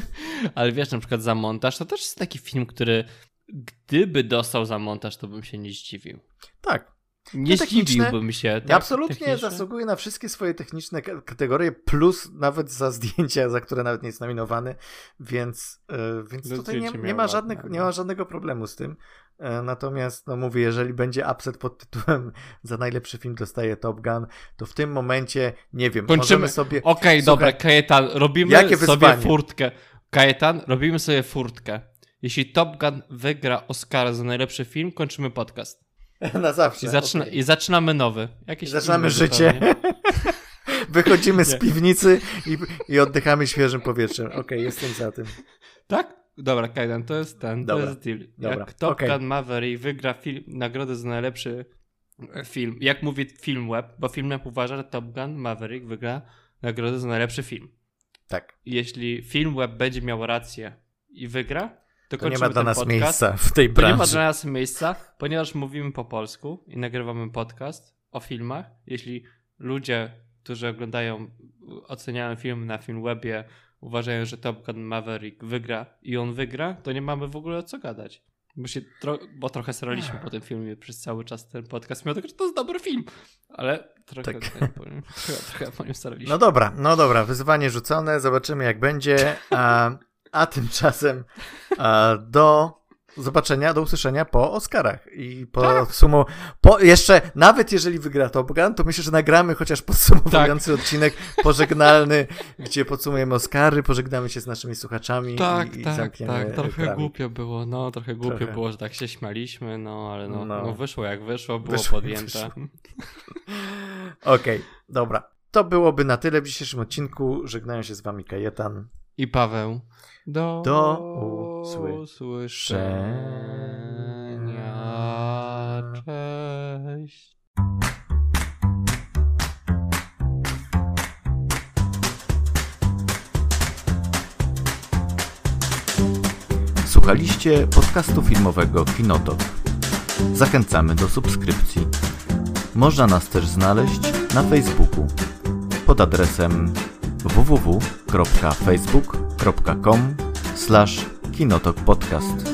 Ale wiesz, na przykład za montaż, to też jest taki film, który gdyby dostał za montaż, to bym się nie zdziwił. Tak. Nie zdziwiłbym się. Tak, absolutnie techniczne. zasługuje na wszystkie swoje techniczne kategorie, plus nawet za zdjęcia, za które nawet nie jest nominowany, więc, e, więc tutaj nie, nie, ma żadnych, nie ma żadnego problemu z tym. E, Natomiast, no mówię, jeżeli będzie upset pod tytułem za najlepszy film dostaje Top Gun, to w tym momencie, nie wiem, Kończymy. możemy sobie... Okej, Słuchaj, dobra, Kajetan, robimy jakie sobie wyzwanie? furtkę. Kajetan, robimy sobie furtkę. Jeśli Top Gun wygra Oscara za najlepszy film, kończymy podcast. na zawsze. I, zaczyna, okej. i zaczynamy nowy. Jakiś I zaczynamy życie. Wychodzimy z piwnicy i, i oddychamy świeżym powietrzem. Okej, jestem za tym. Tak? Dobra, Kajdan, to jest ten, Dobra. to jest deal. Dobra, Jak Top okej. Gun Maverick wygra film, nagrodę za najlepszy e, film, jak mówi Film Web, bo Film Web uważa, że Top Gun Maverick wygra nagrodę za najlepszy film. Tak. Jeśli film web będzie miał rację i wygra, nie ma dla nas podcast. miejsca w tej To nie ma branży. dla nas miejsca, ponieważ mówimy po polsku i nagrywamy podcast o filmach. Jeśli ludzie, którzy oglądają, oceniają film na Filmwebie, uważają, że Top Gun Maverick wygra i on wygra, to nie mamy w ogóle o co gadać. Bo, się tro bo trochę staraliśmy po tym filmie przez cały czas ten podcast, mimo tego, że to jest dobry film, ale trochę, Tak. powiem, trochę, trochę po nim staraliśmy. No dobra, no dobra, wyzwanie rzucone, zobaczymy jak będzie. A, a tymczasem a, do zobaczenia, do usłyszenia po Oscarach i po Tak. sumu. Po, jeszcze, nawet jeżeli wygra Top Gun, to myślę, że nagramy chociaż podsumowujący Tak. odcinek pożegnalny, gdzie podsumujemy Oscary, pożegnamy się z naszymi słuchaczami Tak, i, i tak, tak. Trochę głupio było, no trochę głupio Trochę. było, że tak się śmialiśmy, no ale no, No. no. wyszło jak wyszło, było Wyszło podjęte. Okej, dobra. To byłoby na tyle w dzisiejszym odcinku. Żegnają się z wami Kajetan. I Paweł. Do, Do usłyszenia. Cześć. Słuchaliście podcastu filmowego Kinotok. Zachęcamy do subskrypcji. Można nas też znaleźć na Facebooku pod adresem www.facebook.com/kinotokpodcast.